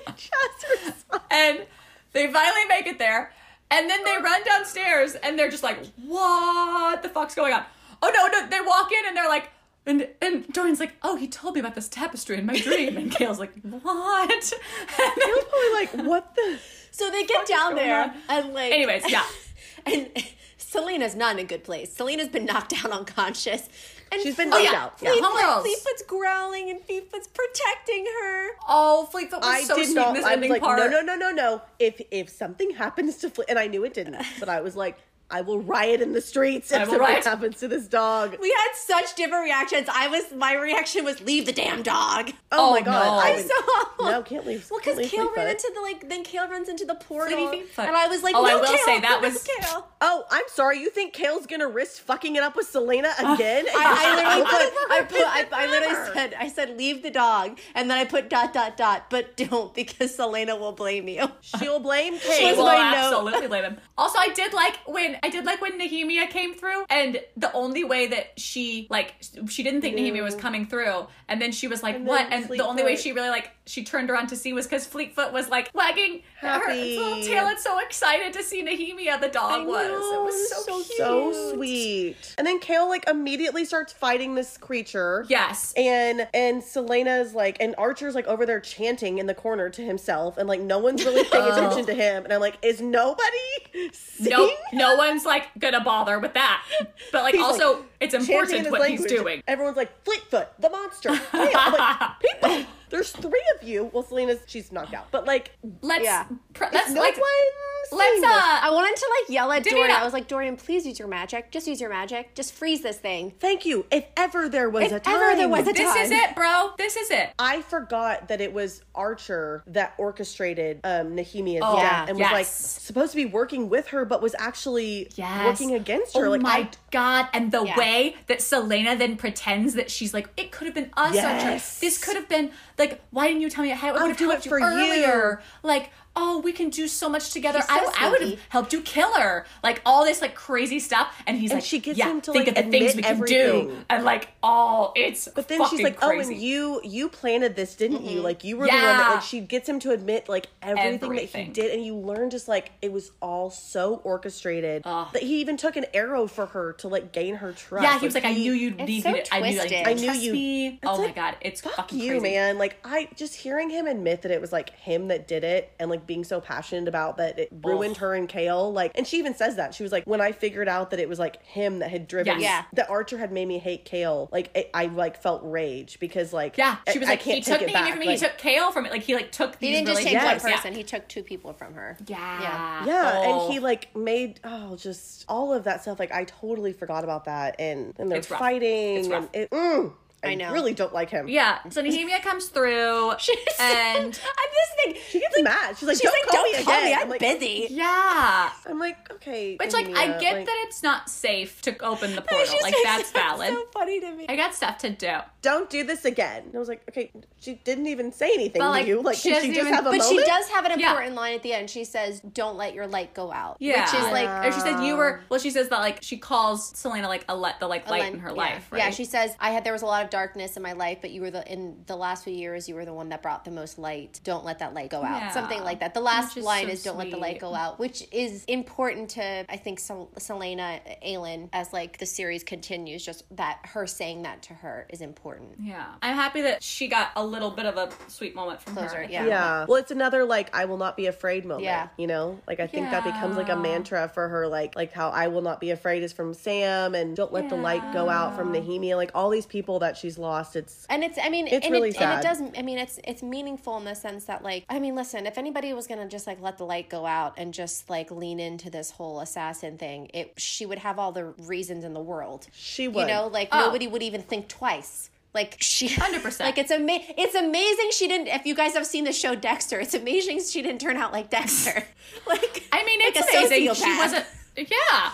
Speaker 2: Jazzercise.
Speaker 1: and they finally make it there and then they run downstairs and they're just like what the fuck's going on oh no no they walk in and they're like and and Dorian's like oh he told me about this tapestry in my dream and Chaol's like what
Speaker 2: I was probably like, what the?
Speaker 3: So they get down there
Speaker 1: on?
Speaker 3: and like.
Speaker 1: anyways yeah
Speaker 3: And Celaena's not in a good place. Celaena's been knocked down unconscious. And
Speaker 2: She's been
Speaker 1: Oh, yeah.
Speaker 2: out. Yeah.
Speaker 1: Fleetfoot- Homegirls.
Speaker 3: Fleetfoot's growling and Fleetfoot's protecting her.
Speaker 1: oh Fleetfoot was
Speaker 2: I
Speaker 1: so
Speaker 2: did
Speaker 1: sweet
Speaker 2: not.
Speaker 1: in this
Speaker 2: I was
Speaker 1: ending
Speaker 2: like,
Speaker 1: part
Speaker 2: no, no, no, no, no. If if something happens to, Fle- and I knew it didn't, but I was like, I will riot in the streets if
Speaker 1: will
Speaker 2: something
Speaker 1: riot.
Speaker 2: happens to this dog.
Speaker 3: We had such different reactions. I was my reaction was leave the damn dog.
Speaker 2: Oh,
Speaker 1: Oh,
Speaker 2: my god!
Speaker 1: no.
Speaker 2: I
Speaker 3: I'm so awful.
Speaker 2: no, can't leave.
Speaker 3: Well, because
Speaker 2: can't
Speaker 3: Chaol ran into the like, then Chaol runs into the portal, and I was like,
Speaker 1: Oh, I
Speaker 3: no,
Speaker 1: will
Speaker 3: Chaol,
Speaker 1: say that was-
Speaker 3: Chaol.
Speaker 2: Oh, I'm sorry. You think Chaol's gonna risk fucking it up with Celaena again?
Speaker 3: I, I literally put, I put, I, I literally said, I said, leave the dog, and then I put dot dot dot, but don't because Celaena will blame you.
Speaker 2: she'll blame
Speaker 3: was
Speaker 2: Chaol.
Speaker 1: will
Speaker 3: my note.
Speaker 1: absolutely blame him. Also, I did like when I did like when Nehemia came through, and the only way that she like she didn't think Nehemia was coming through, and then she was like,
Speaker 2: And
Speaker 1: "What?"
Speaker 2: then
Speaker 1: And the only way
Speaker 2: Fleetfoot-
Speaker 1: she really like she turned around to see was because Fleetfoot was like wagging her little tail and so excited to see Nehemia the dog was. It was so,
Speaker 3: so
Speaker 1: cute.
Speaker 2: so sweet. And then Chaol like immediately starts fighting this creature.
Speaker 1: Yes.
Speaker 2: And and Celaena's like and Archer's like over there chanting in the corner to himself and like no one's really paying oh. attention to him and I'm like is nobody seeing?
Speaker 1: Nope, no one's like gonna bother with that. But like
Speaker 2: He's,
Speaker 1: also,
Speaker 2: like,
Speaker 1: it's
Speaker 2: chanting in
Speaker 1: important
Speaker 2: his
Speaker 1: what he's doing.
Speaker 2: Everyone's like Fleetfoot, the monster. Chaol. I'm like people. There's three of you. Well, Celaena's she's knocked out, but like
Speaker 1: Let's
Speaker 3: Yeah.
Speaker 1: pr- let's
Speaker 2: no
Speaker 1: like
Speaker 2: one.
Speaker 1: let's
Speaker 2: seeing this.
Speaker 1: uh
Speaker 3: I wanted to like yell at
Speaker 1: Divvy
Speaker 3: Dorian. I was like, Dorian, please use your magic. Just use your magic. Just freeze this thing.
Speaker 2: Thank you. If ever there was
Speaker 3: If
Speaker 2: a time,
Speaker 3: ever there was a
Speaker 1: this is it, bro. This is it.
Speaker 2: I forgot that it was Archer that orchestrated um, Nehemia's
Speaker 1: Oh,
Speaker 2: death and was like supposed to be working with her, but was actually
Speaker 1: Yes.
Speaker 2: working against her.
Speaker 1: Oh
Speaker 2: like,
Speaker 1: my
Speaker 2: I,
Speaker 1: god! And the
Speaker 3: Yeah.
Speaker 1: way that Celaena then pretends that she's like, it could have been us, Archer.
Speaker 2: Yes.
Speaker 1: This could have been like, why didn't you tell me? I would have helped
Speaker 2: it
Speaker 1: you
Speaker 2: for you.
Speaker 1: earlier. Like, oh, we can do so much together.
Speaker 3: So
Speaker 1: I, I would have
Speaker 3: sneaky.
Speaker 1: helped you kill her. Like all this like crazy stuff. And he's
Speaker 2: And
Speaker 1: like,
Speaker 2: she gets
Speaker 1: yeah,
Speaker 2: him to,
Speaker 1: think
Speaker 2: like,
Speaker 1: of the things
Speaker 2: admit
Speaker 1: we can do.
Speaker 2: everything.
Speaker 1: And like, oh, it's
Speaker 2: but then she's like,
Speaker 1: crazy.
Speaker 2: "Oh, and you you planted this, didn't you? Like you were the one that like she gets him to admit like everything, that he did, and you learn just like it was all so orchestrated
Speaker 1: Ugh.
Speaker 2: that he even took an arrow for her to like gain her trust.
Speaker 1: yeah, he was like, I knew you'd
Speaker 3: It's
Speaker 1: need
Speaker 3: so
Speaker 1: me. I knew, like. I
Speaker 3: I
Speaker 1: knew
Speaker 2: knew
Speaker 1: you.
Speaker 2: you-
Speaker 1: Me.
Speaker 2: It's
Speaker 1: Oh my god, it's
Speaker 2: Fuck
Speaker 1: fucking
Speaker 2: you,
Speaker 1: crazy.
Speaker 2: man. Like I just hearing him admit that it was like him that did it and like being so passionate about that it ruined
Speaker 1: Ugh.
Speaker 2: her and Chaol. Like and she even says that. She was like, when I figured out that it was like him that had driven
Speaker 1: Yes.
Speaker 3: Yeah.
Speaker 2: that Archer had made me hate Chaol, like it, I like felt rage because like
Speaker 1: Yeah, she was
Speaker 2: I
Speaker 1: like,
Speaker 2: can't
Speaker 1: he took
Speaker 2: it
Speaker 1: me
Speaker 2: back.
Speaker 1: from me.
Speaker 2: Like,
Speaker 1: he took Chaol from it. Like he like took
Speaker 3: He didn't just take one
Speaker 1: relationships.
Speaker 3: person. He took two people from her.
Speaker 1: Yeah.
Speaker 3: Yeah.
Speaker 2: yeah,
Speaker 1: Oh.
Speaker 2: and he like made oh just all of that stuff. Like I totally forgot about that, and and they're
Speaker 1: It's
Speaker 2: fighting,
Speaker 1: It's
Speaker 2: and it. Mm, I,
Speaker 3: I know.
Speaker 2: really don't like him.
Speaker 1: Yeah. So Nehemia comes through, and
Speaker 3: I'm just thinking.
Speaker 2: she gets like, mad. She's like,
Speaker 3: She's
Speaker 2: "Don't
Speaker 3: like,
Speaker 2: call
Speaker 3: don't
Speaker 2: me
Speaker 3: call
Speaker 2: again."
Speaker 3: me. I'm,
Speaker 2: I'm like,
Speaker 3: busy.
Speaker 1: yeah.
Speaker 2: I'm like, okay.
Speaker 1: Which like I get
Speaker 2: like-
Speaker 1: that it's not safe to open the portal.
Speaker 3: just
Speaker 1: Like
Speaker 3: like,
Speaker 1: that's valid.
Speaker 3: So funny to me.
Speaker 1: I got stuff to do.
Speaker 2: don't do this again. And I was like, okay, she didn't even say anything
Speaker 1: But,
Speaker 2: to you. Like,
Speaker 1: she
Speaker 2: can she just
Speaker 1: even-
Speaker 2: have a
Speaker 3: But
Speaker 2: moment?
Speaker 3: she does have an
Speaker 1: Yeah.
Speaker 3: important line at the end. She says, "Don't let your light go out."
Speaker 1: Yeah.
Speaker 3: which is like
Speaker 1: or she says you were. Well, she says that like she calls Celaena like a let the like light in her life.
Speaker 3: Yeah, she says, "I had there was a lot of darkness in my life, but you were the in the last few years, you were the one that brought the most light. Don't let that light go out."
Speaker 1: Yeah.
Speaker 3: Something like that. The last
Speaker 1: is
Speaker 3: line
Speaker 1: so
Speaker 3: is, "Don't let the light go out," which is important to I think Sel- Celaena Aelin as like the series continues. Just that her saying that to her is important.
Speaker 1: Yeah. I'm happy that she got a little bit of a sweet moment from
Speaker 3: Closure,
Speaker 1: her.
Speaker 3: yeah.
Speaker 2: Yeah. Well, it's another like I will not be afraid moment.
Speaker 3: Yeah.
Speaker 2: You know, like I think that becomes like a mantra for her. Like like how I will not be afraid is from Sam, and don't let the light go out from
Speaker 1: Yeah.
Speaker 2: Nehemia. Like all these people that that she's lost. It's
Speaker 3: And it's, I mean,
Speaker 2: It's
Speaker 3: and,
Speaker 2: really
Speaker 3: it, and it
Speaker 2: sad.
Speaker 3: does, I mean, it's it's meaningful in the sense that, like, I mean, listen, if anybody was gonna just like let the light go out and just like lean into this whole assassin thing, it she would have all the reasons in the world.
Speaker 2: she would.
Speaker 3: You know, like
Speaker 1: Oh.
Speaker 3: nobody would even think twice. Like she,
Speaker 1: 100%.
Speaker 3: Like it's ama- It's amazing she didn't. If you guys have seen the show Dexter, it's amazing she didn't turn out like Dexter. like
Speaker 1: I mean,
Speaker 3: like
Speaker 1: it's
Speaker 3: a
Speaker 1: amazing. She wasn't. Yeah.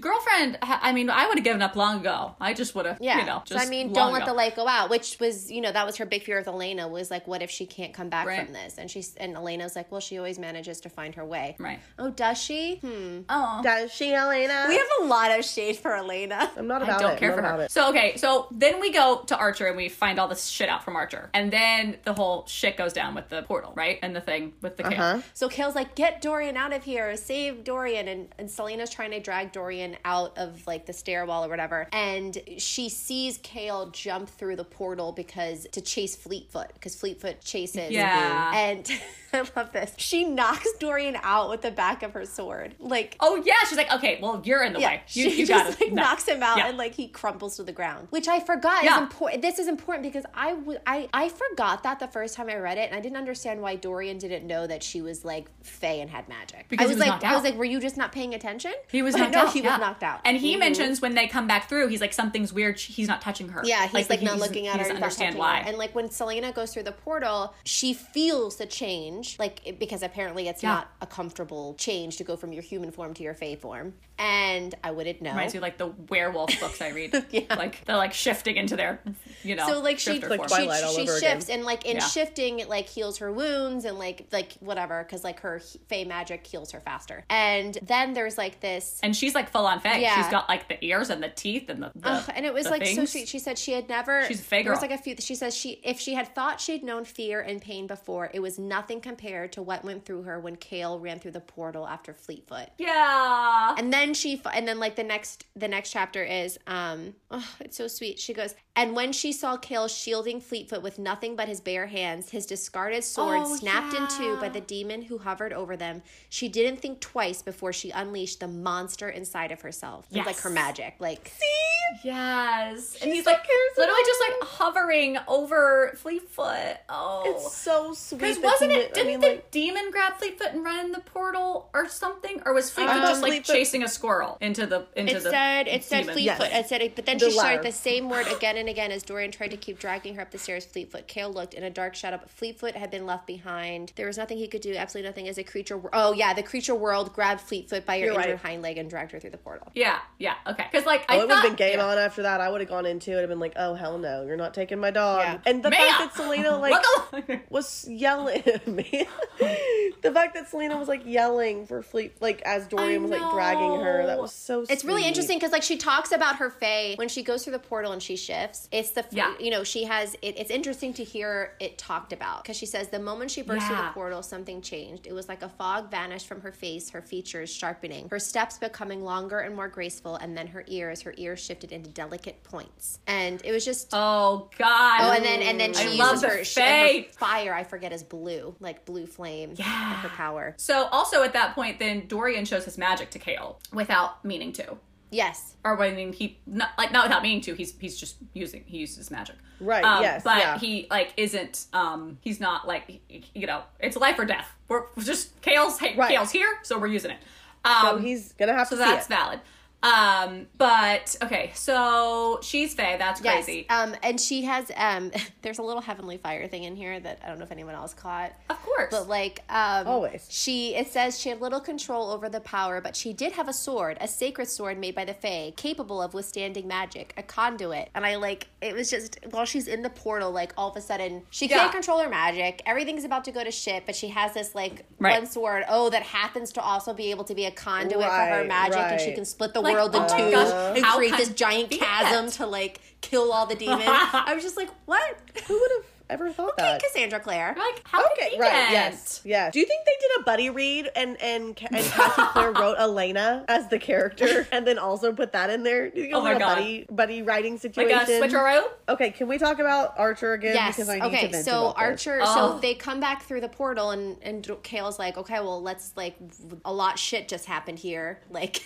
Speaker 1: Girlfriend, I mean, I would have given up long ago. I just would have,
Speaker 3: Yeah.
Speaker 1: you know,
Speaker 3: so
Speaker 1: just
Speaker 3: I mean, don't let
Speaker 1: ago.
Speaker 3: the light go out, which was, you know, that was her big fear with Elena was like, what if she can't come back
Speaker 1: Right.
Speaker 3: from this? And she's and Elena's like, well, she always manages to find her way.
Speaker 1: Right.
Speaker 3: Oh, does she? Hmm.
Speaker 1: Oh.
Speaker 2: Does she, Elena?
Speaker 3: We have a lot of shade for Elena.
Speaker 2: I'm not about
Speaker 1: I
Speaker 2: about
Speaker 1: don't
Speaker 2: it.
Speaker 1: care
Speaker 2: I'm
Speaker 1: for
Speaker 2: not
Speaker 1: her.
Speaker 2: about it.
Speaker 1: So okay, so then we go to Archer and we find all this shit out from Archer, and then the whole shit goes down with the portal, right? And the thing with the kid.
Speaker 2: Uh-huh.
Speaker 3: So Chaol's like, get Dorian out of here, save Dorian, and and Celaena's trying to drag Dorian out of like the stairwell or whatever, and she sees Chaol jump through the portal because to chase Fleetfoot because Fleetfoot chases.
Speaker 1: Yeah. Mm-hmm.
Speaker 3: And I love this. She knocks Dorian out with the back of her sword, like.
Speaker 1: Oh yeah, she's like, okay, well you're in the
Speaker 3: Yeah,
Speaker 1: way. You,
Speaker 3: she
Speaker 1: you
Speaker 3: just
Speaker 1: got
Speaker 3: like
Speaker 1: it.
Speaker 3: knocks him out
Speaker 1: Yeah.
Speaker 3: and like he crumples to the ground, which I forgot is
Speaker 1: Yeah.
Speaker 3: important. This is important because I would I I forgot that the first time I read it, and I didn't understand why Dorian didn't know that she was like Fae and had magic.
Speaker 1: Because
Speaker 3: I was,
Speaker 1: was
Speaker 3: like, I was like, were you just not paying attention?
Speaker 1: He was
Speaker 3: But
Speaker 1: knocked
Speaker 3: no,
Speaker 1: out.
Speaker 3: He
Speaker 1: yeah.
Speaker 3: was knocked out,
Speaker 1: And he
Speaker 3: Mhm.
Speaker 1: mentions when they come back through, he's like, something's weird. sh- He's not touching her.
Speaker 3: Yeah, he's like,
Speaker 1: he
Speaker 3: not
Speaker 1: doesn't-
Speaker 3: looking at
Speaker 1: he
Speaker 3: her.
Speaker 1: doesn't
Speaker 3: He's not
Speaker 1: understand why.
Speaker 3: her. And like when Celaena goes through the portal, she feels the change, like because apparently it's
Speaker 1: Yeah.
Speaker 3: not a comfortable change to go from your human form to your Fae form. And I wouldn't know.
Speaker 1: Reminds me of, like the werewolf books I read.
Speaker 3: Yeah.
Speaker 1: Like they're like shifting into their, you know.
Speaker 3: so like she
Speaker 2: Like
Speaker 1: form.
Speaker 3: she,
Speaker 2: Twilight
Speaker 3: she shifts
Speaker 2: again.
Speaker 3: and like in
Speaker 1: Yeah.
Speaker 3: shifting it like heals her wounds and like like whatever because like her he- fae magic heals her faster and then there's like this
Speaker 1: and she's like full on fae.
Speaker 3: Yeah.
Speaker 1: She's got like the ears and the teeth and the. the
Speaker 3: Ugh, and it was like so sweet. She said she had never.
Speaker 1: She's a fae
Speaker 3: There was like a few. She says she if she had thought she'd known fear and pain before, it was nothing compared to what went through her when Chaol ran through the portal after Fleetfoot.
Speaker 1: Yeah.
Speaker 3: And then she and then like the next the next chapter is um oh it's so sweet. She goes and when she saw Chaol shielding Fleetfoot with nothing but his bare hands, his discarded sword
Speaker 1: Oh,
Speaker 3: snapped in two by the demon who hovered over them, she didn't think twice before she unleashed the monster inside of herself. With, like her magic. Like see,
Speaker 1: Yes. and he's
Speaker 2: so
Speaker 1: like literally just like hovering over Fleetfoot. Oh.
Speaker 2: It's so sweet.
Speaker 1: Because wasn't it? Didn't
Speaker 2: mean,
Speaker 1: the
Speaker 2: like,
Speaker 1: demon grab Fleetfoot and run in the portal or something, or was Fleetfoot
Speaker 2: Um,
Speaker 1: just like
Speaker 2: Fleetfoot-
Speaker 1: chasing a squirrel into the into
Speaker 3: It
Speaker 1: the?
Speaker 3: said it said? Fleetfoot.
Speaker 2: Yes.
Speaker 3: It said it, but then
Speaker 2: The
Speaker 3: she started the same word again and again as Dorian tried to keep dragging her up the stairs. Fleetfoot. Chaol looked in a dark shadow, but Fleetfoot had been left behind. There was nothing he could do. Absolutely nothing. As a creature, wor- oh yeah, the creature world grabbed Fleetfoot by your
Speaker 2: You're
Speaker 3: injured
Speaker 2: right.
Speaker 3: hind leg and dragged her through the portal.
Speaker 1: Yeah, yeah, okay. Because like
Speaker 2: Oh,
Speaker 1: I
Speaker 2: it would have been game
Speaker 1: yeah.
Speaker 2: on after that. I would have gone into it and been like, "Oh hell no, you're not taking my dog."
Speaker 3: Yeah.
Speaker 2: And the
Speaker 1: Mia!
Speaker 2: fact that Celaena like was yelling at me, the fact that Celaena was like yelling for Fleet, like as Dorian was like dragging her, that was so.
Speaker 3: It's really interesting because like she talks about her Fae when she goes through the portal and she shifts. It's the
Speaker 1: Yeah.
Speaker 3: you know she has it, it's interesting to hear it talked about because she says the moment she burst through the portal something changed. It was like a fog vanished from her face, her features sharpening, her steps becoming longer and more graceful, and then her ears, her ears shifted into delicate points, and it was just.
Speaker 1: Oh God.
Speaker 3: Oh, and then and then she
Speaker 1: I
Speaker 3: uses
Speaker 1: love
Speaker 3: her, she, and her fire. I forget is blue, like blue flame.
Speaker 1: Yeah.
Speaker 3: her power.
Speaker 1: So also at that point, then Dorian shows his magic to Chaol without meaning to,
Speaker 3: Yes,
Speaker 1: or I mean he not like not without meaning to. He's he's just using he uses magic.
Speaker 2: Right,
Speaker 1: Um,
Speaker 2: yes,
Speaker 1: But
Speaker 2: yeah.
Speaker 1: he like isn't. Um. He's not like you know. It's life or death. We're we're just Chaol's. Hey,
Speaker 2: Right.
Speaker 1: Chaol's here, so we're using it. Um.
Speaker 2: So he's gonna have
Speaker 1: so
Speaker 2: to see
Speaker 1: that's valid. Um. But okay. So she's Fae. That's crazy.
Speaker 3: Yes. Um, and she has um. There's a little heavenly fire thing in here that I don't know if anyone else caught.
Speaker 1: Of course.
Speaker 3: But like um
Speaker 2: Always.
Speaker 3: she it says she had little control over the power, but she did have a sword, a sacred sword made by the Fae, capable of withstanding magic, a conduit. And I like it was just while she's in the portal, like all of a sudden she
Speaker 1: Yeah.
Speaker 3: can't control her magic. Everything's about to go to shit, but she has this like
Speaker 1: Right.
Speaker 3: one sword, oh, that happens to also be able to be a conduit for her
Speaker 2: Right,
Speaker 3: magic, and she can split the
Speaker 1: Like,
Speaker 3: world
Speaker 1: oh
Speaker 3: in
Speaker 1: my
Speaker 3: two
Speaker 1: gosh,
Speaker 3: and
Speaker 1: how
Speaker 3: create this giant chasm to like kill all the demons. I was just like, what?
Speaker 2: Who would have ever thought
Speaker 3: Okay,
Speaker 2: that?
Speaker 3: Cassandra Clare.
Speaker 1: like how
Speaker 2: Okay,
Speaker 1: convenient.
Speaker 2: right, yes, yeah. Do you think they did a buddy read and and and Cassie Clare wrote Elena as the character and then also put that in there? Do you think it
Speaker 1: Oh
Speaker 2: was
Speaker 1: my
Speaker 2: like a
Speaker 1: God.
Speaker 2: buddy buddy writing
Speaker 1: Like
Speaker 2: situation?
Speaker 1: a switcheroo.
Speaker 2: Okay, can we talk about Archer again?
Speaker 3: Yes.
Speaker 2: Because I need
Speaker 3: okay.
Speaker 2: to
Speaker 3: So
Speaker 2: about this.
Speaker 3: Archer.
Speaker 1: Oh.
Speaker 3: So they come back through the portal, and and Chaol's like, okay, well, let's like a lot shit just happened here. Like,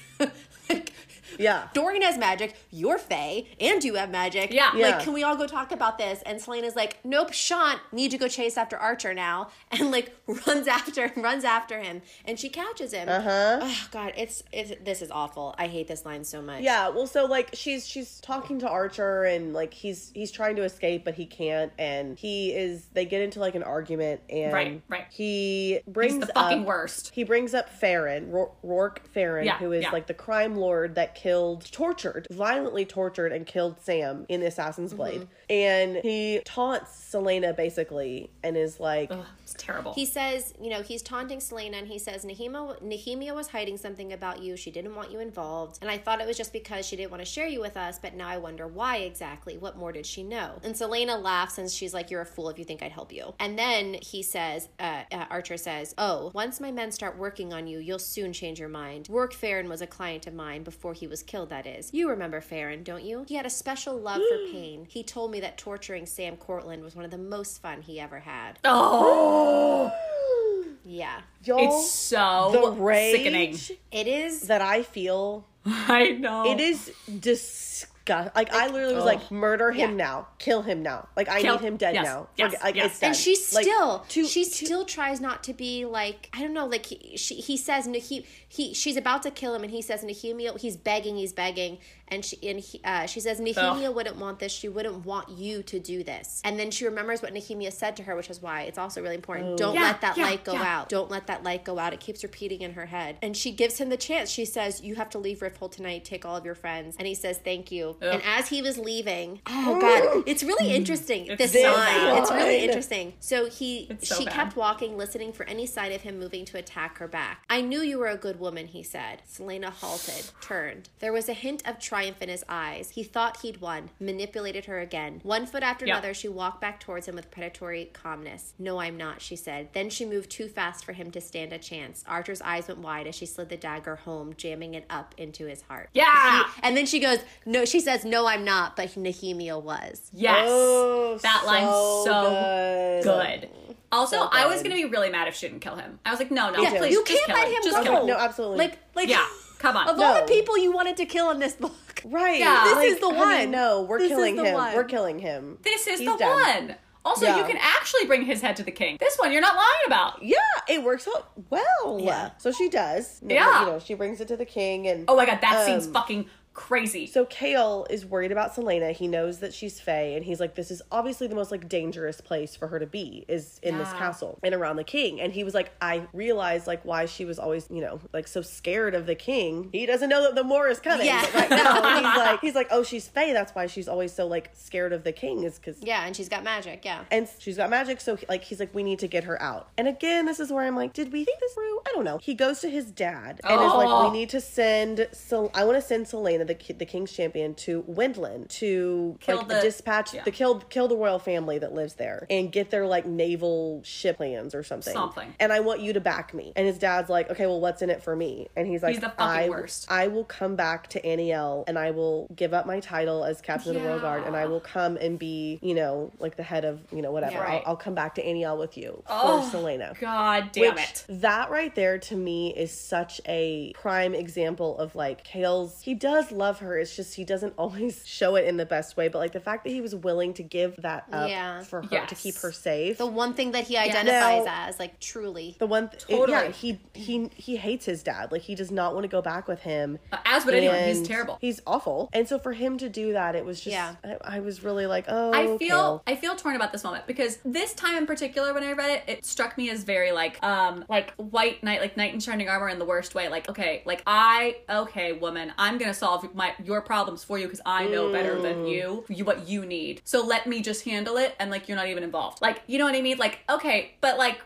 Speaker 3: like,
Speaker 2: Yeah.
Speaker 3: Dorian has magic, you're Fae, and you have magic.
Speaker 1: Yeah.
Speaker 3: Like,
Speaker 2: Yeah.
Speaker 3: can we all go talk about this? And Celaena's like, nope, Sean, need to go chase after Archer now. And like runs after runs after him. And she catches him. Uh-huh. Oh god, it's it's this is awful. I hate this line so much.
Speaker 2: Yeah, well, so like she's she's talking to Archer and like he's he's trying to escape but he can't and he is they get into like an argument and
Speaker 1: Right, right.
Speaker 2: he brings
Speaker 1: He's the fucking
Speaker 2: up,
Speaker 1: worst.
Speaker 2: He brings up Farron, Ro- Rourke Farron,
Speaker 1: Yeah,
Speaker 2: who is
Speaker 1: yeah.
Speaker 2: like the crime lord that killed, tortured, violently tortured and killed Sam in the Assassin's Blade,
Speaker 1: Mm-hmm.
Speaker 2: and he taunts Celaena basically and is like.
Speaker 1: Ugh, it's terrible.
Speaker 3: He says, you know, he's taunting Celaena and he says, Nehemia, Nehemia was hiding something about you. She didn't want you involved. And I thought it was just because she didn't want to share you with us, but now I wonder why exactly. What more did she know? And Celaena laughs and she's like, You're a fool if you think I'd help you. And then he says, uh, uh, Archer says, Oh, once my men start working on you, you'll soon change your mind. Rourke Farron was a client of mine before he was killed, that is. You remember Farron, don't you? He had a special love for pain. He told me that torturing Sam Cortland was one of the most fun he ever had.
Speaker 1: oh,
Speaker 3: Yeah.
Speaker 2: Y'all,
Speaker 1: it's so
Speaker 2: the rage
Speaker 1: sickening.
Speaker 3: It is.
Speaker 2: that I feel
Speaker 1: I know.
Speaker 2: It is disgusting. Like I literally was
Speaker 1: ugh.
Speaker 2: like, murder him
Speaker 3: Yeah.
Speaker 2: now, kill him now. Like I
Speaker 1: Kill-
Speaker 2: need him dead
Speaker 1: yes,
Speaker 2: now.
Speaker 1: yes,
Speaker 2: like,
Speaker 1: yes.
Speaker 2: it's
Speaker 3: and she
Speaker 2: Like,
Speaker 3: still
Speaker 2: to-
Speaker 3: she
Speaker 2: to-
Speaker 3: still tries not to be like I don't know like he, she, he says Nahe- he she's about to kill him and he says Nehemia he's begging he's begging and she and he, uh, she says Nehemia wouldn't want this. She wouldn't want you to do this. And then she remembers what Nehemia said to her which is why it's also really important. Don't
Speaker 1: Yeah,
Speaker 3: let that
Speaker 1: yeah,
Speaker 3: light go
Speaker 1: yeah.
Speaker 3: out. Don't let that light go out. It keeps repeating in her head. And she gives him the chance. She says you have to leave Rifthold tonight. Take all of your friends. And he says thank you. And as he was leaving oh god it's really interesting this
Speaker 1: so
Speaker 3: sign.
Speaker 1: bad.
Speaker 3: it's really interesting. So he
Speaker 1: so
Speaker 3: she
Speaker 1: bad.
Speaker 3: kept walking listening for any sign of him moving to attack her back. I knew you were a good woman he said. Celaena halted turned. There was a hint of triumph in his eyes he thought he'd won manipulated her again one foot after
Speaker 1: Yeah.
Speaker 3: another she walked back towards him with predatory calmness no i'm not she said then she moved too fast for him to stand a chance archer's eyes went wide as she slid the dagger home jamming it up into his heart
Speaker 1: Yeah.
Speaker 3: He- and then she goes no she says no i'm not but nehemia was
Speaker 1: yes.
Speaker 2: Oh,
Speaker 1: that line's so
Speaker 2: good.
Speaker 1: good. Also,
Speaker 2: So
Speaker 1: I was gonna be really mad if she didn't kill him. I was like, no, no,
Speaker 3: Yeah,
Speaker 1: please,
Speaker 3: you
Speaker 1: just
Speaker 3: can't
Speaker 1: kill
Speaker 3: let
Speaker 1: him.
Speaker 3: him
Speaker 1: Just
Speaker 3: go.
Speaker 1: kill him.
Speaker 2: No, absolutely.
Speaker 3: like like
Speaker 1: Yeah, come on.
Speaker 3: Of all the people you wanted to kill in this book.
Speaker 2: Right.
Speaker 1: Yeah. This
Speaker 2: Like,
Speaker 3: is the
Speaker 2: honey,
Speaker 3: one.
Speaker 2: no, we're
Speaker 3: This
Speaker 2: killing him.
Speaker 3: one.
Speaker 2: We're killing him.
Speaker 1: This is
Speaker 2: He's
Speaker 1: the
Speaker 2: dead.
Speaker 1: one. Also,
Speaker 2: Yeah.
Speaker 1: you can actually bring his head to the king. This one, you're not lying about.
Speaker 2: Yeah, it works out well.
Speaker 3: Yeah.
Speaker 2: So she does.
Speaker 1: Yeah.
Speaker 2: You know, she brings it to the king and
Speaker 1: Oh my god, that scene's
Speaker 2: Um,
Speaker 1: fucking crazy.
Speaker 2: So Chaol is worried about Celaena. He knows that she's Fae, and he's like, "This is obviously the most like dangerous place for her to be is in this castle and around the king." And he was like, "I realized like why she was always you know like so scared of the king. He doesn't know that the war is coming.
Speaker 3: Yeah.
Speaker 2: But right now he's like he's like, oh, she's Fae. That's why she's always so like scared of the king is because
Speaker 3: Yeah, and she's got magic. Yeah.
Speaker 2: and she's got magic so like he's like we need to get her out and again this is where i'm like did we think this through i don't know he goes to his dad and is like
Speaker 1: Oh.
Speaker 2: we need to send so i want to send celaena the, the king's champion to wendlyn to
Speaker 1: Kill
Speaker 2: like
Speaker 1: the-
Speaker 2: dispatch
Speaker 1: yeah.
Speaker 2: the kill kill the royal family that lives there and get their like naval ship plans or something
Speaker 1: Something.
Speaker 2: and i want you to back me and his dad's like okay well what's in it for me and he's like
Speaker 1: He's the fucking
Speaker 2: I,
Speaker 1: worst.
Speaker 2: I will come back to Anielle and I will give up my title as captain of the royal guard and I will come and be you know like the head of you know whatever
Speaker 3: Yeah.
Speaker 1: Right.
Speaker 2: I'll, I'll come back to Anielle with you
Speaker 1: Oh,
Speaker 2: for Selena.
Speaker 1: God damn
Speaker 2: Which
Speaker 1: it.
Speaker 2: that right there to me is such a prime example of like Chaol's. He does love her. It's just he doesn't always show it in the best way. But like the fact that he was willing to give that up
Speaker 3: Yeah.
Speaker 2: for her to keep her safe.
Speaker 3: The one thing that he identifies
Speaker 2: Now-
Speaker 3: as, like, truly.
Speaker 2: the one, th-
Speaker 1: Totally.
Speaker 2: yeah, he he he hates his dad. Like he does not want to go back with him.
Speaker 1: Uh, As would anyone. He's terrible.
Speaker 2: He's awful. And so for him to do that, it was just.
Speaker 3: Yeah.
Speaker 2: I, I was really like, oh.
Speaker 1: I feel
Speaker 2: Chaol.
Speaker 1: I feel torn about this moment because this time in particular when I read it, it struck me as very like um like white knight like knight in shining armor in the worst way. Like okay, like I okay woman, I'm gonna solve my your problems for you because I know better
Speaker 2: Mm.
Speaker 1: than you you what you need. So let me just handle it and like you're not even involved. Like you know what I mean? Like okay, but like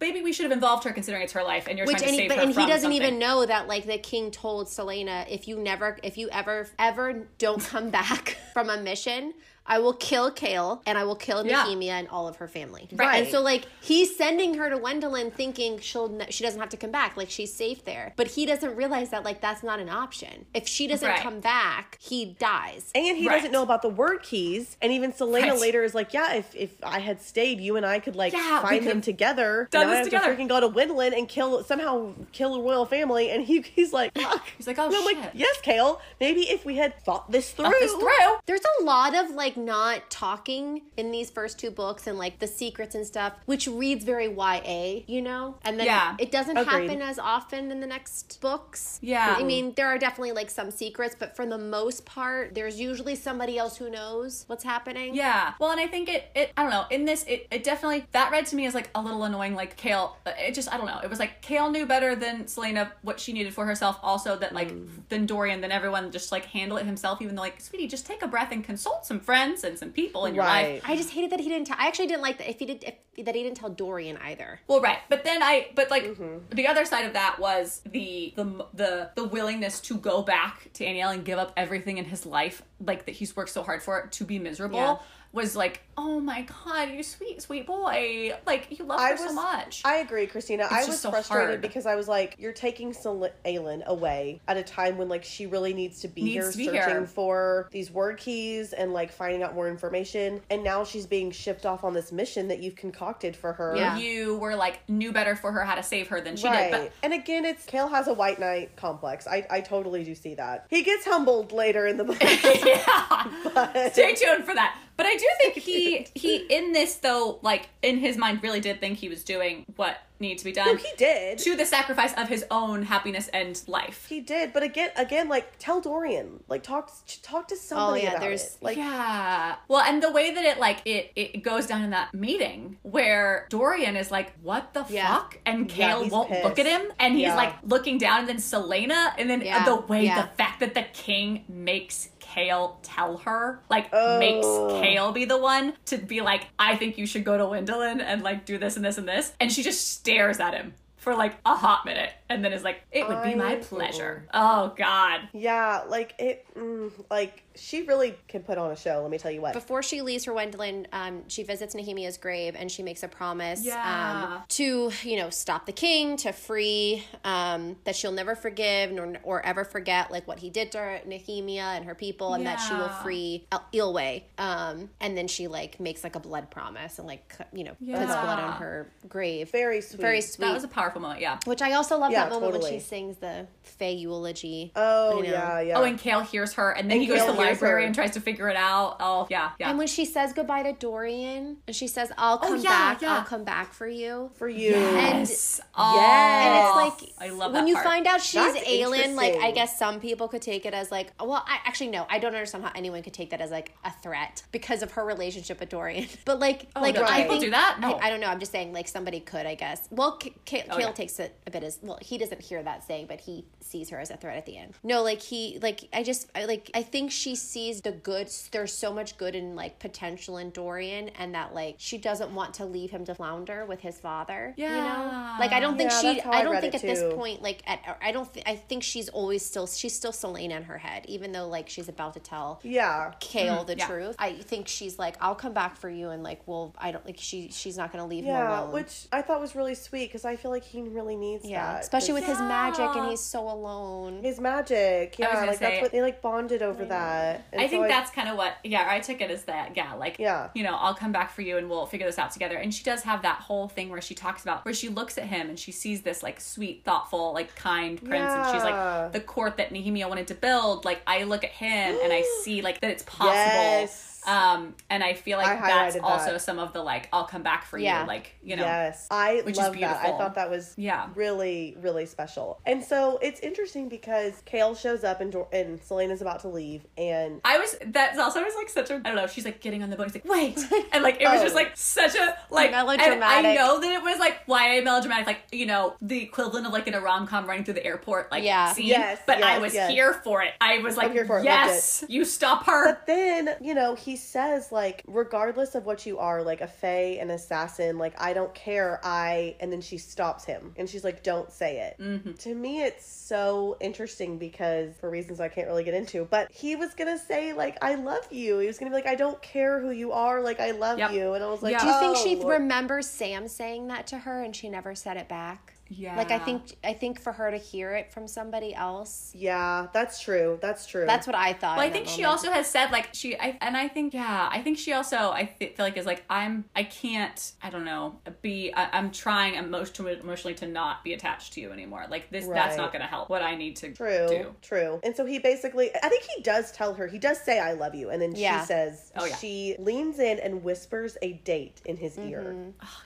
Speaker 1: maybe we should have involved her considering it's her life and you're
Speaker 3: Which
Speaker 1: trying to
Speaker 3: he,
Speaker 1: save
Speaker 3: but,
Speaker 1: her
Speaker 3: and he doesn't
Speaker 1: something.
Speaker 3: even know that like the king told Celaena if you never if you ever ever don't come back from a mission I will kill Chaol and I will kill
Speaker 1: Yeah.
Speaker 3: And all of her family.
Speaker 2: Right.
Speaker 3: And so like he's sending her to Wendlyn thinking she'll ne- she doesn't have to come back, like she's safe there. But he doesn't realize that like that's not an option. If she doesn't
Speaker 1: Right.
Speaker 3: come back, he dies.
Speaker 2: And he
Speaker 1: Right.
Speaker 2: doesn't know about the Wyrdkeys. And even Celaena
Speaker 1: Right.
Speaker 2: later is like, yeah, if, if I had stayed, you and I could like
Speaker 1: Yeah, we
Speaker 2: find them
Speaker 1: could've
Speaker 2: together.
Speaker 1: done
Speaker 2: Now I have
Speaker 1: together."
Speaker 2: to freaking go to Wendlyn and kill somehow kill a royal family. And he he's like, fuck.
Speaker 1: He's like, oh,
Speaker 2: And I'm like, yes, Chaol. Maybe if we had thought this through.
Speaker 1: Thought this through.
Speaker 3: There's a lot of like not talking in these first two books and like the secrets and stuff, which reads very YA, you know? And then
Speaker 1: Yeah.
Speaker 3: it doesn't
Speaker 2: Agreed.
Speaker 3: happen as often in the next books.
Speaker 1: Yeah.
Speaker 3: I mean, there are definitely like some secrets, but for the most part, there's usually somebody else who knows what's happening.
Speaker 1: Yeah. Well, and I think it, it I don't know, in this, it, it definitely, that read to me as like a little annoying, like Chaol, uh, it just, I don't know. It was like Chaol knew better than Celaena what she needed for herself. Also, that like, mm. than Dorian, than everyone just like handle it himself, even though like, sweetie, just take a breath and consult some friends and some people in your
Speaker 2: Right.
Speaker 1: life.
Speaker 3: I just hated that he didn't. Tell, I actually didn't like that if he did if, that he didn't tell Dorian either.
Speaker 1: Well, right, but then I, but like mm-hmm. the other side of that was the the the the willingness to go back to Anielle and give up everything in his life, like that he's worked so hard for, it to be miserable.
Speaker 3: Yeah.
Speaker 1: Was like, oh my god, you sweet sweet boy, like you love
Speaker 2: I
Speaker 1: her
Speaker 2: was
Speaker 1: so much.
Speaker 2: I agree, Christina. I was
Speaker 1: so
Speaker 2: frustrated
Speaker 1: hard.
Speaker 2: because I was like, you're taking Sel- Aelin away at a time when like she really needs to be
Speaker 1: Needs
Speaker 2: here
Speaker 1: to be
Speaker 2: searching
Speaker 1: here.
Speaker 2: for these Wyrdkeys and like finding out more information. And now she's being shipped off on this mission that you've concocted for her.
Speaker 3: Yeah.
Speaker 1: you were like knew better for her how to save her than she
Speaker 2: Right.
Speaker 1: did. But
Speaker 2: and again, it's Chaol has a white knight complex. I, I totally do see that. He gets humbled later in the book.
Speaker 1: yeah.
Speaker 2: but
Speaker 1: Stay tuned for that. But I do think he he in this though, like in his mind, really did think he was doing what needed to be done
Speaker 2: no, he did.
Speaker 1: to the sacrifice of his own happiness and life.
Speaker 2: He did, but again, again, like tell Dorian, like talk, talk to somebody
Speaker 3: Oh, yeah,
Speaker 2: about
Speaker 3: there's-
Speaker 2: it. Like,
Speaker 1: yeah. Well, and the way that it like it it goes down in that meeting where Dorian is like, "What the
Speaker 3: Yeah.
Speaker 1: fuck?" and
Speaker 2: Yeah,
Speaker 1: Chaol
Speaker 2: he's
Speaker 1: won't
Speaker 2: pissed.
Speaker 1: look at him, and he's
Speaker 2: Yeah.
Speaker 1: like looking down, and then Celaena, and then
Speaker 3: Yeah.
Speaker 1: the way
Speaker 3: Yeah.
Speaker 1: the fact that the king makes Chaol tell her, like
Speaker 2: Oh.
Speaker 1: makes Chaol be the one to be like, "I think you should go to Wendlyn and like do this and this and this," and she just stares at him. For like a hot minute, and then is like, "It would be my
Speaker 2: I-
Speaker 1: pleasure." Oh God,
Speaker 2: yeah, like it, mm, like she really can put on a show. Let me tell you what.
Speaker 3: Before she leaves for Wendlyn, um, she visits Nehemia's grave and she makes a promise
Speaker 1: Yeah.
Speaker 3: um, to, you know, stop the king, to free, um, that she'll never forgive nor or ever forget like what he did to her, Nehemia and her people, and that she will free El- Eyllwe. Um, and then she like makes like a blood promise and like cu- you know puts blood on her grave.
Speaker 2: Very sweet.
Speaker 3: Very sweet.
Speaker 1: that was a powerful moment. Yeah.
Speaker 3: Which I also love
Speaker 2: Yeah,
Speaker 3: that moment when she sings the Fae eulogy.
Speaker 2: Oh
Speaker 3: you know.
Speaker 2: yeah, yeah.
Speaker 1: Oh, and Chaol hears her, and then
Speaker 2: And
Speaker 1: he goes to the
Speaker 2: hears
Speaker 1: library
Speaker 2: her.
Speaker 1: and tries to figure it out. Oh, yeah, yeah.
Speaker 3: And when she says goodbye to Dorian, and she says, "I'll oh, come
Speaker 1: Oh, yeah,
Speaker 3: back.
Speaker 1: yeah.
Speaker 3: I'll come back for you."
Speaker 2: for you.
Speaker 1: yes. Oh,
Speaker 3: And it's oh, like
Speaker 1: I love
Speaker 3: when you
Speaker 1: part.
Speaker 3: find out she's
Speaker 2: That's
Speaker 3: alien. Like I guess some people could take it as like, well, I actually no, I don't understand how anyone could take that as like a threat because of her relationship with Dorian. But like, oh, like
Speaker 1: no,
Speaker 3: I
Speaker 2: people
Speaker 3: think
Speaker 1: do that?
Speaker 3: I-
Speaker 1: No.
Speaker 3: I, don't know. I'm just saying like somebody could. I guess. Well, K- K-
Speaker 1: Oh,
Speaker 3: Chaol
Speaker 1: yeah.
Speaker 3: takes it a bit as well. He doesn't hear that saying, but he sees her as a threat at the end. No, like he like I just I, like I think she sees the good. There's so much good in like potential in Dorian, and that like she doesn't want to leave him to flounder with his father. Yeah. you know,
Speaker 1: Yeah.
Speaker 3: like I don't think
Speaker 2: Yeah,
Speaker 3: she. I
Speaker 2: I
Speaker 3: don't
Speaker 2: read
Speaker 3: think
Speaker 2: it
Speaker 3: at this point, like at I don't. Th- I think she's always still. She's still Celaena in her head, even though like she's about to tell.
Speaker 2: yeah.
Speaker 3: Chaol the
Speaker 1: yeah.
Speaker 3: truth. I think she's like, I'll come back for you, and like, well, I don't like she. She's not gonna leave him
Speaker 2: Yeah,
Speaker 3: alone.
Speaker 2: which I thought was really sweet because I feel like he really needs
Speaker 3: yeah,
Speaker 2: that.
Speaker 3: especially with his magic, and he's so alone.
Speaker 2: his magic. Yeah, like
Speaker 1: say-
Speaker 2: that's what they like bonded over that.
Speaker 1: I
Speaker 2: so
Speaker 1: think that's kind of what, yeah, I took it as that, yeah, like,
Speaker 2: Yeah.
Speaker 1: you know, I'll come back for you and we'll figure this out together. And she does have that whole thing where she talks about, where she looks at him and she sees this, like, sweet, thoughtful, like, kind prince. And she's like, the court that Nehemia wanted to build, like, I look at him and I see, like, that it's possible.
Speaker 2: Yes.
Speaker 1: Um, and I feel like
Speaker 2: I
Speaker 1: that's also
Speaker 2: that.
Speaker 1: some of the, like, I'll come back for
Speaker 3: Yeah.
Speaker 1: you, like, you know.
Speaker 2: Yes, I
Speaker 1: which is
Speaker 2: love that. I thought that was
Speaker 1: Yeah.
Speaker 2: really, really special. And so it's interesting because Chaol shows up and, and Celaena's about to leave, and
Speaker 1: I was that's also was like such a I don't know. She's like getting on the boat. He's like, wait, and like it was
Speaker 2: Oh.
Speaker 1: just like such a like And I know that it was like YA melodramatic, like you know the equivalent of like in a rom com running through the airport like
Speaker 3: Yeah.
Speaker 1: scene.
Speaker 2: Yes,
Speaker 1: but I was
Speaker 2: yes.
Speaker 1: here for it. I was like,
Speaker 2: here for it.
Speaker 1: Yes, you stop her.
Speaker 2: but then you know he he says like regardless of what you are, like a fae, an assassin, like I don't care. I and then she stops him and she's like, "Don't say it."
Speaker 1: Mm-hmm.
Speaker 2: To me, it's so interesting because for reasons I can't really get into, but he was gonna say like, "I love you." He was gonna be like, "I don't care who you are, like I love
Speaker 1: Yep.
Speaker 2: you," and I was like,
Speaker 1: Yeah.
Speaker 3: Do you think
Speaker 2: "Oh,
Speaker 3: she
Speaker 2: Lord."
Speaker 3: remembers Sam saying that to her and she never said it back?
Speaker 1: Yeah.
Speaker 3: Like I think I think for her to hear it from somebody else,
Speaker 2: Yeah, that's true. That's true.
Speaker 3: that's what I thought.
Speaker 1: Well, I think she
Speaker 3: moment.
Speaker 1: also has said like she, I, and I think yeah, I think she also I th- feel like is like I'm I can't I don't know be I, I'm trying emotionally emotionally to not be attached to you anymore. Like this that's not going to help. What I need to
Speaker 2: True,
Speaker 1: do.
Speaker 2: true. And so he basically, I think he does tell her, he does say, I love you. And then
Speaker 3: Yeah.
Speaker 2: she says,
Speaker 1: Oh, yeah.
Speaker 2: she leans in and whispers a date in his
Speaker 3: Mm-hmm.
Speaker 2: ear.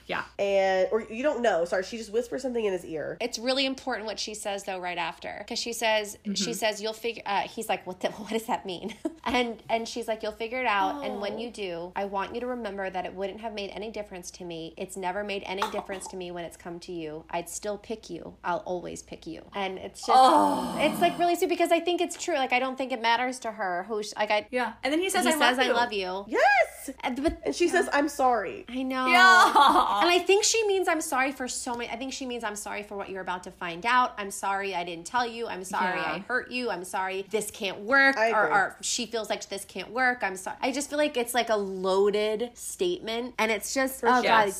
Speaker 1: Yeah.
Speaker 2: And, or you don't know, sorry, she just whispers something in his ear.
Speaker 3: It's really important what she says though right after because she says
Speaker 1: Mm-hmm.
Speaker 3: she says you'll figure. Uh, he's like, what the, what does that mean? and and she's like, you'll figure it out. And when
Speaker 1: Oh.
Speaker 3: you do, I want you to remember that it wouldn't have made any difference to me. It's never made any difference to me when it's come to you. I'd still pick you. I'll always pick you. And it's just
Speaker 1: Oh.
Speaker 3: it's like really sweet because I think it's true. Like I don't think it matters to her who sh- like I.
Speaker 1: Yeah. And then he says
Speaker 3: He
Speaker 1: I
Speaker 3: says
Speaker 1: love
Speaker 3: I
Speaker 1: you.
Speaker 3: love you.
Speaker 2: Yes!
Speaker 3: And, but
Speaker 2: And she says, I'm sorry.
Speaker 3: I know.
Speaker 1: Yeah.
Speaker 3: And I think she means I'm sorry for so many. I think she means I'm sorry for what you're about to find out. I'm sorry I didn't tell you. I'm sorry
Speaker 1: Yeah.
Speaker 3: I hurt you. I'm sorry this can't work.
Speaker 2: I
Speaker 3: Or,
Speaker 2: agree.
Speaker 3: or she feels like this can't work. I'm sorry. I just feel like it's like a loaded statement. And it's just, oh God.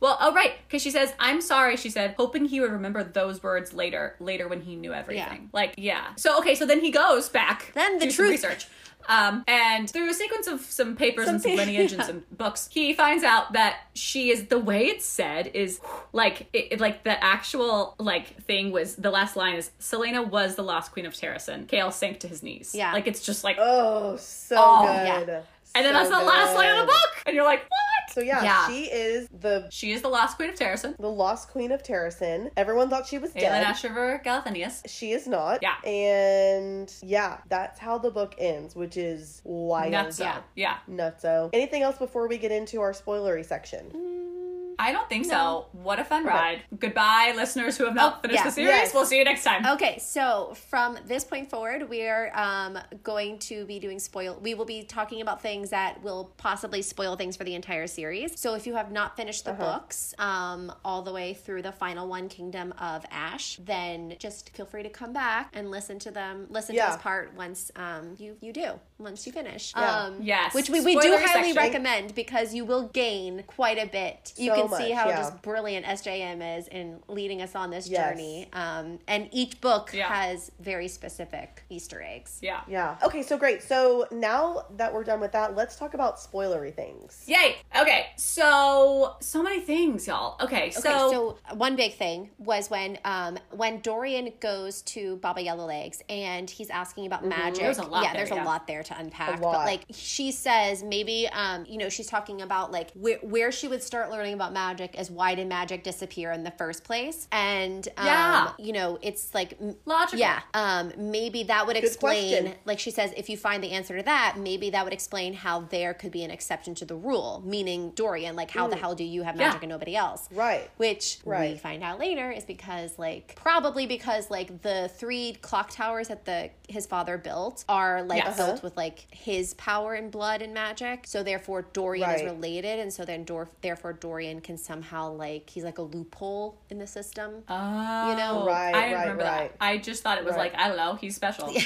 Speaker 1: Well, oh right, because she says, "I'm sorry." She said, hoping he would remember those words later, later when he knew everything.
Speaker 3: Yeah.
Speaker 1: Like, yeah. So okay, so then he goes back.
Speaker 3: Then the
Speaker 1: do some
Speaker 3: truth-
Speaker 1: research. Um, and through a sequence of some papers and some lineage and some books, he finds out that she is the way it's said is like it, it- like the actual like thing was the last line is Celaena was the lost queen of Terrasen. Chaol sank to his knees.
Speaker 3: Yeah.
Speaker 1: like it's just like,
Speaker 2: Oh, so
Speaker 1: Oh,
Speaker 2: good.
Speaker 3: yeah.
Speaker 1: And then
Speaker 2: So
Speaker 1: that's the last line of the book, and you're like, what?
Speaker 2: So yeah,
Speaker 1: Yeah.
Speaker 2: she is the
Speaker 1: She is the lost queen of Terrasen.
Speaker 2: the lost queen of Terrasen. Everyone thought she was
Speaker 1: Aelin
Speaker 2: dead.
Speaker 1: Asher Galathynius.
Speaker 2: She is not.
Speaker 1: Yeah.
Speaker 2: And yeah, that's how the book ends, which is wild.
Speaker 1: Nutso.
Speaker 3: Yeah.
Speaker 1: Yeah.
Speaker 2: Nutso. Anything else before we get into our spoilery section?
Speaker 1: Mm, I don't think
Speaker 3: No.
Speaker 1: so. What a fun ride. Goodbye, listeners who have not
Speaker 3: Oh,
Speaker 1: finished
Speaker 3: yeah.
Speaker 1: the series.
Speaker 2: Yes.
Speaker 1: We'll see you next time.
Speaker 3: Okay, so from this point forward, we are um, going to be doing spoil. We will be talking about things that will possibly spoil things for the entire series. So if you have not finished the books um, all the way through the final one, Kingdom of Ash, then just feel free to come back and listen to them. Listen
Speaker 2: Yeah.
Speaker 3: to this part once um, you you do once you finish.
Speaker 2: Yeah.
Speaker 3: Um,
Speaker 1: Yes.
Speaker 3: which we, we do highly
Speaker 1: section.
Speaker 3: recommend because you will gain quite a bit. You
Speaker 2: So
Speaker 3: can see how
Speaker 2: yeah.
Speaker 3: just brilliant SJM is in leading us on this
Speaker 2: Yes.
Speaker 3: journey. Um, and each book
Speaker 1: Yeah.
Speaker 3: has very specific Easter eggs.
Speaker 1: Yeah.
Speaker 2: Yeah. Okay, so great. So now that we're done with that, let's talk about spoilery things.
Speaker 1: Yay. Okay. So, so many things, y'all. Okay.
Speaker 3: Okay,
Speaker 1: So,
Speaker 3: so, one big thing was when um when Dorian goes to Baba Yellowlegs and he's asking about magic.
Speaker 1: Mm-hmm. There's a lot
Speaker 3: yeah,
Speaker 1: there,
Speaker 3: there's
Speaker 1: yeah.
Speaker 3: a lot there to unpack. But like she says, maybe um you know she's talking about like where where she would start learning about magic is why did magic disappear in the first place? And um,
Speaker 1: Yeah.
Speaker 3: you know it's like
Speaker 1: Logical.
Speaker 3: Yeah, um maybe that would explain.
Speaker 2: question.
Speaker 3: Like she says, if you find the answer to that, maybe that would explain how there could be an exception to the rule. Meaning Dorian, like how the hell do you have
Speaker 1: Yeah.
Speaker 3: magic and nobody else?
Speaker 2: Right.
Speaker 3: Which we find out later is because like probably because like the three clock towers that the his father built are like
Speaker 1: Yes.
Speaker 3: built with like his power and blood and magic. So therefore Dorian is related and so then Dor- therefore Dorian can somehow like he's like a loophole in the system.
Speaker 1: oh,
Speaker 3: you know?
Speaker 2: Right,
Speaker 1: I
Speaker 2: right,
Speaker 1: remember
Speaker 2: right.
Speaker 1: that. I just thought it was
Speaker 2: Right.
Speaker 1: like, I don't know, he's special.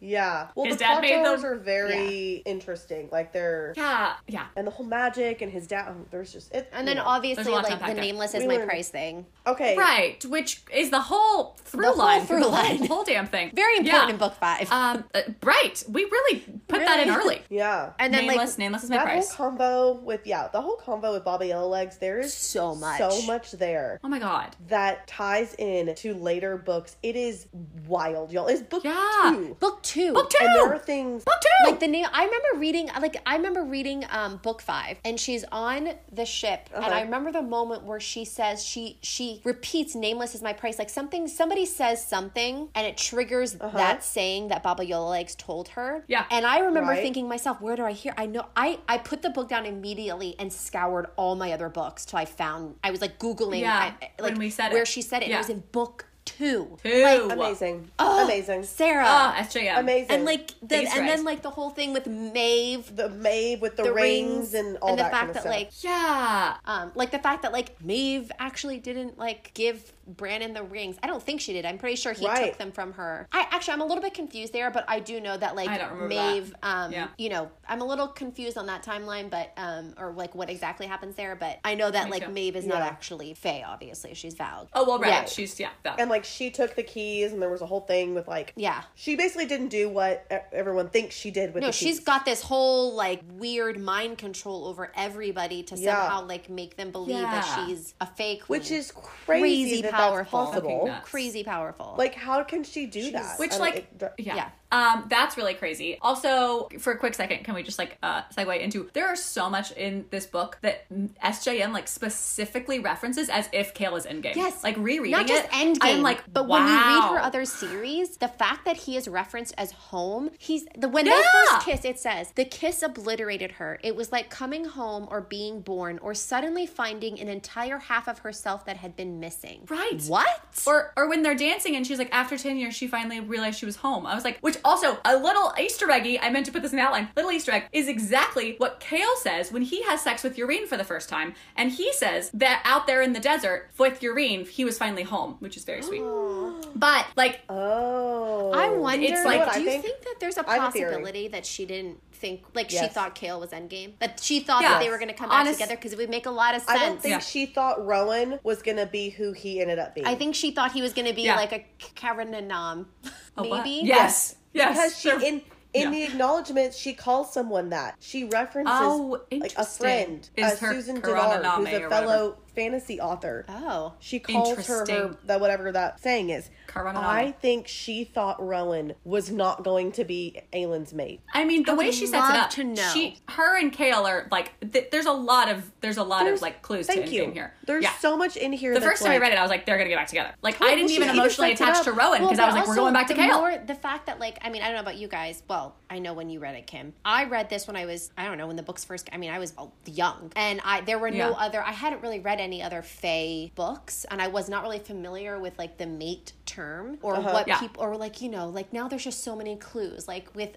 Speaker 2: Yeah. Well,
Speaker 1: His
Speaker 2: the
Speaker 1: dad
Speaker 2: clock
Speaker 1: made
Speaker 2: towers
Speaker 1: them-
Speaker 2: are very interesting. Like they're
Speaker 1: yeah. Yeah.
Speaker 2: and the whole magic and his dad. oh, there's just it.
Speaker 3: and then
Speaker 2: know.
Speaker 3: obviously
Speaker 1: There's a lot to
Speaker 3: like the nameless is
Speaker 2: We
Speaker 3: my
Speaker 2: learned-
Speaker 3: price thing.
Speaker 2: okay.
Speaker 1: Right. Which is the whole through
Speaker 3: The whole
Speaker 1: line.
Speaker 3: through
Speaker 1: the
Speaker 3: line.
Speaker 1: Whole, whole damn thing.
Speaker 3: Very important
Speaker 1: Yeah.
Speaker 3: in book five.
Speaker 1: Um, uh, right. We really put that in early.
Speaker 2: Yeah.
Speaker 3: and then
Speaker 1: nameless,
Speaker 3: like
Speaker 1: nameless is my
Speaker 2: that
Speaker 1: price.
Speaker 2: whole combo with yeah, the whole combo with Baba Yellow Legs. There is
Speaker 3: So much.
Speaker 2: so much there
Speaker 1: oh my god.
Speaker 2: that ties in to later books. It is wild, y'all. It's book
Speaker 1: Yeah.
Speaker 2: two,
Speaker 3: book two.
Speaker 1: Book two.
Speaker 2: and there are things.
Speaker 1: Book two.
Speaker 3: like the name i remember reading like i remember reading um book five and she's on the ship and
Speaker 2: Uh-huh.
Speaker 3: i remember the moment where she says she she repeats nameless is my price like something somebody says something and it triggers that saying that baba Yellowlegs told her
Speaker 1: Yeah.
Speaker 3: And i remember
Speaker 2: Right.
Speaker 3: thinking myself where do i hear i know i i put the book down immediately and scoured all my other books till i found i was like googling
Speaker 1: Yeah,
Speaker 3: I- like
Speaker 1: when we said
Speaker 3: where
Speaker 1: it.
Speaker 3: she said it
Speaker 1: Yeah.
Speaker 3: it was in book two.
Speaker 1: Two.
Speaker 2: Amazing.
Speaker 3: Oh,
Speaker 2: Amazing.
Speaker 3: Sarah.
Speaker 1: Ah, SJM.
Speaker 2: Amazing.
Speaker 3: and like the,
Speaker 1: Big
Speaker 3: and then like the whole thing with Maeve,
Speaker 2: the Maeve with the,
Speaker 3: the
Speaker 2: rings,
Speaker 3: rings,
Speaker 2: and all
Speaker 3: and the fact
Speaker 2: kind of
Speaker 3: that
Speaker 2: stuff.
Speaker 3: like
Speaker 1: Yeah.
Speaker 3: um, like the fact that like Maeve actually didn't like give Brannon the rings. I don't think she did. I'm pretty sure he
Speaker 2: Right.
Speaker 3: took them from her. I actually I'm a little bit confused there, but I do know that like
Speaker 1: I
Speaker 3: Maeve,
Speaker 1: that.
Speaker 3: um,
Speaker 1: Yeah.
Speaker 3: you know, I'm a little confused on that timeline, but um, or like what exactly happens there. But I know that
Speaker 1: Me
Speaker 3: like
Speaker 1: too.
Speaker 3: Maeve is not actually Fae. Obviously, she's Valg.
Speaker 1: Oh well, right.
Speaker 2: Right.
Speaker 1: She's yeah. That.
Speaker 2: and like she took the keys, and there was a whole thing with like
Speaker 3: Yeah.
Speaker 2: she basically didn't do what e- everyone thinks she did with
Speaker 3: No,
Speaker 2: the
Speaker 3: she's
Speaker 2: keys.
Speaker 3: got this whole like weird mind control over everybody to
Speaker 2: Yeah.
Speaker 3: somehow like make them believe that she's a fake,
Speaker 2: which is crazy,
Speaker 3: Crazy
Speaker 2: that
Speaker 3: powerful.
Speaker 2: That's possible.
Speaker 1: Nuts.
Speaker 3: crazy powerful.
Speaker 2: Like, how can she do that?
Speaker 1: Which
Speaker 2: I don't-
Speaker 1: like
Speaker 2: it-
Speaker 1: yeah.
Speaker 3: Yeah.
Speaker 1: Um, that's really crazy. Also, for a quick second, can we just like uh segue into there are so much in this book that SJM like specifically references as if Kale is in game.
Speaker 3: Yes.
Speaker 1: Like rereading
Speaker 3: Not just
Speaker 1: it.
Speaker 3: Endgame,
Speaker 1: I'm like,
Speaker 3: but
Speaker 1: wow.
Speaker 3: when we read her other series, the fact that he is referenced as home, he's the when they first kiss, it says the kiss obliterated her. It was like coming home or being born or suddenly finding an entire half of herself that had been missing.
Speaker 1: Right.
Speaker 3: What?
Speaker 1: Or or when they're dancing and she's like, after ten years, she finally realized she was home. I was like, which also a little Easter eggy. I meant to put this in the outline. Little Easter egg is exactly what Chaol says when he has sex with Yrene for the first time, and he says that out there in the desert with Yrene, he was finally home, which is very sweet. But like,
Speaker 2: Oh,
Speaker 3: I wonder.
Speaker 1: It's like-
Speaker 2: what
Speaker 3: do
Speaker 2: I
Speaker 3: you
Speaker 2: think?
Speaker 3: think that there's a
Speaker 2: I have a
Speaker 3: possibility that she didn't think, like she thought Chaol was Endgame, that she thought
Speaker 1: Yeah.
Speaker 3: that they were going to come back
Speaker 1: Honest-
Speaker 3: together because it would make a lot of sense.
Speaker 2: I don't think
Speaker 1: Yeah.
Speaker 2: she thought Rowan was gonna be who he ended up being.
Speaker 3: I think she thought he was going to be
Speaker 1: Yeah.
Speaker 3: like a Karen and Nam,
Speaker 1: what?
Speaker 3: maybe.
Speaker 1: Yes. Yes.
Speaker 2: because she
Speaker 1: They're-
Speaker 2: in in
Speaker 1: Yeah.
Speaker 2: the acknowledgments she calls someone that she references
Speaker 1: Oh,
Speaker 2: like a friend,
Speaker 1: Is
Speaker 2: uh,
Speaker 1: her
Speaker 2: Susan
Speaker 1: Karana
Speaker 2: who's a
Speaker 1: or
Speaker 2: fellow fantasy author.
Speaker 3: Oh.
Speaker 2: She calls her, her
Speaker 1: Interesting.
Speaker 2: that whatever that saying is.
Speaker 1: Karana
Speaker 2: I think she thought Rowan was not going to be Aelin's mate.
Speaker 1: I mean, the
Speaker 3: I
Speaker 1: way she sets it up,
Speaker 3: to know.
Speaker 1: she, her and Chaol are like, th- there's a lot of, there's a lot
Speaker 2: There's-
Speaker 1: of like clues
Speaker 2: Thank
Speaker 1: to
Speaker 2: you.
Speaker 1: Endgame here.
Speaker 2: There's
Speaker 1: yeah.
Speaker 2: so much in here.
Speaker 1: the first time I read it, I was like, they're gonna get back together. Like,
Speaker 2: Well,
Speaker 1: I didn't even
Speaker 2: even
Speaker 1: emotionally
Speaker 2: sets
Speaker 1: attach to Rowan
Speaker 3: Well,
Speaker 1: because I was
Speaker 3: but
Speaker 1: like, we're going back to
Speaker 3: the
Speaker 1: Chaol.
Speaker 3: More, the fact that, like, I mean, I don't know about you guys. Well, I know when you read it, Kim. I read this when I was, I don't know, when the books first. I mean, I was oh, young, and I there were no
Speaker 1: Yeah.
Speaker 3: other. I hadn't really read any other Fae books, and I was not really familiar with like the mate term or uh-huh. what
Speaker 1: Yeah.
Speaker 3: people or like you know like now there's just so many clues like with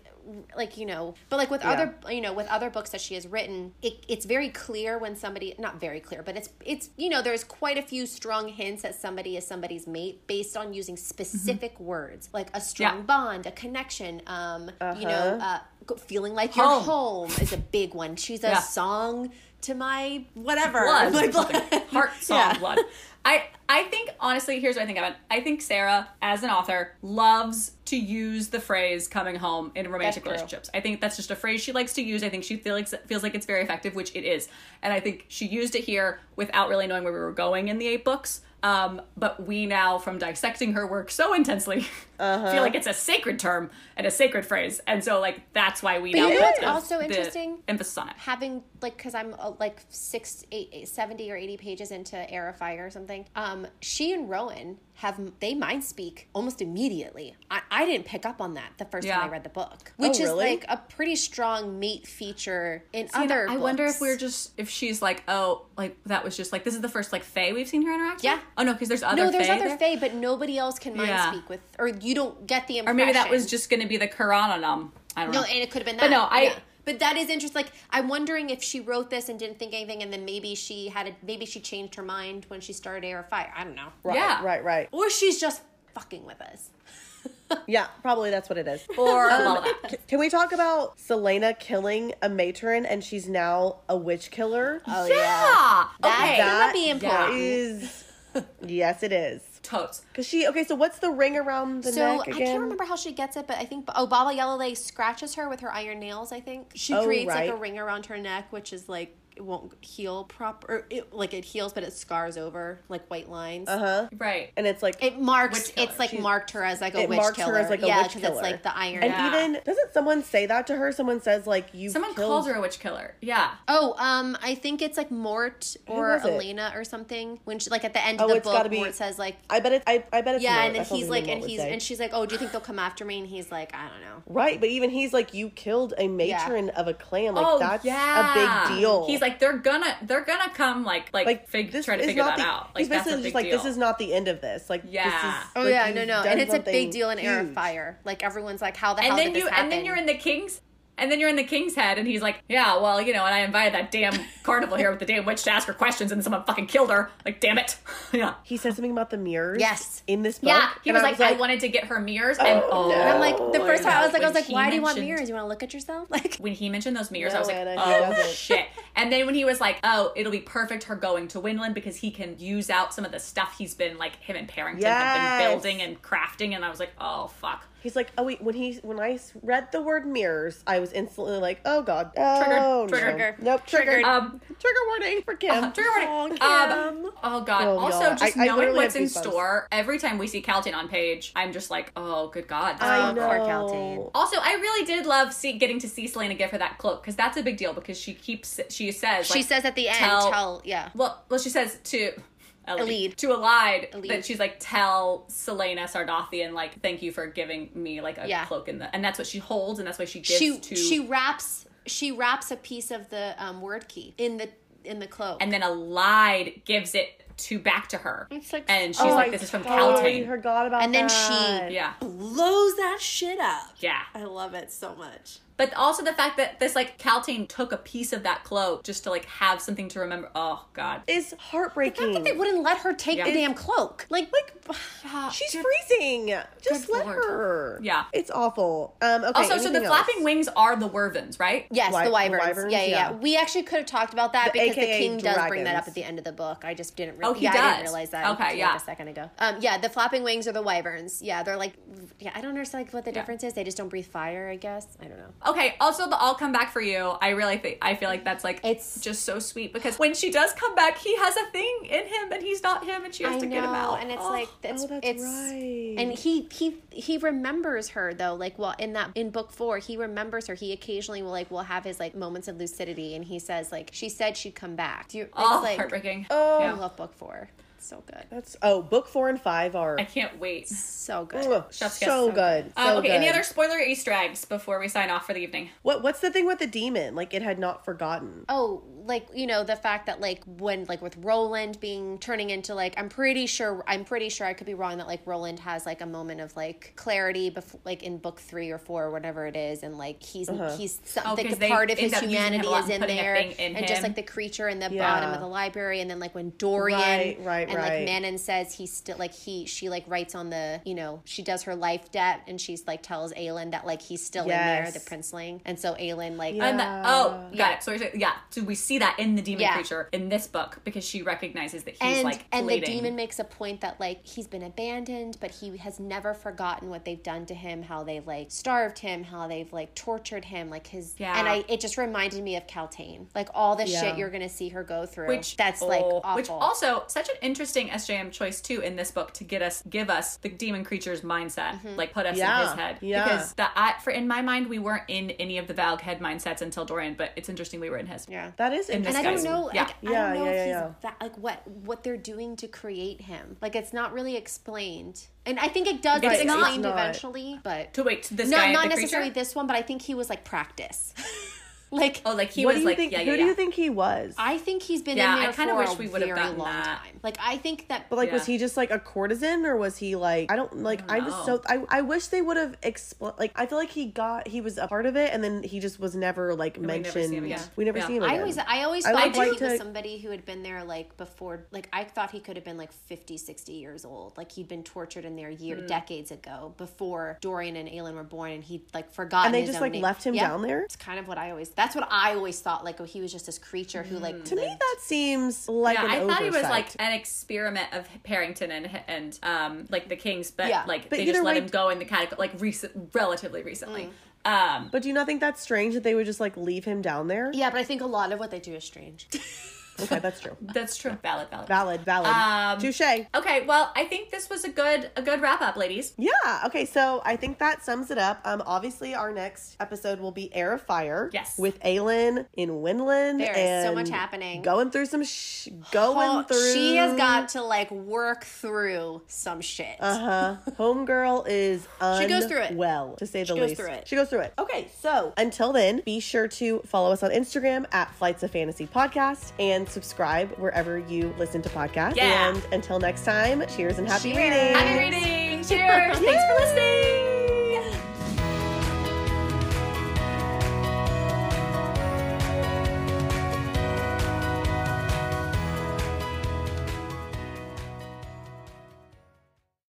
Speaker 3: like you know but like with
Speaker 2: Yeah.
Speaker 3: other you know with other books that she has written it, it's very clear when somebody not very clear but it's it's you know there's quite a few strong hints that somebody is somebody's mate based on using specific words like a strong
Speaker 1: Yeah.
Speaker 3: bond a connection um you know
Speaker 2: Uh-huh.
Speaker 3: uh feeling like you're
Speaker 1: Home.
Speaker 3: home is a big one she's a
Speaker 1: Yeah.
Speaker 3: song to my whatever
Speaker 1: blood,
Speaker 3: My blood.
Speaker 1: heart song blood. I I think honestly, here's what I think of it. I think Sarah, as an author, loves to use the phrase "coming home" in romantic relationships. I think that's just a phrase she likes to use. I think she feels feels like it's very effective, which it is. And I think she used it here without really knowing where we were going in the eight books. Um, but we now, from dissecting her work so intensely,
Speaker 2: Uh-huh.
Speaker 1: feel like it's a sacred term and a sacred phrase, and so like that's why we
Speaker 3: But
Speaker 1: now
Speaker 3: you know
Speaker 1: put
Speaker 3: what's also
Speaker 1: the
Speaker 3: interesting?
Speaker 1: emphasis on it.
Speaker 3: having like because i'm uh, like six eight, eight, 70 or 80 pages into Heir of Fire or something um she and rowan have they mind speak almost immediately i, I didn't pick up on that the first
Speaker 1: Yeah.
Speaker 3: time i read the book which is
Speaker 2: really?
Speaker 3: like a pretty strong mate feature in
Speaker 1: You know,
Speaker 3: other
Speaker 1: I wonder if we're just if she's like, oh, like that was just like this is the first like Fae we've seen her interact.
Speaker 3: Yeah.
Speaker 1: With? Oh no, because there's other.
Speaker 3: no there's
Speaker 1: Fae
Speaker 3: other
Speaker 1: there.
Speaker 3: fae but nobody else can mind
Speaker 1: Yeah.
Speaker 3: speak with or you don't get the impression.
Speaker 1: Or maybe that was just going to be the carranam. I don't
Speaker 3: No,
Speaker 1: know.
Speaker 3: and it could have been
Speaker 1: But
Speaker 3: that.
Speaker 1: no, I-
Speaker 3: Yeah. But that is interesting. Like, I'm wondering if she wrote this and didn't think anything, and then maybe she had a maybe she changed her mind when she started Heir Fire. I don't know.
Speaker 2: Right,
Speaker 1: Yeah.
Speaker 2: right, right.
Speaker 3: Or she's just fucking with us.
Speaker 2: Yeah, probably that's what it is.
Speaker 1: or
Speaker 2: Um,
Speaker 1: lot of that.
Speaker 2: c- Can we talk about Celaena killing a matron and she's now a witch killer?
Speaker 3: Oh
Speaker 1: Yeah.
Speaker 3: That's
Speaker 1: Okay.
Speaker 3: gonna
Speaker 2: That
Speaker 3: be important.
Speaker 2: is yes, it is.
Speaker 1: Totes.
Speaker 2: Cause she okay. So what's the ring around the
Speaker 3: So
Speaker 2: neck
Speaker 3: I can't remember how she gets it, but I think oh Baba Yellow scratches her with her iron nails. I think she
Speaker 2: Oh,
Speaker 3: creates like a ring around her neck, which is like it won't heal proper. It, like it heals, but it scars over like white lines.
Speaker 2: Uh huh.
Speaker 1: Right.
Speaker 2: And it's like
Speaker 3: It marks. It's like
Speaker 2: She's-
Speaker 3: marked her as like a
Speaker 2: it
Speaker 3: witch
Speaker 2: marks
Speaker 3: killer.
Speaker 2: her as like a
Speaker 3: yeah,
Speaker 2: witch
Speaker 3: because
Speaker 2: killer.
Speaker 3: it's like the iron.
Speaker 2: and
Speaker 1: Yeah.
Speaker 2: even doesn't someone say that to her? Someone says like you.
Speaker 1: Someone
Speaker 2: killed...
Speaker 1: calls her a witch killer. Yeah.
Speaker 3: Oh, um, I think it's like Mort or? Elena or something. When she like at the end
Speaker 2: Oh,
Speaker 3: of the
Speaker 2: it's gotta
Speaker 3: book,
Speaker 2: be-
Speaker 3: Mort says like,
Speaker 2: I bet it. I, I bet it's
Speaker 3: yeah,
Speaker 2: Mort.
Speaker 3: and then
Speaker 2: That's
Speaker 3: he's like, and he's
Speaker 2: say.
Speaker 3: and she's like, oh, do you think they'll come after me? And he's like, I don't know.
Speaker 2: right. But even he's like, you killed a matron of a clan. Like
Speaker 1: oh
Speaker 2: that's
Speaker 1: yeah.
Speaker 2: a big deal.
Speaker 1: He's he's like, they're gonna, they're gonna come, like, like,
Speaker 2: like
Speaker 1: fig-
Speaker 2: this
Speaker 1: try to figure
Speaker 2: not
Speaker 1: that
Speaker 2: the,
Speaker 1: out. Like,
Speaker 2: he's
Speaker 1: that's
Speaker 2: basically just like
Speaker 1: deal.
Speaker 2: this is not the end of this. Like
Speaker 1: Yeah.
Speaker 2: this is,
Speaker 3: Oh
Speaker 2: like,
Speaker 3: yeah,
Speaker 2: you've
Speaker 3: no, no, and it's a
Speaker 2: something
Speaker 3: big deal in Heir of. Fire. Like everyone's like, how the
Speaker 1: and
Speaker 3: hell
Speaker 1: then
Speaker 3: did this
Speaker 1: you,
Speaker 3: happen?
Speaker 1: and then you're in the king's. And then you're in the king's head, and he's like, "Yeah, well, you know, and I invited that damn carnival here with the damn witch to ask her questions, and someone fucking killed her. Like, damn it, yeah,
Speaker 2: He said something about the mirrors.
Speaker 3: Yes.
Speaker 2: in this book.
Speaker 1: yeah." He
Speaker 2: and
Speaker 1: was, like, "I wanted to get her mirrors," and
Speaker 2: Oh,
Speaker 1: oh,
Speaker 2: no.
Speaker 3: And I'm like, the oh, first time I was like, I was
Speaker 1: When
Speaker 3: like, why do you want
Speaker 1: mentioned-
Speaker 3: mirrors? You want to look at yourself? Like,
Speaker 1: when he mentioned those mirrors, I was like,
Speaker 2: Anna,
Speaker 1: oh shit. And then when he was like, oh, it'll be perfect her going to Wendlyn because he can use out some of the stuff he's been like him and Perrington have been building and crafting, and I was like, oh fuck.
Speaker 2: He's like, oh wait, when he when I s- read the word mirrors, I was instantly like, oh god, oh,
Speaker 1: Triggered.
Speaker 2: no.
Speaker 3: Trigger.
Speaker 2: nope, triggered.
Speaker 3: Triggered.
Speaker 1: Um,
Speaker 2: trigger warning for Kim.
Speaker 1: uh, trigger warning.
Speaker 3: Oh,
Speaker 1: Um, oh god.
Speaker 2: Oh,
Speaker 1: also,
Speaker 2: y'all.
Speaker 1: just
Speaker 2: I- I
Speaker 1: knowing
Speaker 2: literally
Speaker 1: what's in
Speaker 2: goosebumps.
Speaker 1: store every time we see Kaltain on page, I'm just like, oh good god.
Speaker 2: I
Speaker 1: poor
Speaker 2: know.
Speaker 1: girl.
Speaker 3: Poor Kaltain.
Speaker 1: Also, I really did love see, getting to see Celaena give her that cloak because that's a big deal because she keeps she says
Speaker 3: she
Speaker 1: like,
Speaker 3: says at the end,
Speaker 1: tell-
Speaker 3: tell, yeah.
Speaker 1: Well, well, she says to
Speaker 3: Elide.
Speaker 1: to Elide
Speaker 3: Elide.
Speaker 1: that she's like tell Celaena Sardothien like thank you for giving me like a
Speaker 3: Yeah.
Speaker 1: cloak in the and that's what she holds and that's why she gives
Speaker 3: She
Speaker 1: to
Speaker 3: she wraps she wraps a piece of the um, Wyrdkey in the in the cloak.
Speaker 1: and then Elide gives it to back to her
Speaker 3: It's like-
Speaker 1: and she's
Speaker 2: Oh,
Speaker 1: like
Speaker 2: I
Speaker 1: this is from
Speaker 2: totally
Speaker 1: Kaltain
Speaker 2: forgot about
Speaker 3: And then she-
Speaker 1: yeah
Speaker 3: blows that shit up.
Speaker 1: yeah
Speaker 3: I love it so much.
Speaker 1: But also the fact that this like Kaltain took a piece of that cloak just to like have something to remember oh god
Speaker 2: is heartbreaking.
Speaker 3: That they wouldn't let her take
Speaker 1: Yeah.
Speaker 3: the damn cloak. Like, like,
Speaker 2: She's freezing. Just
Speaker 1: good
Speaker 2: let
Speaker 1: lord.
Speaker 2: her.
Speaker 1: Yeah.
Speaker 2: it's awful. Um, okay.
Speaker 1: also so the
Speaker 2: else?
Speaker 1: flapping wings are the wyverns right
Speaker 3: yes,
Speaker 2: Wy-
Speaker 3: the
Speaker 2: the
Speaker 3: wyverns.
Speaker 2: wyverns,
Speaker 3: yeah, yeah, yeah.
Speaker 2: yeah.
Speaker 3: We actually could have talked about that
Speaker 2: The
Speaker 3: because the
Speaker 2: AKA
Speaker 3: king does bring that up at the end of the book. I just didn't. Re-
Speaker 1: Oh, he
Speaker 3: yeah, I didn't realize that.
Speaker 1: Okay,
Speaker 3: like
Speaker 1: yeah.
Speaker 3: a second ago. Um, yeah, the flapping wings are the wyverns. Yeah, they're like, yeah, I don't understand like, what the
Speaker 1: Yeah.
Speaker 3: difference is. They just don't breathe fire. I guess I don't know.
Speaker 1: Okay, also the I'll come back for you. I really think I feel like that's like
Speaker 3: It's-
Speaker 1: just so sweet because when she does come back, he has a thing in him and he's not him and she has
Speaker 3: I
Speaker 1: to
Speaker 3: know,
Speaker 1: get him out.
Speaker 3: and it's
Speaker 1: Oh.
Speaker 3: like it's
Speaker 2: Oh, that's
Speaker 3: it's
Speaker 2: right.
Speaker 3: and he he he remembers her though. Like well, in that in book four, he remembers her. He occasionally will like will have his like moments of lucidity, and he says like she said she'd come back. Do you? It's
Speaker 1: oh,
Speaker 3: like
Speaker 1: heartbreaking.
Speaker 2: Oh.
Speaker 3: I love book four. It's so good,
Speaker 2: That's oh, book four and five are
Speaker 1: I can't wait.
Speaker 3: so good.
Speaker 2: Ugh,
Speaker 1: Chef's
Speaker 2: so,
Speaker 1: kiss, so
Speaker 2: good.
Speaker 1: Um,
Speaker 2: so
Speaker 1: okay, any other spoiler Easter eggs before we sign off for the evening?
Speaker 2: What what's the thing with the demon? Like it had not forgotten.
Speaker 3: Oh, like you know the fact that like when like with Roland being turning into like I'm pretty sure I'm pretty sure I could be wrong that like Roland has like a moment of like clarity before like in book three or four or whatever it is and like he's he's some,
Speaker 1: Oh,
Speaker 3: like
Speaker 1: 'cause
Speaker 3: part of his
Speaker 1: end up using him a
Speaker 3: humanity is in there
Speaker 1: in
Speaker 3: and just like the creature in the
Speaker 2: Yeah.
Speaker 3: bottom of the library and then like when Dorian
Speaker 2: Right, right,
Speaker 3: and
Speaker 2: right.
Speaker 3: like Manon says he's still like he she like writes on the you know she does her life debt and she's like tells Aelin that like he's still in there the princeling and so Aelin like
Speaker 2: Yeah.
Speaker 1: And that, oh, got
Speaker 3: Yeah.
Speaker 1: it. So yeah, so we see that in the demon
Speaker 3: Yeah.
Speaker 1: creature in this book because she recognizes that he's
Speaker 3: and
Speaker 1: like
Speaker 3: and the demon makes a point that like he's been abandoned but he has never forgotten what they've done to him how they've like starved him how they've like tortured him like his
Speaker 1: Yeah.
Speaker 3: and i it just reminded me of Kaltain like all the
Speaker 2: Yeah.
Speaker 3: shit you're gonna see her go through
Speaker 1: which
Speaker 3: that's like
Speaker 1: oh,
Speaker 3: awful
Speaker 1: which also such an interesting SJM choice too in this book to get us give us the demon creature's mindset
Speaker 3: Mm-hmm.
Speaker 1: like put us in his head
Speaker 2: yeah.
Speaker 1: because that I, for in my mind we weren't in any of the Valg head mindsets until Dorian but it's interesting we were in his
Speaker 3: yeah
Speaker 2: That is
Speaker 1: In this
Speaker 3: and I don't know,
Speaker 1: Yeah.
Speaker 3: like I
Speaker 2: Yeah,
Speaker 3: don't know
Speaker 2: yeah,
Speaker 3: if
Speaker 2: yeah,
Speaker 3: he's
Speaker 2: yeah.
Speaker 3: that, like what what they're doing to create him. Like it's not really explained, and I think it does
Speaker 1: It's
Speaker 3: get explained
Speaker 2: not.
Speaker 3: eventually. But
Speaker 1: to wait this
Speaker 3: not
Speaker 1: guy
Speaker 3: not
Speaker 1: the
Speaker 3: necessarily
Speaker 1: creature?
Speaker 3: this one, but I think he was like practice. like
Speaker 1: oh like he
Speaker 2: what
Speaker 1: was
Speaker 2: do you
Speaker 1: like
Speaker 2: think?
Speaker 1: yeah
Speaker 2: who do you think he was?
Speaker 3: I think he's been
Speaker 1: Yeah,
Speaker 3: in
Speaker 1: I
Speaker 3: there
Speaker 1: kinda
Speaker 3: for
Speaker 1: wish
Speaker 3: a
Speaker 1: we would've
Speaker 3: very
Speaker 1: gotten
Speaker 3: long
Speaker 1: that.
Speaker 3: time. Like I think that
Speaker 2: But like, was he just like a courtesan, or was he like I don't like? I, was
Speaker 1: know.
Speaker 2: so I, I wish they would have explained. Like I feel like he got he was a part of it, and then he just was never like
Speaker 1: never see
Speaker 2: mentioned.
Speaker 1: him again.
Speaker 2: We never
Speaker 1: Yeah.
Speaker 2: see him
Speaker 3: I always I always
Speaker 2: I
Speaker 3: thought
Speaker 2: would
Speaker 3: that
Speaker 2: like
Speaker 3: he was somebody who had been there like before like I thought he could have been like 50 60 years old like he'd been tortured in there year
Speaker 2: Hmm.
Speaker 3: decades ago before Dorian and Aelin were born and he'd like forgotten
Speaker 2: and they
Speaker 3: his
Speaker 2: just
Speaker 3: own
Speaker 2: like
Speaker 3: name.
Speaker 2: left him
Speaker 3: Yeah.
Speaker 2: down there.
Speaker 3: It's kind of what I always that's what I always thought like oh he was just this creature who like
Speaker 2: To me, that seems like
Speaker 1: yeah,
Speaker 2: an
Speaker 1: I thought he was like an experiment of Perrington and and um like the Kings, but
Speaker 3: Yeah.
Speaker 1: like
Speaker 2: But
Speaker 1: they just let
Speaker 2: way-
Speaker 1: him go in the catacomb like recent, relatively recently.
Speaker 3: Mm.
Speaker 1: Um,
Speaker 2: But do you not think that's strange that they would just like leave him down there?
Speaker 3: Yeah, but I think a lot of what they do is strange.
Speaker 2: Okay, that's true.
Speaker 1: That's true. Valid, valid.
Speaker 2: Valid, valid.
Speaker 1: Um,
Speaker 2: Touche.
Speaker 1: Okay, well, I think this was a good a good wrap up, ladies.
Speaker 2: Yeah. Okay. So I think that sums it up. Um. Obviously, our next episode will be Heir of Fire.
Speaker 1: Yes.
Speaker 2: With Aelin in Wendlyn.
Speaker 3: There is so much happening.
Speaker 2: Going through some. Sh- going
Speaker 3: Oh,
Speaker 2: through.
Speaker 3: she has got to like work through some shit.
Speaker 2: Uh huh. Homegirl is
Speaker 3: She goes through it.
Speaker 2: Well, to say the least.
Speaker 3: She goes through it.
Speaker 2: She goes through it. Okay, so until then, be sure to follow us on Instagram at Flights of Fantasy Podcast and subscribe wherever you listen to podcasts.
Speaker 1: Yeah.
Speaker 2: And until next time, cheers and happy
Speaker 3: Cheers.
Speaker 2: reading.
Speaker 1: Happy reading. Cheers. Thanks for listening.